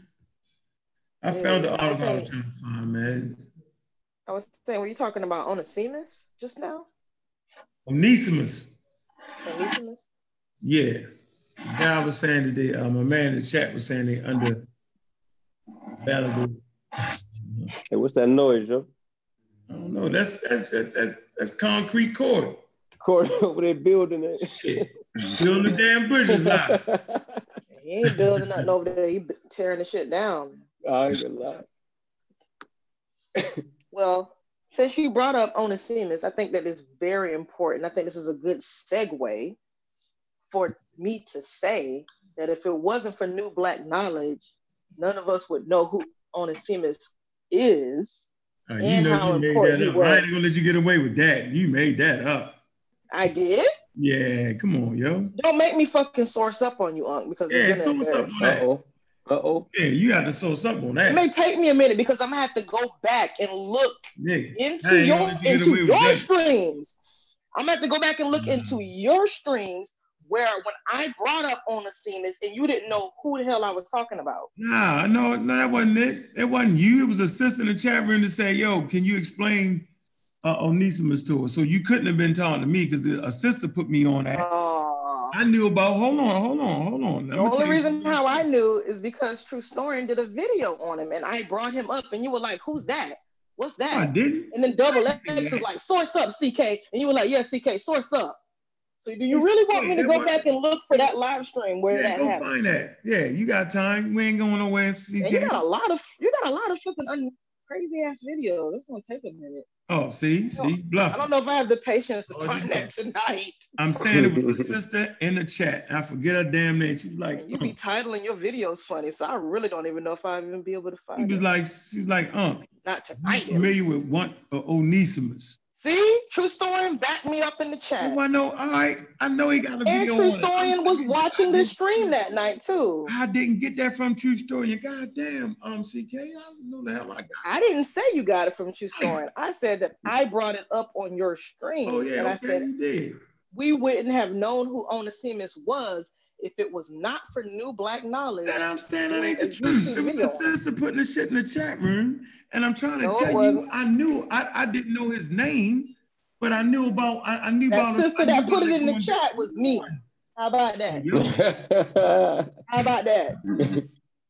I found the
Yeah, I
article I was trying to find, man.
I was saying, were you talking about Onesimus just now?
Onesimus.
Onesimus?
Yeah. The guy was saying that they, uh, my man in the chat was saying they under validated.
Hey, what's that noise, yo?
I don't know. That's that's that, that, that's concrete cord.
Court <laughs> over there building it.
Shit. Building the damn bridges live. <laughs>
He ain't building nothing over there. He tearing the shit down.
I ain't gonna lie. <laughs>
Well, since you brought up Onesimus, I think that is very important. I think this is a good segue for me to say that if it wasn't for New Black Knowledge, none of us would know who Onesimus is.
Uh, you
And
know
how
you made
important
that
he
up.
was.
I ain't gonna let you get away with that. You made that up.
I did.
Yeah, come on, yo.
Don't make me fucking source up on you, Unc, because
Yeah,
it's gonna
source up
embarrass
on that.
Uh-oh. Uh-oh.
Yeah, you have to source up on that.
It may take me a minute because I'm gonna have to go back and look
Nigga,
into
ain't
your
you
into your streams. I'm gonna have to go back and look
Mm.
into your streams where when I brought up Onesimus and you didn't know who the hell I was talking about.
Nah, no, no, that wasn't it. That wasn't you. It was a sister in the chat room to say, "Yo, can you explain uh, Onesimus to us?" So you couldn't have been talking to me because a sister put me on that.
Uh,
I knew about. Hold on, hold on, hold on.
the only reason how I knew is because True Storian did a video on him and I brought him up and you were like, "Who's that? What's that?"
I
that?"
didn't.
And then Double
I
X was like, "Source up, CK," and you were like, "Yeah, CK, source up." So do you
It's
really want me to go
wasn't-
back and look for that live stream where
Yeah,
that
go
happened?
find that. Yeah, you got time. We ain't going nowhere.
And you got a lot of you got a lot of flipping un- crazy ass videos. That's gonna take a minute.
Oh, see, see, bluff.
I don't know if I have the patience to
Oh,
find that tonight.
I'm saying it was a sister in the chat. I forget her damn name. She was like,
you be
uh,
titling your videos funny, so I really don't even know if I even be able to find."
he
find
was
it.
like, she was like, uh,
Not tonight.
familiar with one uh, Onesimus?
See, True Storian backed me up in the
Oh,
chat.
I know. All right, I know he got a
And
video
True
on it.
Storian
I'm
was watching the stream that night too.
I didn't get that from True Story. God damn, um, CK, I don't know the hell I got.
I didn't say you got it from True Storian. I said that I brought it up on your stream.
Oh yeah,
and I said
you did.
we wouldn't have known who Ona Onesimus was if it was not for New Black Knowledge.
That I'm saying that ain't the truth.
YouTube
It was
video.
a sister putting the shit in the chat room, and I'm trying to
No,
tell you. I knew I, I didn't know his name, but I knew about I, I knew
That
about
sister
I
that put it in the chat was me. How about that?
Yo, <laughs>
How about that?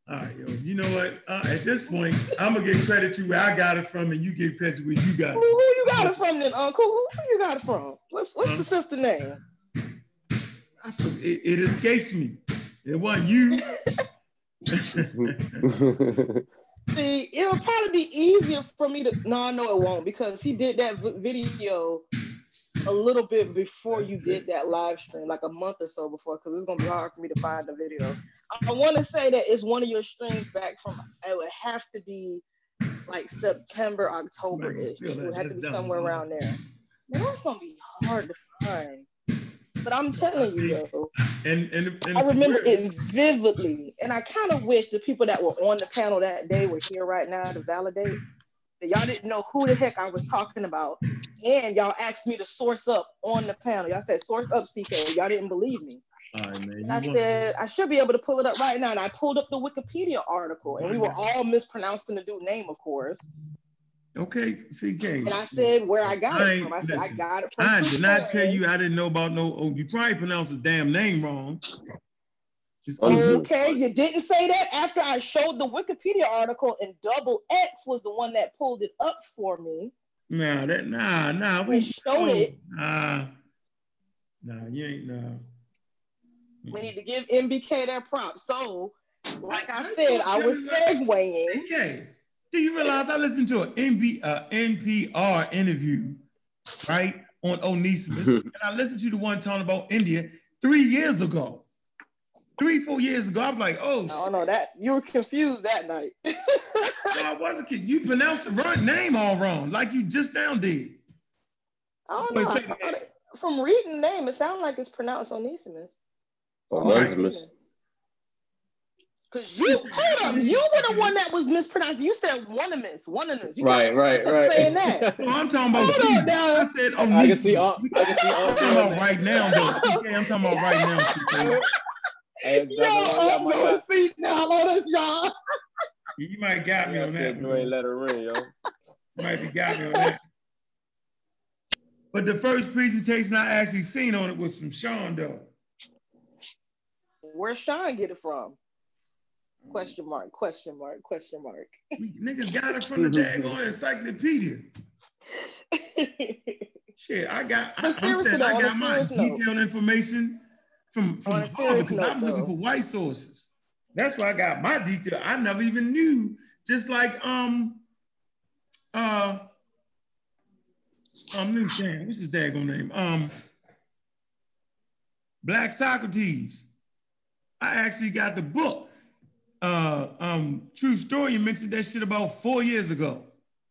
all right, yo, you know what? Uh, at this point, I'm gonna give credit to where I got it from, and you give credit to where you got
Who,
it.
who you got it from then, Uncle? Who, who you got it from? What's what's the sister name?
It, it escapes me. It wasn't you. <laughs>
See, it'll probably be easier for me to. No, no, it won't because he did that video a little bit before you did that live stream, like a month or so before, because it's gonna be hard for me to find the video. I want to say that it's one of your streams back from. It would have to be like September, October ish. It would have to be somewhere around there. Man, that's gonna be hard to find. But I'm telling you, though,
and, and, and
I remember it vividly, and I kind of wish the people that were on the panel that day were here right now to validate that y'all didn't know who the heck I was talking about, and y'all asked me to source up on the panel. Y'all said source up, CK. Y'all didn't believe me.
All right, man.
I said I should be able to pull it up right now, and I pulled up the Wikipedia article, and we were all mispronouncing the dude name, of course.
Okay, CK.
And I said where I got
I
it from. I said I got it from.
I did not tell you I didn't know about no. Oh, you probably pronounced his damn name wrong. Just
Okay, you didn't say that after I showed the Wikipedia article and Double X was the one that pulled it up for me.
Nah, that nah, nah. We
We showed it.
Nah, nah, you ain't nah.
We need to give NBK that prompt. So, like I said, I was segueing.
Okay. Do you realize I listened to an NB, uh, NPR interview, right, on Onesimus, <laughs> and I listened to the one talking about India three years ago. Three, four years ago, I was like, oh,
I don't know that you were confused that night. <laughs>
shit, I wasn't kidding. You pronounced the right name all wrong, like you just now did.
I don't
Wait,
know. I
say
it- from reading the name, it sounds like it's pronounced Onesimus.
Onesimus.
Cause you hold up, you were the one that was mispronounced. You said onesimus, onesimus. You
Right, right, right.
saying that.
No, <laughs> oh, I'm talking about
Hold on now.
I said
oh,
I
can see all. I can see all.
I'm talking about right now, though. CK, I'm talking about right now, CK. <laughs>
Hey,
Yo, I'm going to see now on us, y'all.
You might got me on that.
you ain't let her ring, yo.
You might be got me on that. But the first presentation I actually seen on it was from Sean though.
Where Sean get it from? Question mark, question mark, question mark. <laughs>
Niggas got it from the daggone encyclopedia. Shit, I got. I,
But
I'm saying
though,
I got my
serious note-
detailed information from from
On a
Harvard because I
note,
was looking
though.
for white sources. That's where I got my detail. I never even knew. Just like um uh um new damn, what's his daggone name? Um Black Socrates. I actually got the book. Uh um True Story you mentioned that shit about four years ago.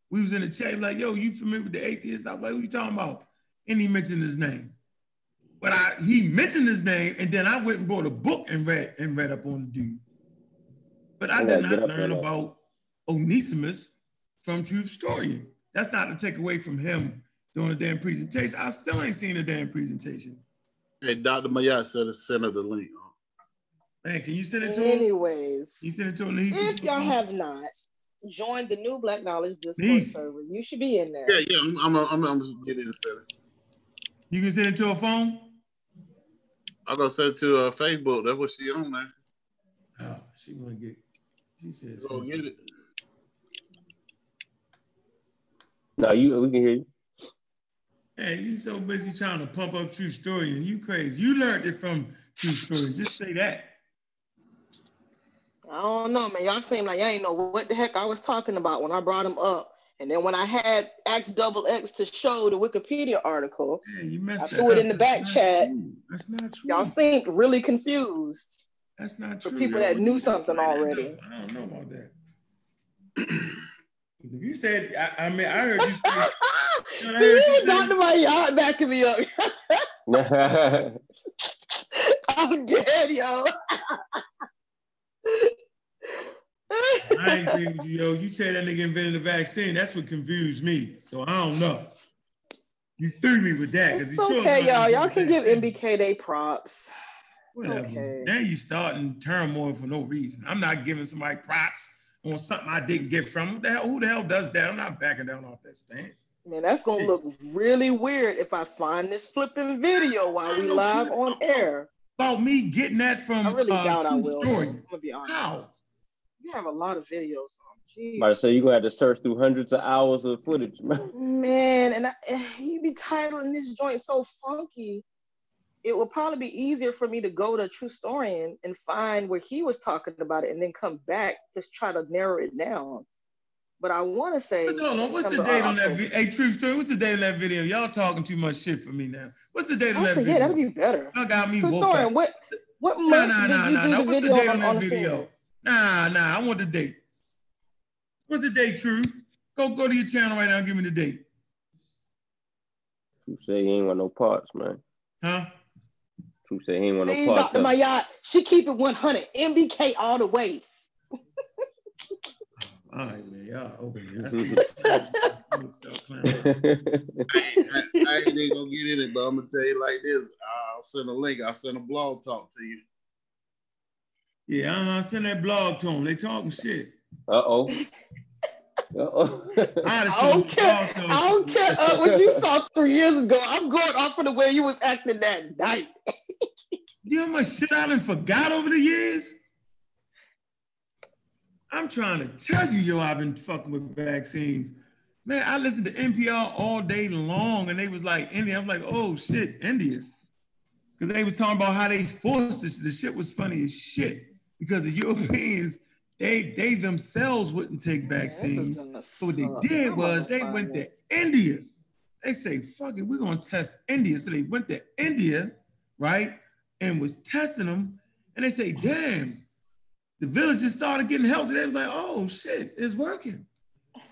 We was in the chat like, yo, you familiar with the atheist? I was like, what you talking about? And he mentioned his name. But I he mentioned his name, and then I went and bought a book and read and read up on the dude. But I
I
did not
up
learn about Onesimus from Truth Story. That's not to take away from him doing a damn presentation. I still ain't seen a damn presentation.
Hey, Dr. Maya said to send her the link.
Man, can you send it to him?
Anyways,
You send it to him. He
if y'all have not joined the new Black Knowledge Discord
Please.
server, you should be in there.
Yeah, yeah, I'm, I'm, I'm, I'm gonna get it and send it.
You can send it to a phone.
I'm gonna send it to uh, Facebook. That's what she on there.
Oh, she wanna get. She said.
Go get it.
No, you we can hear you.
Hey, you so busy trying to pump up True Story, and you crazy. You learned it from True Story. Just say that.
I don't know, man. Y'all seem like y'all ain't know what the heck I was talking about when I brought him up. And then when I had X double X to show the Wikipedia article,
Yeah, you messed
I threw it
up.
in the back
That's
chat.
not. That's not true.
Y'all seemed really confused.
That's not true.
for
true.
people that knew something already.
I don't know about that. <clears throat> if you said, I, I mean, I heard you <laughs> say,
See,
I heard you say-
Dr. Mayat backing me up. I'm dead, yo. <laughs>
I agree with you, yo. You said that nigga invented the vaccine. That's what confused me. So I don't know. You threw me with that.
It's okay, y'all. Y'all can give. NBK they props.
Whatever.
okay.
Now you starting turmoil for no reason. I'm not giving somebody props on something I didn't get from. What the hell? Who the hell does that? I'm not backing down off that stance.
Man, that's gonna look really weird if I find this flipping video while we live on air.
About me getting that from
I really
uh,
doubt I
True
will.
Story.
I'm gonna be honest.
How?
You have a lot of videos on. Jeez.
About to say you gonna have to search through hundreds of hours of footage, man.
Man, and I, you be titling this joint so funky. It would probably be easier for me to go to True Storian and find where he was talking about it, and then come back to try to narrow it down. But I want to say,
What's, on, what's the date
uh,
on that?
October.
Vi- hey, True Story, what's the date of that video? Y'all talking too much shit for me now. What's the date of that video?
yeah, that'd be better.
Y'all got me
True
woke up.
what what month
nah,
did
nah,
you
nah,
do
nah.
the
What's the
video
date
on,
on that
on the
video?
singles?
Nah, nah, I want the date. What's the date, Truth? Go go to your channel right now and give me the date.
True say he ain't want no parts, man.
Huh?
Truth say he ain't want
See,
no parts.
Dr.
huh?
Mayat, she keep it 100. NBK all the way. <laughs>
All right, man. Y'all open. I
Mhm.
see.
I, I ain't gonna get in it, but I'm gonna tell you like this. I'll send a link. I'll send a blog talk to you.
yeah, uh-huh. Send that blog to them. They talking shit.
Uh oh. Uh oh.
I
I don't care. I don't care uh, what you saw three years ago. I'm going off of the way you was acting that night.
You know how much shit I done forgot over the years? I'm trying to tell you, yo, I've been fucking with vaccines. Man, I listened to NPR all day long, and they was like India. I'm like, oh shit, India. Because they was talking about how they forced this. The shit was funny as shit. Because the <laughs> Europeans, they they themselves wouldn't take vaccines. So what they did was they went to India. They say, fuck it, we're gonna test India. So they went to India, right? And was testing them. And they say, damn, the villagers started getting healthy. They was like, oh shit, it's working.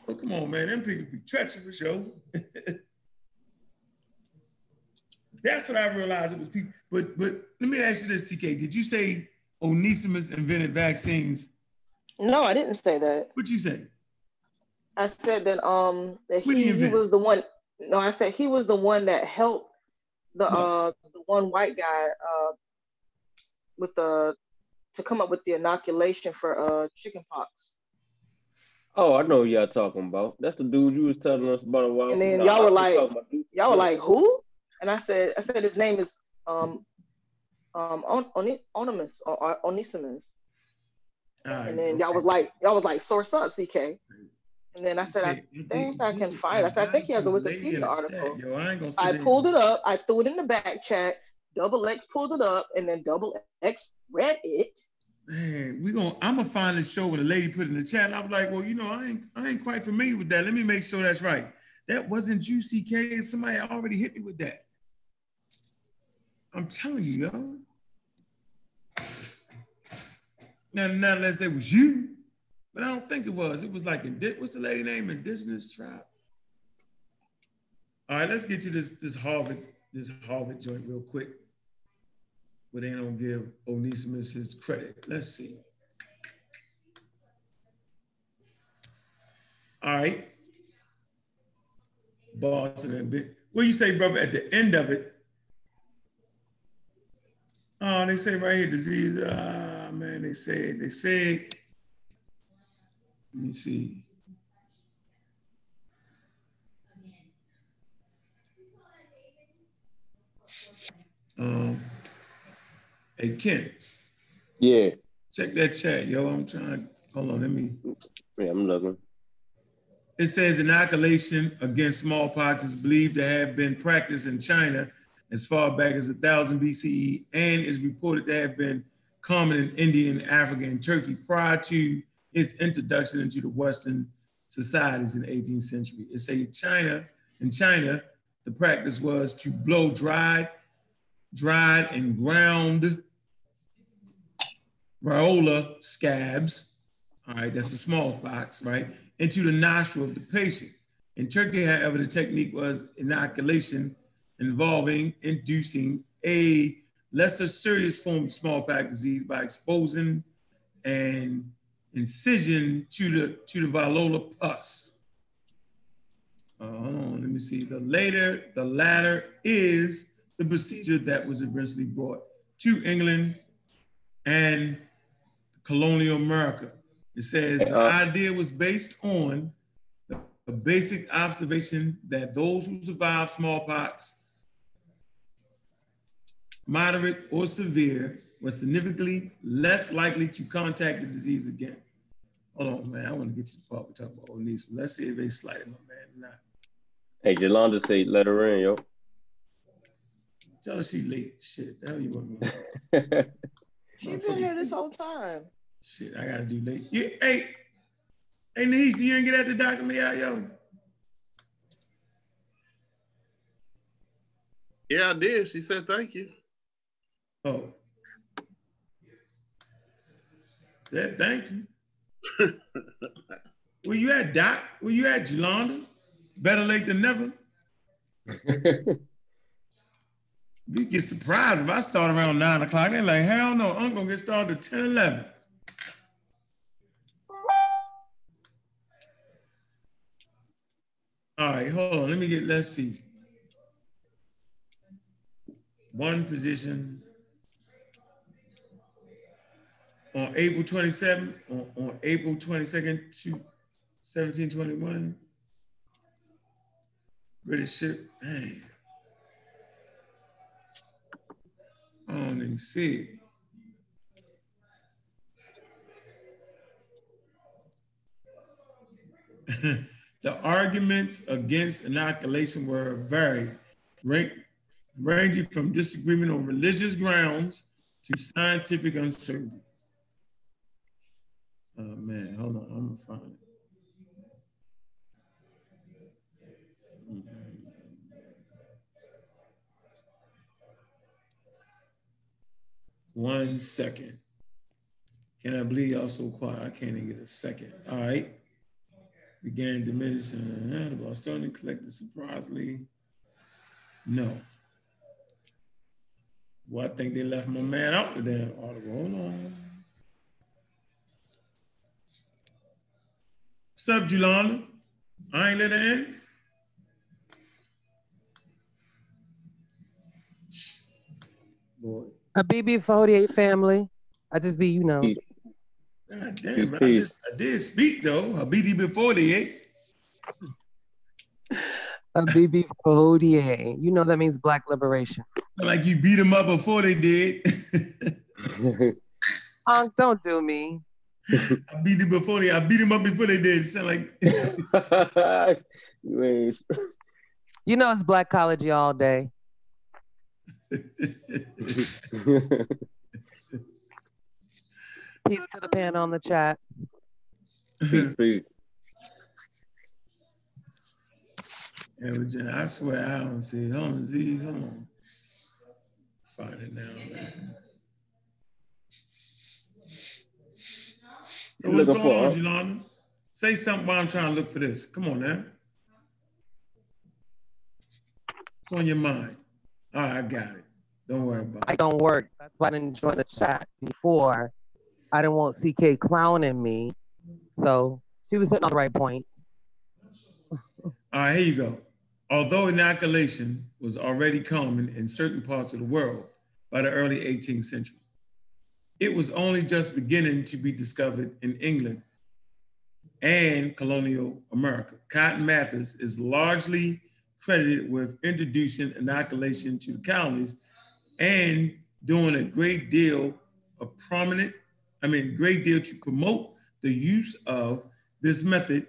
So come on, man. Them people be treacherous, yo. <laughs> That's what I realized it was people. But but let me ask you this, CK. Did you say Onesimus invented vaccines?
No, I didn't say that.
What'd you say?
I said that um that
he
he, he was the one. No, I said he was the one that helped the uh the one white guy uh with the to come up with the inoculation for uh chickenpox.
Oh, I know who y'all talking about. That's the dude you was telling us about a while.
And then
No,
y'all were like,
about
y'all were like, who? And I said, I said his name is um um On Oni- Onimus or or Onesimus.
All right,
And then y'all was like, y'all was like, source up, CK. And then I said, I think I can find it. I said, I think he has a Wikipedia article.
Yo, I ain't gonna
I pulled it up. I threw it in the back chat. Double X pulled it up, and then Double X read it.
Man, we gonna I'm gonna find the show where the lady put in the chat. I was like, well, you know, I ain't I ain't quite familiar with that. Let me make sure that's right. That wasn't you, CK. Somebody already hit me with that. I'm telling you, yo. Now, not unless it was you, but I don't think it was. It was like what's the lady name? Indigenous tribe. All right, let's get to this this Harvard this Harvard joint real quick. But they don't give Onesimus his credit. Let's see. All right. Boston and bit. What you say, brother? At the end of it. Oh, they say right here, disease. Ah, man, they say they say. Let me see. Um, hey Ken,
Yeah,
check that chat, yo. I'm trying. Hold on, let me.
yeah, I'm looking.
It says inoculation against smallpox is believed to have been practiced in China as far back as 1000 BCE and is reported to have been common in India and Africa and Turkey prior to its introduction into the Western societies in the 18th century. It says China, in China, the practice was to blow dried, dried and ground viola scabs, all right, that's the smallpox, right, into the nostril of the patient. In Turkey, however, the technique was inoculation involving inducing a lesser serious form of smallpox disease by exposing an incision to the to the viola pus. Uh, hold on, let me see. The later, the latter is the procedure that was eventually brought to England and colonial America. It says the idea was based on the, the basic observation that those who survived smallpox, moderate or severe, were significantly less likely to contact the disease again. Hold on, man. I want to get to the part we talk about Onesimus. Let's see if they slighted my man or not.
Hey, Jolanda say let her in, yo.
Tell her she late. Shit, the hell you want me?
She's been here this whole time.
Shit, I gotta do late. Yeah, hey, hey, niece, you didn't get at the doctor me out, yo.
Yeah, I did. She said thank you.
Oh. Said thank you. <laughs> Where you at, Doc? Where you at, Jolanda? Better late than never. <laughs> You get surprised if I start around nine o'clock. They're like, hell no, I'm gonna get started at 10, 11. All right, hold on. Let me get, let's see. One physician on April 27th, on, on April 22nd, to 1721. British ship, man. Um, I don't see <laughs> the arguments against inoculation were varied, ranging from disagreement on religious grounds to scientific uncertainty. Oh man, hold on, I'm gonna find it. One second. Can I believe y'all so quiet? I can't even get a second. All right. Began diminishing. The Bostonian collected surprisingly. No. Well, I think they left my man out the damn article. Hold on. What's up, Julanda? I ain't let her in.
A BB48 family. I just be, you know.
God damn, I, just, I did speak though. I beat you before the eight.
Habibi Hodie. You know that means black liberation.
Like you beat them up before they did. <laughs>
Unc, don't do me.
I beat them before they. I beat them up before they did. Sound like. <laughs>
you know it's blackology all day. Peace to the pan on the chat.
Peace, peace.
Yeah, I swear I don't see it. Hold on, Z's, hold on. Find it now, man. So what's
looking
going on,
for, huh?
Jelana? Say something while I'm trying to look for this. Come on now. What's on your mind? Right, I got it. Don't worry about it.
I don't work. That's why I didn't join the chat before. I didn't want CK clowning me. So she was hitting on the right points.
All right, here you go. Although inoculation was already common in certain parts of the world by the early 18th century, it was only just beginning to be discovered in England and colonial America. Cotton Mather is largely credited with introducing inoculation to the colonies and doing a great deal of prominent, I mean, great deal to promote the use of this method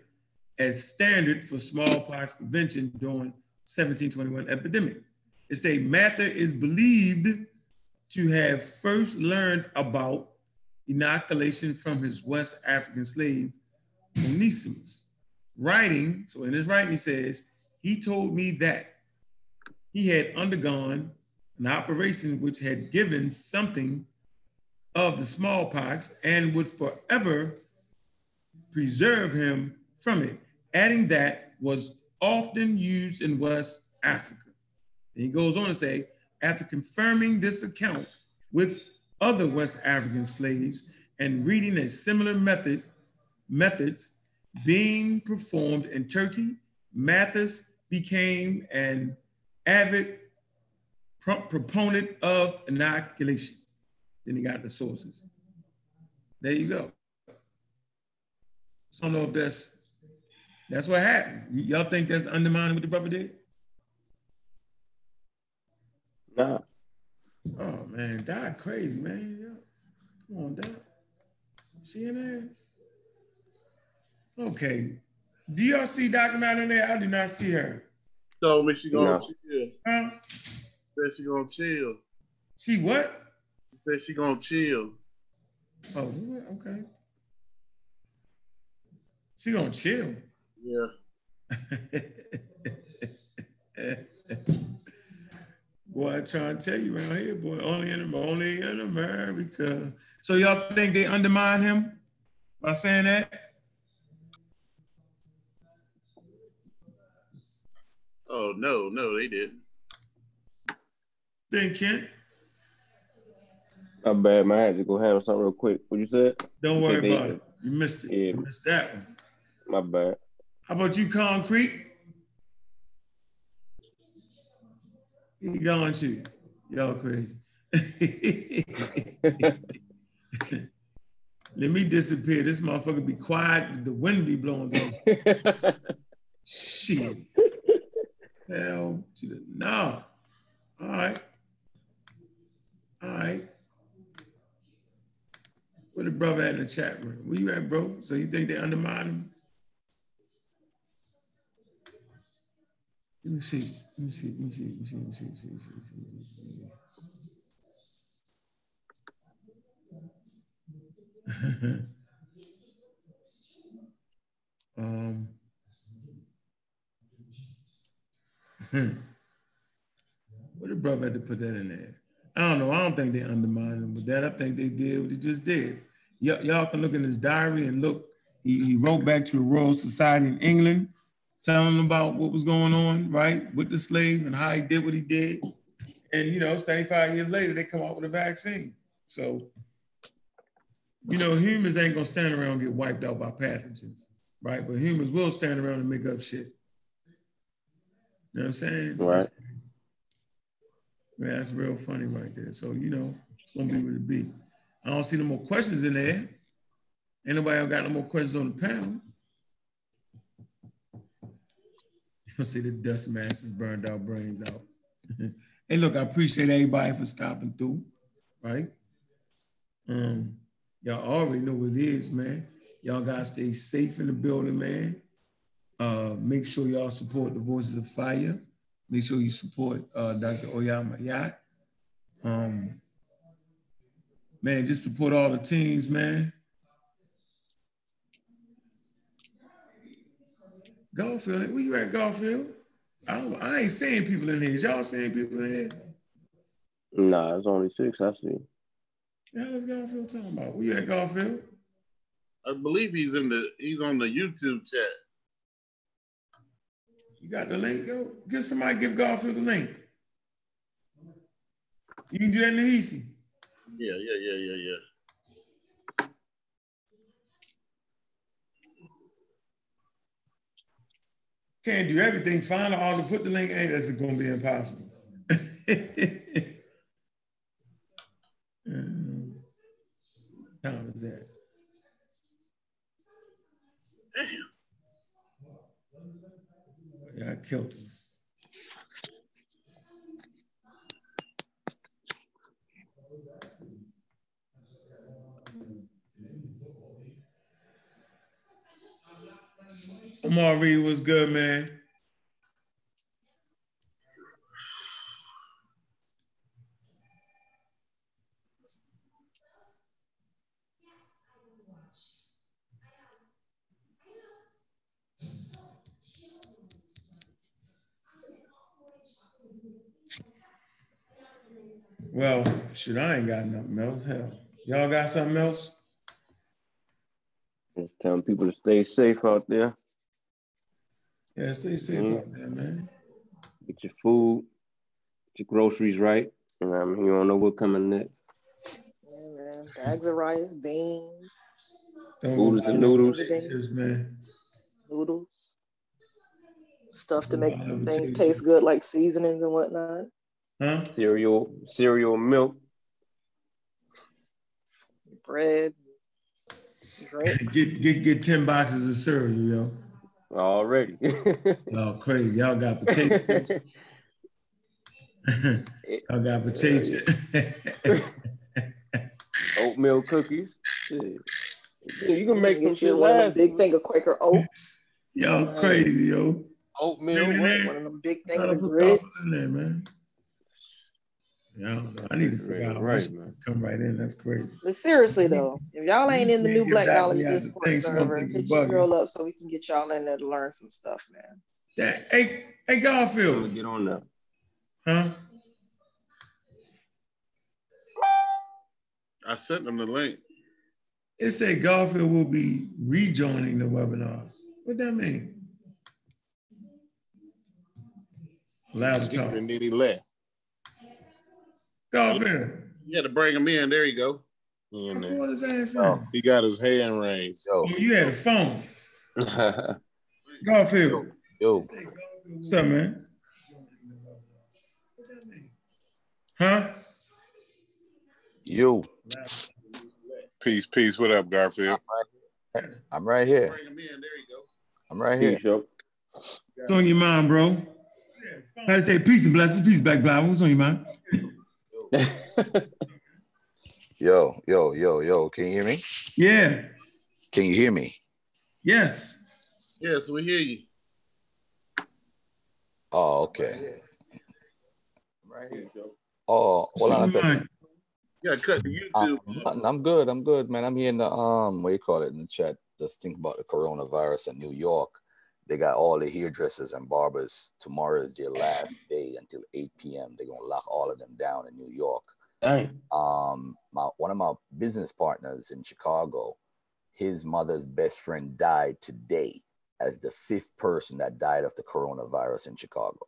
as standard for smallpox prevention during 1721 epidemic. It say Mather is believed to have first learned about inoculation from his West African slave, Onesimus. Writing, so in his writing, he says, he told me that he had undergone an operation which had given something of the smallpox and would forever preserve him from it, adding that was often used in West Africa. And he goes on to say, after confirming this account with other West African slaves and reading a similar method, methods being performed in Turkey, Mathis became an avid pro- proponent of inoculation. Then he got the sources. There you go. So I don't know if that's that's what happened. Y'all think that's undermining what the brother did?
Nah.
Oh man, Doc crazy, man. Yo, Come on, Doc. CNN. Okay. Do y'all see Dr. Matt in there? I do not see her.
Told me she gonna
No.
chill.
Huh?
Said she gonna chill.
She what?
Said she gonna chill.
Oh, okay. She gonna chill.
Yeah. <laughs>
boy, I try to tell you around here, boy, only in only in America. So y'all think they undermine him by saying that?
Oh no, no, they didn't.
Then Kent,
My bad, man. I had to go handle something real quick. What you said?
don't worry
said
about it. You missed it.
Yeah.
You missed that one.
My bad.
How about you, Concrete? He gone you. Y'all crazy. <laughs> Let me disappear. This motherfucker be quiet. The wind be blowing. <laughs> Shit. Hell to the no. All right. All right. Where the brother at in the chat room? Where you at, bro? So you think they undermine him? Let me see. Let me see. Let me see. Let me see. Let me see. Let me see. Let me see. Let me see. Let <laughs> um, um, what the brother had to put that in there? I don't know. I don't think they undermined him with that. I think they did what he just did. Y- y'all can look in his diary and look. He, he wrote back to the Royal Society in England, telling them about what was going on, right, with the slave and how he did what he did. And you know, 75 years later, they come out with a vaccine. So, you know, humans ain't gonna stand around and get wiped out by pathogens, right? But humans will stand around and make up shit. You know what I'm saying?
Right.
Man, that's real funny right there. So, you know, it's gonna be what it be. I don't see no more questions in there. Anybody else got no more questions on the panel. <laughs> You'll see the dust masters burned our brains out. <laughs> hey, look, I appreciate everybody for stopping through, right? Um, y'all already know what it is, man. Y'all gotta stay safe in the building, man. Uh, make sure y'all support the Voices of Fire. Make sure you support uh, Dr. Oyama Yacht. Um, man, just support all the teams, man. Garfield, where you at, Garfield? I, I ain't seeing people in here. Is y'all seeing people in here?
Nah, it's only six I see.
Yeah, let's Garfield talking about. Where you at, Garfield?
I believe he's in the he's on the YouTube chat.
You got the link? Go give somebody give Garfield the link. You can do that in the easy.
Yeah, yeah, yeah, yeah, yeah.
Can't do everything. Find an author, put the link in. That's going to be impossible. um, <laughs> how was that?
Damn.
Yeah, killed. Omar was good, man. Well, shit, I ain't got nothing else. Hell, y'all got something else?
Just telling people to stay safe out there.
Yeah, stay safe
Mhm.
out there, man.
Get your food, get your groceries right. And I mean, you don't know what's coming next.
Yeah, man. Bags of rice, beans,
Don't
Oodles and
buy
noodles.
potatoes, man.
noodles, stuff to make things taste good, like seasonings and whatnot.
Huh?
Cereal, cereal, milk.
Bread, <laughs> drinks.
Get get get ten boxes of cereal, yo.
Already.
Y'all <laughs> oh, crazy. Y'all got potatoes. <laughs> Y'all got potatoes.
Oatmeal cookies. Shit. You can make some shit
one of them
last.
big thing of Quaker oats.
Y'all crazy, yo.
Oatmeal.
Man, man.
One of them big things of
put
grits.
in there, man. Yeah, I don't know. I need to figure out
Right,
right,
man.
come right in. That's crazy.
But seriously though, if y'all ain't in the
can't
new Black
back
Knowledge
me out the
Discord server,
something
hit your girl up so we can get y'all in there to learn some stuff, man.
That, hey, hey,
I'm
Garfield,
get on that.
huh?
I sent them the link.
It said Garfield will be rejoining the webinar. What that mean? Loud to talk.
And then he left.
Garfield,
You had to bring him in. There you go.
He in
what
there.
his ass in?
Oh.
He got his hand raised.
Yo,
Oh, you had a phone. <laughs> Garfield,
yo,
what's up, man? Huh?
you.
Peace, peace. What up, Garfield?
I'm right here.
Bring him in. There you go.
I'm right here.
Peace, yo.
What's on your mind, bro? How to say peace and blessings, peace, black blind. What's on your mind? <laughs>
Yo, yo, yo, yo. Can you hear me?
Yeah.
Can you hear me?
Yes.
Yes, we hear you.
Oh, okay.
right here, yo.
Oh,
What's
hold on
on
a second.
mind?
You to cut the
I'm,
YouTube.
I'm good. I'm good, man. I'm here in the um, what do you call it in the chat? Just think about the coronavirus in New York. They got all the hairdressers and barbers. Tomorrow is their last day until 8 p.m. They're gonna lock all of them down in New York.
Dang.
um my one of my business partners in Chicago, his mother's best friend died today as the fifth person that died of the coronavirus in Chicago.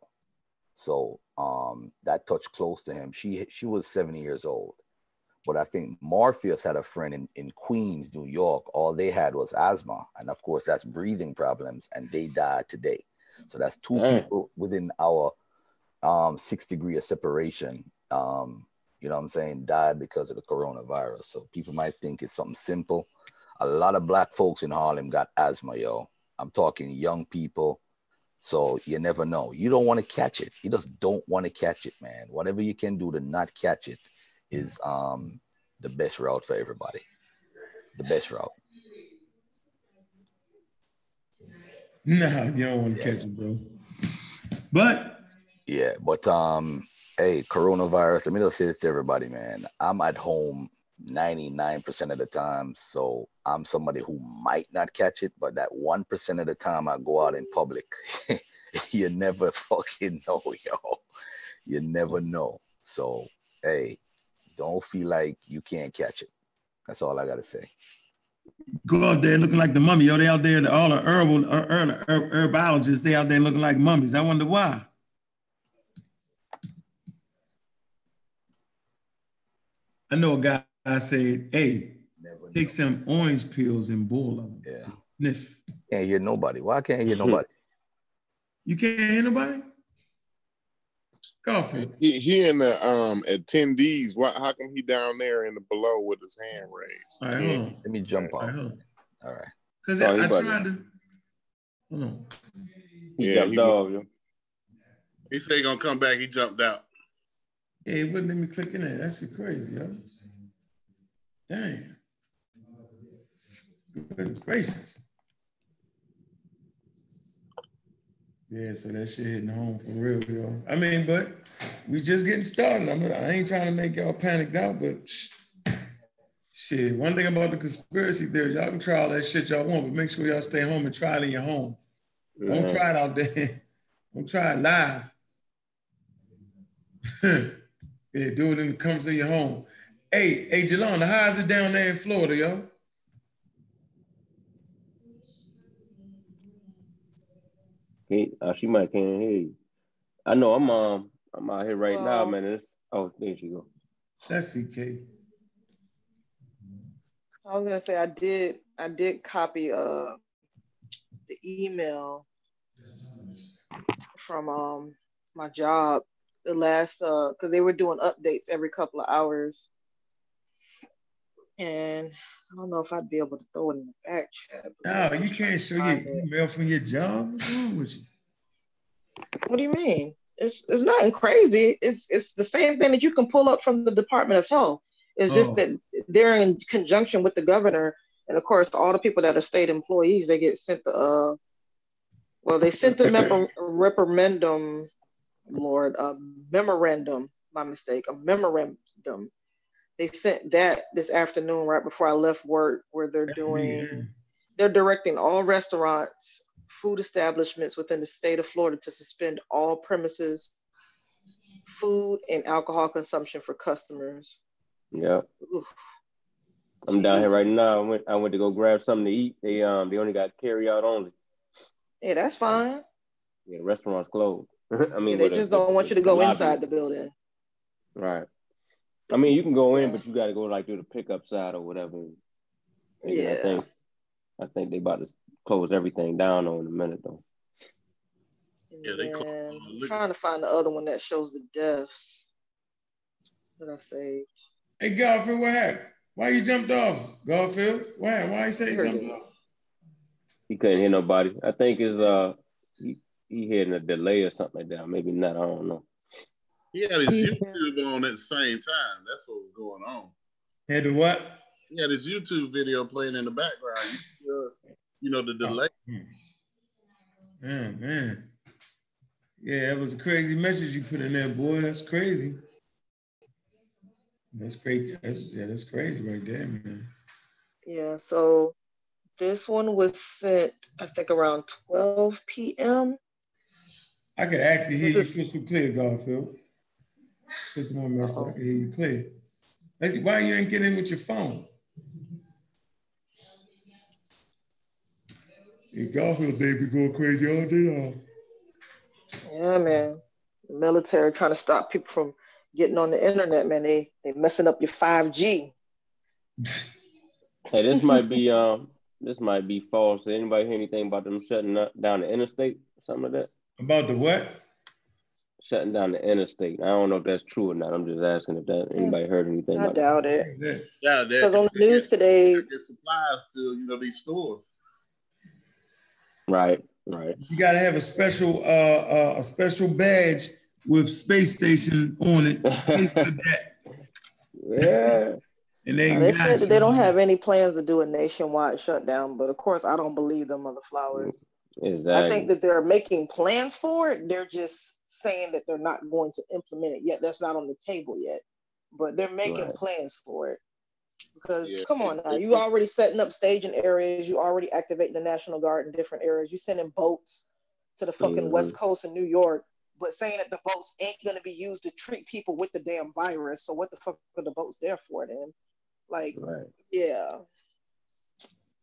So um that touched close to him. She she was 70 years old. But I think Morpheus had a friend in, in Queens, New York. All they had was asthma. And of course, that's breathing problems. And they died today. So that's two
Dang.
people within our um, six degree of separation. Um, you know what I'm saying, died because of the coronavirus. So people might think it's something simple. a lot of black folks in Harlem got asthma, yo. I'm talking young people. So you never know. You don't want to catch it. You just don't want to catch it, man. Whatever you can do to not catch it is um the best route for everybody. The best route.
No, you don't want to catch it, bro. But
yeah, but um, hey, coronavirus. Let me just say this to everybody, man. I'm at home 99% of the time, so I'm somebody who might not catch it, but that one percent of the time I go out in public, <laughs> you never <laughs> fucking know, yo. You never know. So hey, don't feel like you can't catch it. That's all I gotta say
go out there looking like the mummy. Yo, they out there, all the herbal, uh, herb, herb, herbologists, they out there looking like mummies. I wonder why. I know a guy I said, hey, take some orange pills and boil them.
Yeah.
Sniff.
Can't hear nobody. Why can't hear <laughs> nobody?
You can't hear nobody? Garfield.
He, he and the um attendees. Why? How come he down there in the below with his hand raised?
All right, hold on.
Let me jump
All
on.
All, right.
All right.
Because
Oh,
I,
he
I
about
tried
to-
to. Hold on.
He
Yeah,
jumped
he-
off, yo.
He said he gonna come back. He jumped out.
Yeah, he wouldn't let me click in there. That's crazy, yo. Damn. Goodness gracious. Yeah, so that shit hitting home for real, yo. I mean, but we just getting started. I'm, I ain't trying to make y'all panicked out, but sh- <sniffs> shit. One thing about the conspiracy theories, y'all can try all that shit y'all want, but make sure y'all stay home and try it in your home. Don't try it out there. <laughs> Don't try it live. <laughs> yeah, do it in the comfort of your home. Hey, hey, Jelon, how's it down there in Florida, yo?
Can't, uh, she might can't hear you. I know I'm um I'm out here right now, man. It's, oh, there she go.
That's CK.
I was gonna say I did I did copy uh the email from um my job the last uh because they were doing updates every couple of hours. And I don't know if I'd be able to throw it in the back chat. but
No,
I'm
you can't show your email from your job. What's wrong with you?
What do you mean? It's it's nothing crazy. It's it's the same thing that you can pull up from the Department of Health. It's
Oh.
just that they're in conjunction with the governor, and of course, all the people that are state employees they get sent the uh, well, they sent the mem- referendum, Lord, a memorandum. My mistake, a memorandum. They sent that this afternoon, right before I left work, where they're doing they're directing all restaurants, food establishments within the state of Florida to suspend all premises, food and alcohol consumption for customers.
Yeah.
Oof.
I'm down here right now. I went I went to go grab something to eat. They um they only got carry out only.
Yeah, that's fine.
Yeah, the restaurant's closed. <laughs> I mean
Yeah, they
with the-
just don't want you to go
lobby.
inside the building.
Right. I mean you can go in, but you gotta go like through the pickup side or whatever. And then I
Yeah.
think I think they about to close everything down on in a minute though.
Yeah, they call
I'm trying to find the other one that shows the deaths that I saved.
Hey, Garfield, what happened? Why you jumped off, Garfield? Why? Why you say you jumped off?
He couldn't hear nobody. I think is uh he he hitting a delay or something like that. Maybe not. I don't know.
He had his YouTube on at the same time. That's what was going on.
Had the what?
He had his YouTube video playing in the background. You, you know the oh, delay.
Man, man. Yeah, that was a crazy message you put in there, boy. That's crazy. That's crazy. That's, yeah, that's crazy right there, man.
Yeah, so this one was sent, I think, around 12 p.m.
I could actually hear
This
you crystal clear, Garfield. System one messed up. I can hear you clear. Like, Why you ain't getting in with your phone? Yeah, Garfield, they be going crazy all day long.
Yeah, man. The military trying to stop people from getting on the internet, man. They they messing up your 5G. <laughs>
Hey, this might be um this might be false. Did anybody hear anything about them shutting up- down the interstate? Something like that?
About the what?
Shutting down the interstate. I don't know if that's true or not. I'm just asking if that anybody heard anything.
I
about
doubt
that.
it.
Yeah,
Because on the news today,
get supplies to you know these stores.
Right, right.
You gotta have a special uh, uh a special badge with space station on it. <laughs> Space cadet.
Yeah.
And they,
they said that they don't have any plans to do a nationwide shutdown, but of course, I don't believe them mother flowers.
Exactly.
I think that they're making plans for it. They're just saying that they're not going to implement it yet. That's not on the table yet, but they're making
Right.
plans for it. Because
Yeah.
come on now, you already setting up staging areas. You already activating the National Guard in different areas. You sending boats to the fucking
Mhm.
West Coast of New York, but saying that the boats ain't gonna be used to treat people with the damn virus. So what the fuck are the boats there for then? Like,
right.
yeah.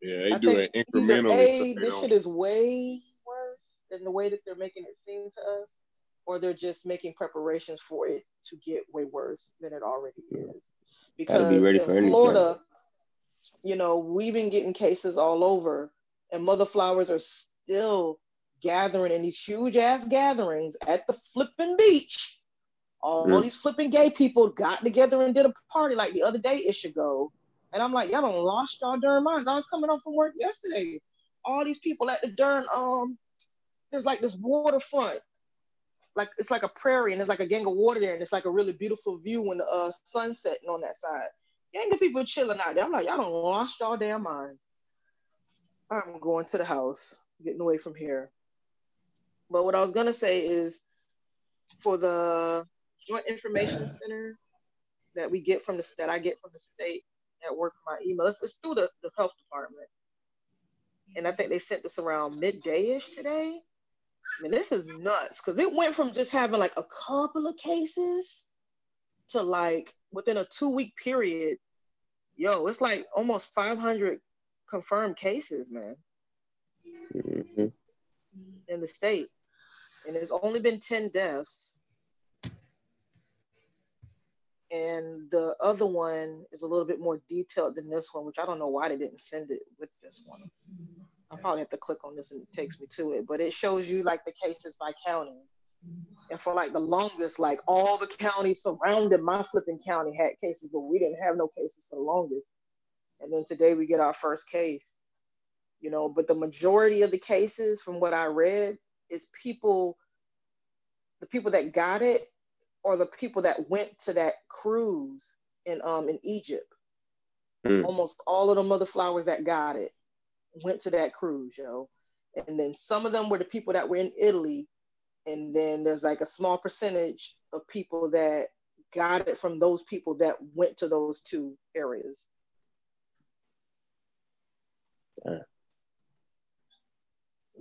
Yeah, they do it
think either
incrementally.
A, this shit is way worse than the way that they're making it seem to us, or they're just making preparations for it to get way worse than it already is. Because
be ready
in. Florida, you know, we've been getting cases all over, and mother flowers are still gathering in these huge ass gatherings at the flipping beach. All
Mm.
these flipping gay people got together and did a party like the other day it should go. And I'm like, y'all don't lost y'all darn minds. I was coming home from work yesterday. All these people at the darn um, there's like this waterfront, like it's like a prairie and it's like a gang of water there, and it's like a really beautiful view when the uh, sun's setting on that side. Gang of people chilling out there. I'm like, y'all don't lost y'all damn minds. I'm going to the house, getting away from here. But what I was gonna say is, for the Joint Information Center that we get from the that I get from the state at work my email. It's, it's through the, the health department. And I think they sent this around midday-ish today. I mean, this is nuts because it went from just having like a couple of cases to like within a two-week period, yo, it's like almost 500 confirmed cases, man,
Mhm.
in the state. And there's only been 10 deaths. And the other one is a little bit more detailed than this one, which I don't know why they didn't send it with this one. I probably have to click on this and it takes me to it, but it shows you like the cases by county. And for like the longest, like all the counties surrounding my flipping county had cases, but we didn't have no cases for the longest. And then today we get our first case, you know, but the majority of the cases from what I read is people, the people that got it or the people that went to that cruise in um in Egypt.
Mm.
Almost all of the mother flowers that got it went to that cruise, yo. And then some of them were the people that were in Italy. And then there's like a small percentage of people that got it from those people that went to those two areas.
Yeah.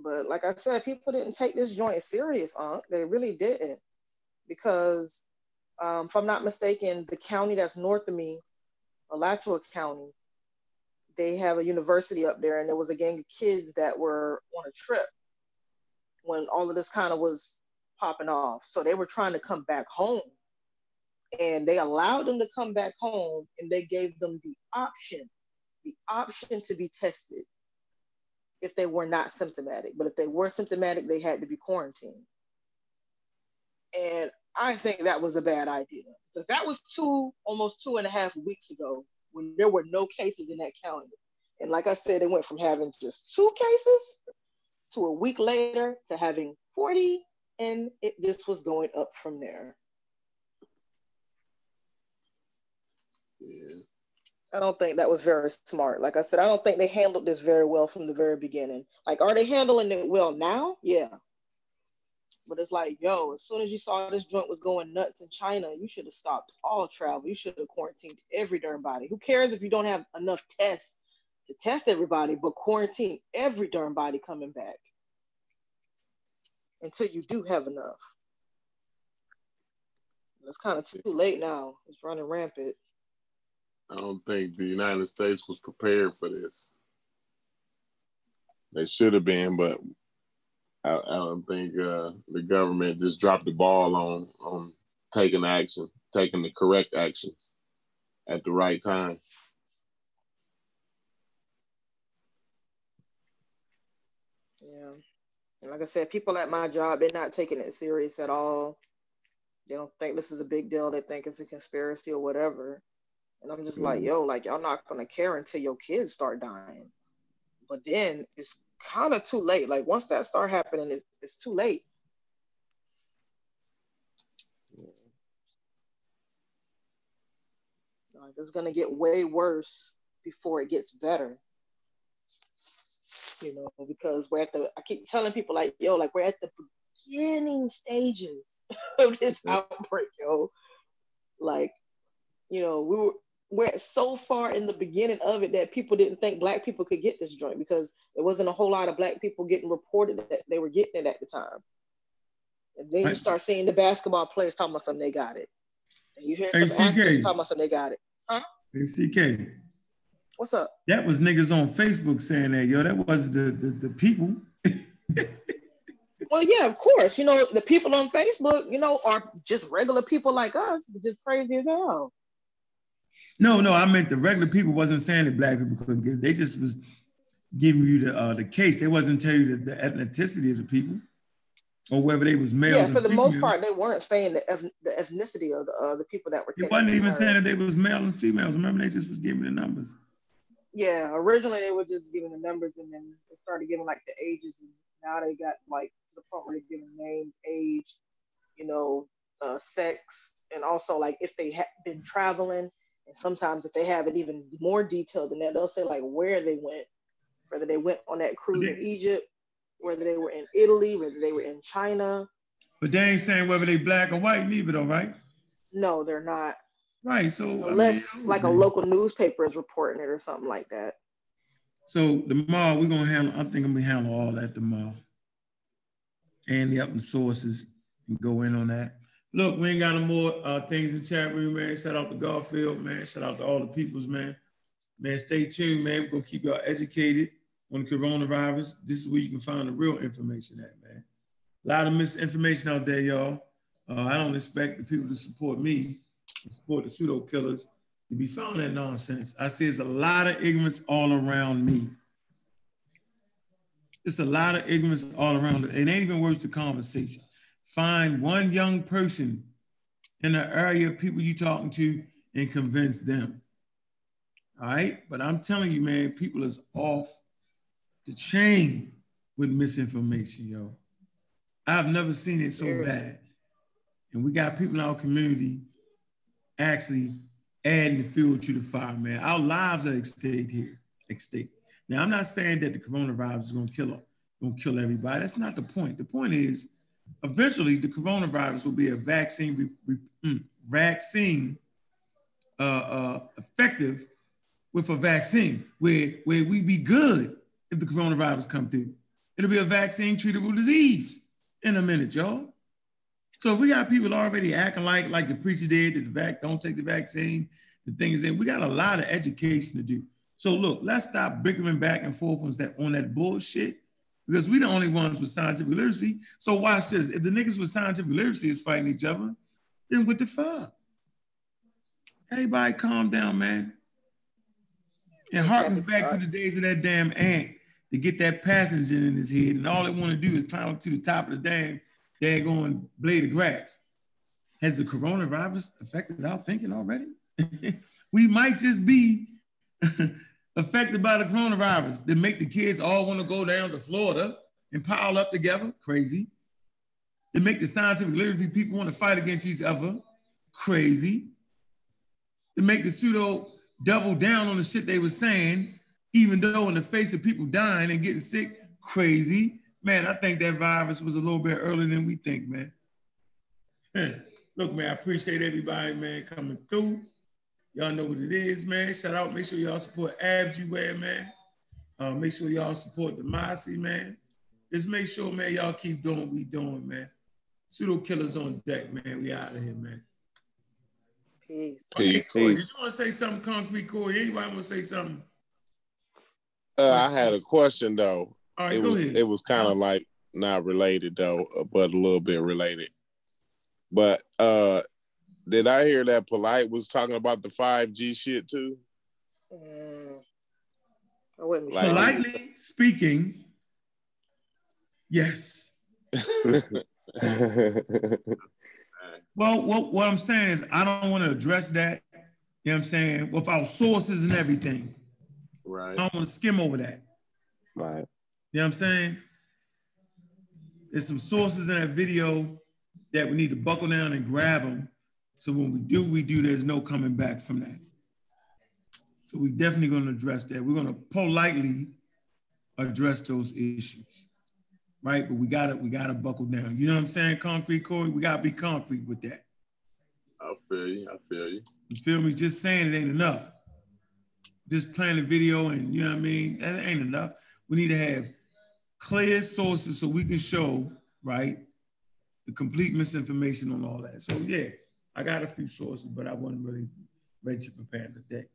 But like I said, people didn't take this joint serious, Unc. They really didn't. Because um, if I'm not mistaken, the county that's north of me, Alachua County, they have a university up there, and there was a gang of kids that were on a trip when all of this kind of was popping off. So they were trying to come back home. And they allowed them to come back home, and they gave them the option, the option to be tested if they were not symptomatic. But if they were symptomatic, they had to be quarantined. And I think that was a bad idea because that was two, almost two and a half weeks ago when there were no cases in that county. And like I said, it went from having just two cases to a week later to having 40, and it just was going up from there.
Yeah.
I don't think that was very smart. Like I said, I don't think they handled this very well from the very beginning. Like, are they handling it well now? Yeah. But it's like, yo, as soon as you saw this joint was going nuts in China, you should have stopped all travel. You should have quarantined every darn body. Who cares if you don't have enough tests to test everybody, but quarantine every darn body coming back until you do have enough. It's kind of too late now. It's running rampant.
I don't think the United States was prepared for this. They should have been, but I, I don't think uh, the government just dropped the ball on on taking action, taking the correct actions at the right time.
Yeah. And like I said, people at my job, they're not taking it serious at all. They don't think this is a big deal. They think it's a conspiracy or whatever. And I'm just like, yo, like y'all not gonna care until your kids start dying. But then it's kind of too late. Like once that start happening, it's, it's too late. Like it's gonna get way worse before it gets better. You know, because we're at the I keep telling people like, yo, like we're at the beginning stages <laughs> of this outbreak, yo. Like, you know, we were we're so far in the beginning of it that people didn't think black people could get this joint because there wasn't a whole lot of black people getting reported that they were getting it at the time. And then you start seeing the basketball players talking about something they got it. And you hear some
Hey,
actors talking about something they got it. Huh?
Hey, CK,
What's up?
that was niggas on Facebook saying that, yo. That was the the, the people.
Well, yeah, of course. You know, the people on Facebook, you know, are just regular people like us, just crazy as hell.
No, no, I meant the regular people wasn't saying that black people couldn't get it. They just was giving you the uh, the case. They wasn't telling you the, the ethnicity of the people or whether they was males.
yeah, for the most part, they weren't saying the, eth- the ethnicity of the, uh, the people that were.
It wasn't even
part.
saying that they was male and females. Remember, they just was giving the numbers.
Yeah, originally they were just giving the numbers, and then they started giving like the ages, and now they got like to the point where they're giving names, age, you know, uh, sex, and also like if they had been traveling, and sometimes if they have it even more detailed than that, they'll say like where they went, whether they went on that cruise in Egypt, whether they were in Italy, whether they were in China.
But they ain't saying whether they black or white neither, though, right?
No, they're not.
Right. So I mean,
Unless like a local newspaper is reporting it or something like that.
So tomorrow we're gonna handle. I think I'm gonna handle all that tomorrow, and the up and sources and go in on that. Look, we ain't got no more uh, things in the chat room, man. Shout out to Garfield, man. Shout out to all the peoples, man. Man, stay tuned, man. We're gonna keep y'all educated on the coronavirus. This is where you can find the real information at, man. A lot of misinformation out there, y'all. Uh, I don't expect the people to support me, support the pseudo killers, to be found that nonsense. I see there's a lot of ignorance all around me. It's a lot of ignorance all around. It ain't even worth the conversation. Find one young person in the area of people you're talking to and convince them. All right. But I'm telling you, man, people is off the chain with misinformation, yo. I've never seen it so bad. And we got people in our community actually adding the fuel to the fire, man. Our lives are at stake here. At stake. Now, I'm not saying that the coronavirus is gonna kill gonna kill everybody. That's not the point. The point is, eventually, the coronavirus will be a vaccine, re, re, mm, vaccine uh, uh, effective with a vaccine where where we be good if the coronavirus come through. It'll be a vaccine treatable disease in a minute, y'all. So if we got people already acting like like the preacher did, that the vac don't take the vaccine, the thing is in, we got a lot of education to do. So look, let's stop bickering back and forth on that on that bullshit because we the only ones with scientific literacy. So watch this. If the niggas with scientific literacy is fighting each other, then what the fuck? Everybody calm down, man. And harkens back to the days of that damn ant to get that pathogen in his head, and all it want to do is climb up to the top of the damn dang daggone blade of grass. Has the coronavirus affected our thinking already? <laughs> we might just be <laughs> affected by the coronavirus that make the kids all want to go down to Florida and pile up together. Crazy. That make the scientific literacy people want to fight against each other. Crazy. To make the pseudo double down on the shit they were saying, even though in the face of people dying and getting sick, crazy. Man, I think that virus was a little bit earlier than we think, man. <laughs> Look, man, I appreciate everybody, man, coming through. Y'all know what it is, man. Shout out. Make sure y'all support Abs you wear, man. Uh, make sure y'all support the Mossy, man. Just make sure, man, y'all keep doing what we doing, man. Pseudo killers on deck, man. We out of here, man.
Peace.
Peace.
Corey, did you want to say something concrete, Corey? Anybody want to say something?
Uh, I had a question though.
All right,
it
go
was
ahead.
it was kind of like not related though, uh, but a little bit related. But uh did I hear that Polite was talking about the 5G shit too?
Mm, I wouldn't be
Like-
Politely speaking, yes. <laughs> Well, what, what I'm saying is I don't want to address that. You know what I'm saying? With our sources and everything.
Right. I
don't want to skim over that.
Right.
You know what I'm saying? There's some sources in that video that we need to buckle down and grab them. So when we do, we do, there's no coming back from that. So we definitely going to address that. We're going to politely address those issues, right? But we got to we got to buckle down. You know what I'm saying? Concrete, Corey. We got to be concrete with that.
I feel you. I feel you.
You feel me? Just saying it ain't enough. Just playing a video and you know what I mean? That ain't enough. We need to have clear sources so we can show, right, the complete misinformation on all that. So yeah, I got a few sources, but I wasn't really ready to prepare today.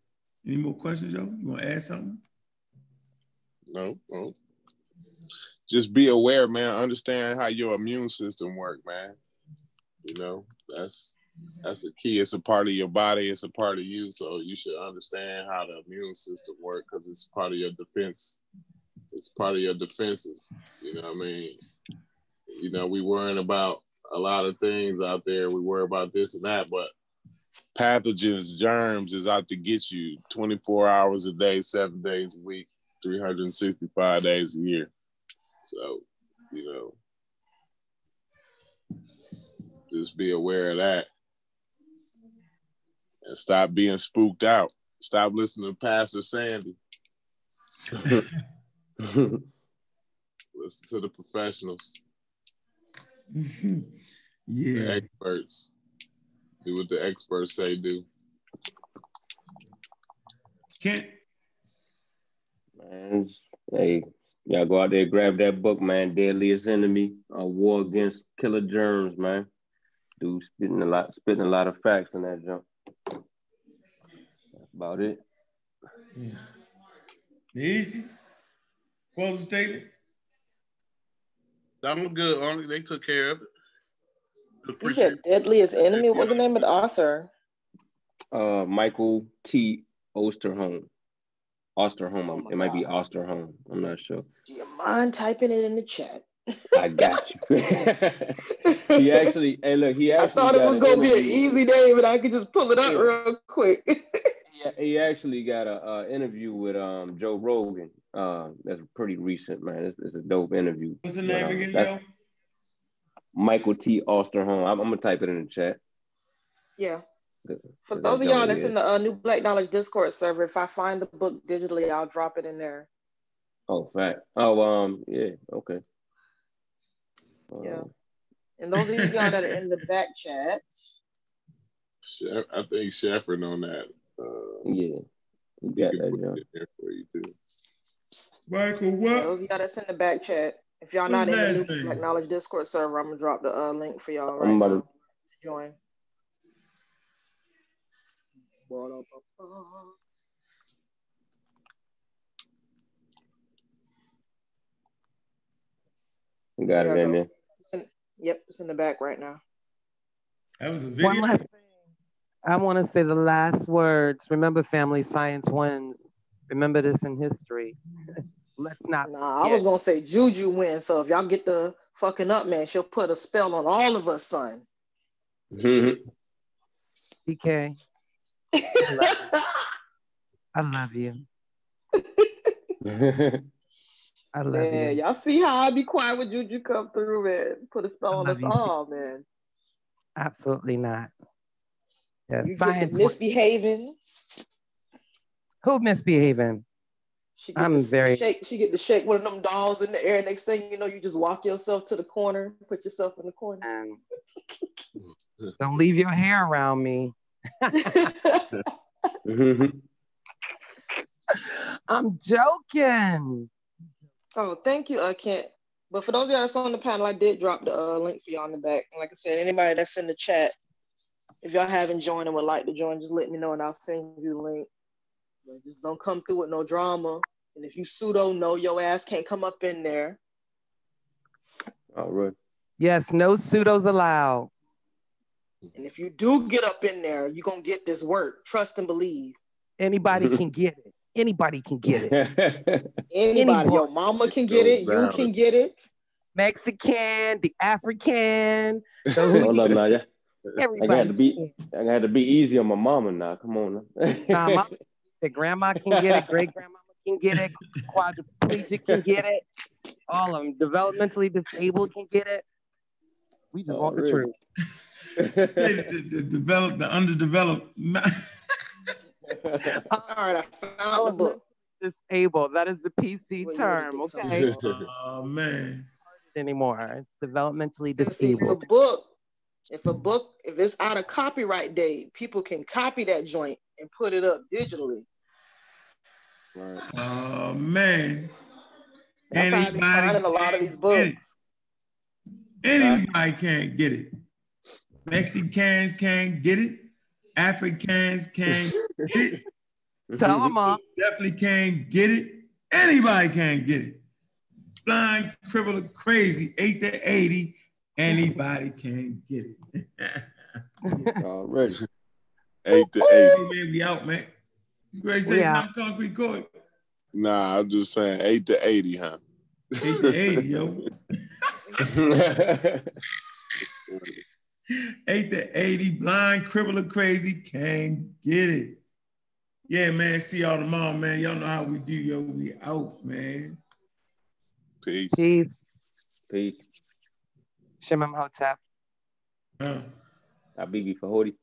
Any more questions, Joe? You want to add something?
No, no. Just be aware, man. Understand how your immune system work, man. You know, that's that's the key. It's a part of your body. It's a part of you. So you should understand how the immune system work because it's part of your defense. It's part of your defenses. You know what I mean? You know, we worrying about a lot of things out there. We worry about this and that, but pathogens, germs is out to get you 24 hours a day, seven days a week, 365 days a year. So, you know, just be aware of that and stop being spooked out. Stop listening to Pastor Sandy. <laughs> Listen to the professionals. <laughs>
yeah.
The experts. Do what the experts say do.
Kent.
Man, hey, y'all go out there, grab that book, man. Deadliest Enemy, a war against killer germs, man. Dude spitting a lot, spitting a lot of facts in that jump. That's about it.
Yeah. Easy. Closing statement.
That was good. Only they took care of it.
You said Deadliest Enemy. What's the name of the author?
Uh, Michael T. Osterholm. Osterholm. Oh it might be Osterholm. I'm not sure.
Do you mind typing it in the chat?
I got you. <laughs> <laughs> he actually, hey, look, he actually.
I thought it was gonna be an easy name, but I could just pull it up real quick. <laughs>
he, he actually got a, a, interview with um Joe Rogan. Uh, that's pretty recent, man. It's, it's a dope interview.
What's the name but, um, again, yo?
Michael T. Osterholm. I'm, I'm, gonna type it in the chat.
Yeah. For those of y'all that's in the uh, New Black Knowledge Discord server, if I find the book digitally, I'll drop it in there.
Oh, fact. Oh, um, yeah, okay.
Yeah. Um, and those of y'all that are <laughs> in the back chat.
I think Shefford on that. Uh,
yeah, you got that,
There for you too.
Michael, what?
Those of y'all that's in the back chat. If y'all What's not in the New Black Knowledge Discord server, I'm gonna drop the uh, link for y'all right I'm about now. To... Join.
We got it in there.
It's in, yep, it's in the back right now.
That was a video. One last thing.
I want to say the last words. Remember, family science wins. Remember this in history. Let's not.
Nah, I was gonna say Juju wins. So if y'all get the fucking up, man, she'll put a spell on all of us, son. <laughs>
Mm-hmm.
DK. I love you. <laughs> I love
man,
you.
Y'all see how I be quiet when Juju come through, man. Put a spell on us you. all, man.
Absolutely not.
Yeah, you science misbehaving.
Who misbehaving?
She get I'm very shake. She get to shake one of them dolls in the air. Next thing you know, you just walk yourself to the corner, put yourself in the corner. Um, <laughs>
don't leave your hair around me. <laughs> I'm joking.
Oh, thank you, uh, Kent. But for those of y'all that's on the panel, I did drop the uh, link for y'all in the back. And like I said, anybody that's in the chat, if y'all haven't joined and would like to join, just let me know and I'll send you the link. But just don't come through with no drama. And if you pseudo know your ass can't come up in there.
All right.
Yes, no pseudos allowed.
And if you do get up in there, you're gonna get this work. Trust and believe.
Anybody <laughs> can get it. Anybody can get it.
Anybody. <laughs> Anybody. Your mama can get it. You can get it.
Mexican, the African. <laughs>
hold up, Naya. I
Everybody.
had to be I had to be easy on my mama now. Come on. Now.
Nah, my- the grandma can get it, great grandmama can get it, quadriplegic can get it, all of them. Developmentally disabled can get it. We just
Oh,
want the truth.
Say the, the, the developed, the underdeveloped. <laughs>
All right, I found the book.
Disabled. That is the PC
Well,
term, okay?
oh man.
Anymore. It's developmentally
See, if a
disabled.
book, if a book, if it's out of copyright date, people can copy that joint and put it up digitally.
Right.
Oh man.
That's how I be
Anybody
finding a lot of these books.
Anybody can't get it. Mexicans can't get it. Africans can't get it. <laughs>
Tell them all. Uh.
Definitely can't get it. Anybody can't get it. Blind, crippled, crazy, 8 to 80. Anybody can get it. <laughs>
Already.
Eight to
Hey, man, we out, man. You ready to say
Yeah.
something, Concrete Court?
Nah, I'm just saying eight to eighty, huh?
8 to 80, yo. <laughs> 8 to 80, blind, crippled, or crazy, can't get it. Yeah, man. See y'all tomorrow, man. Y'all know how we do, yo. We out, man.
Peace.
Peace.
Peace.
Shemem Hotep.
Uh.
Habibi Fahodi.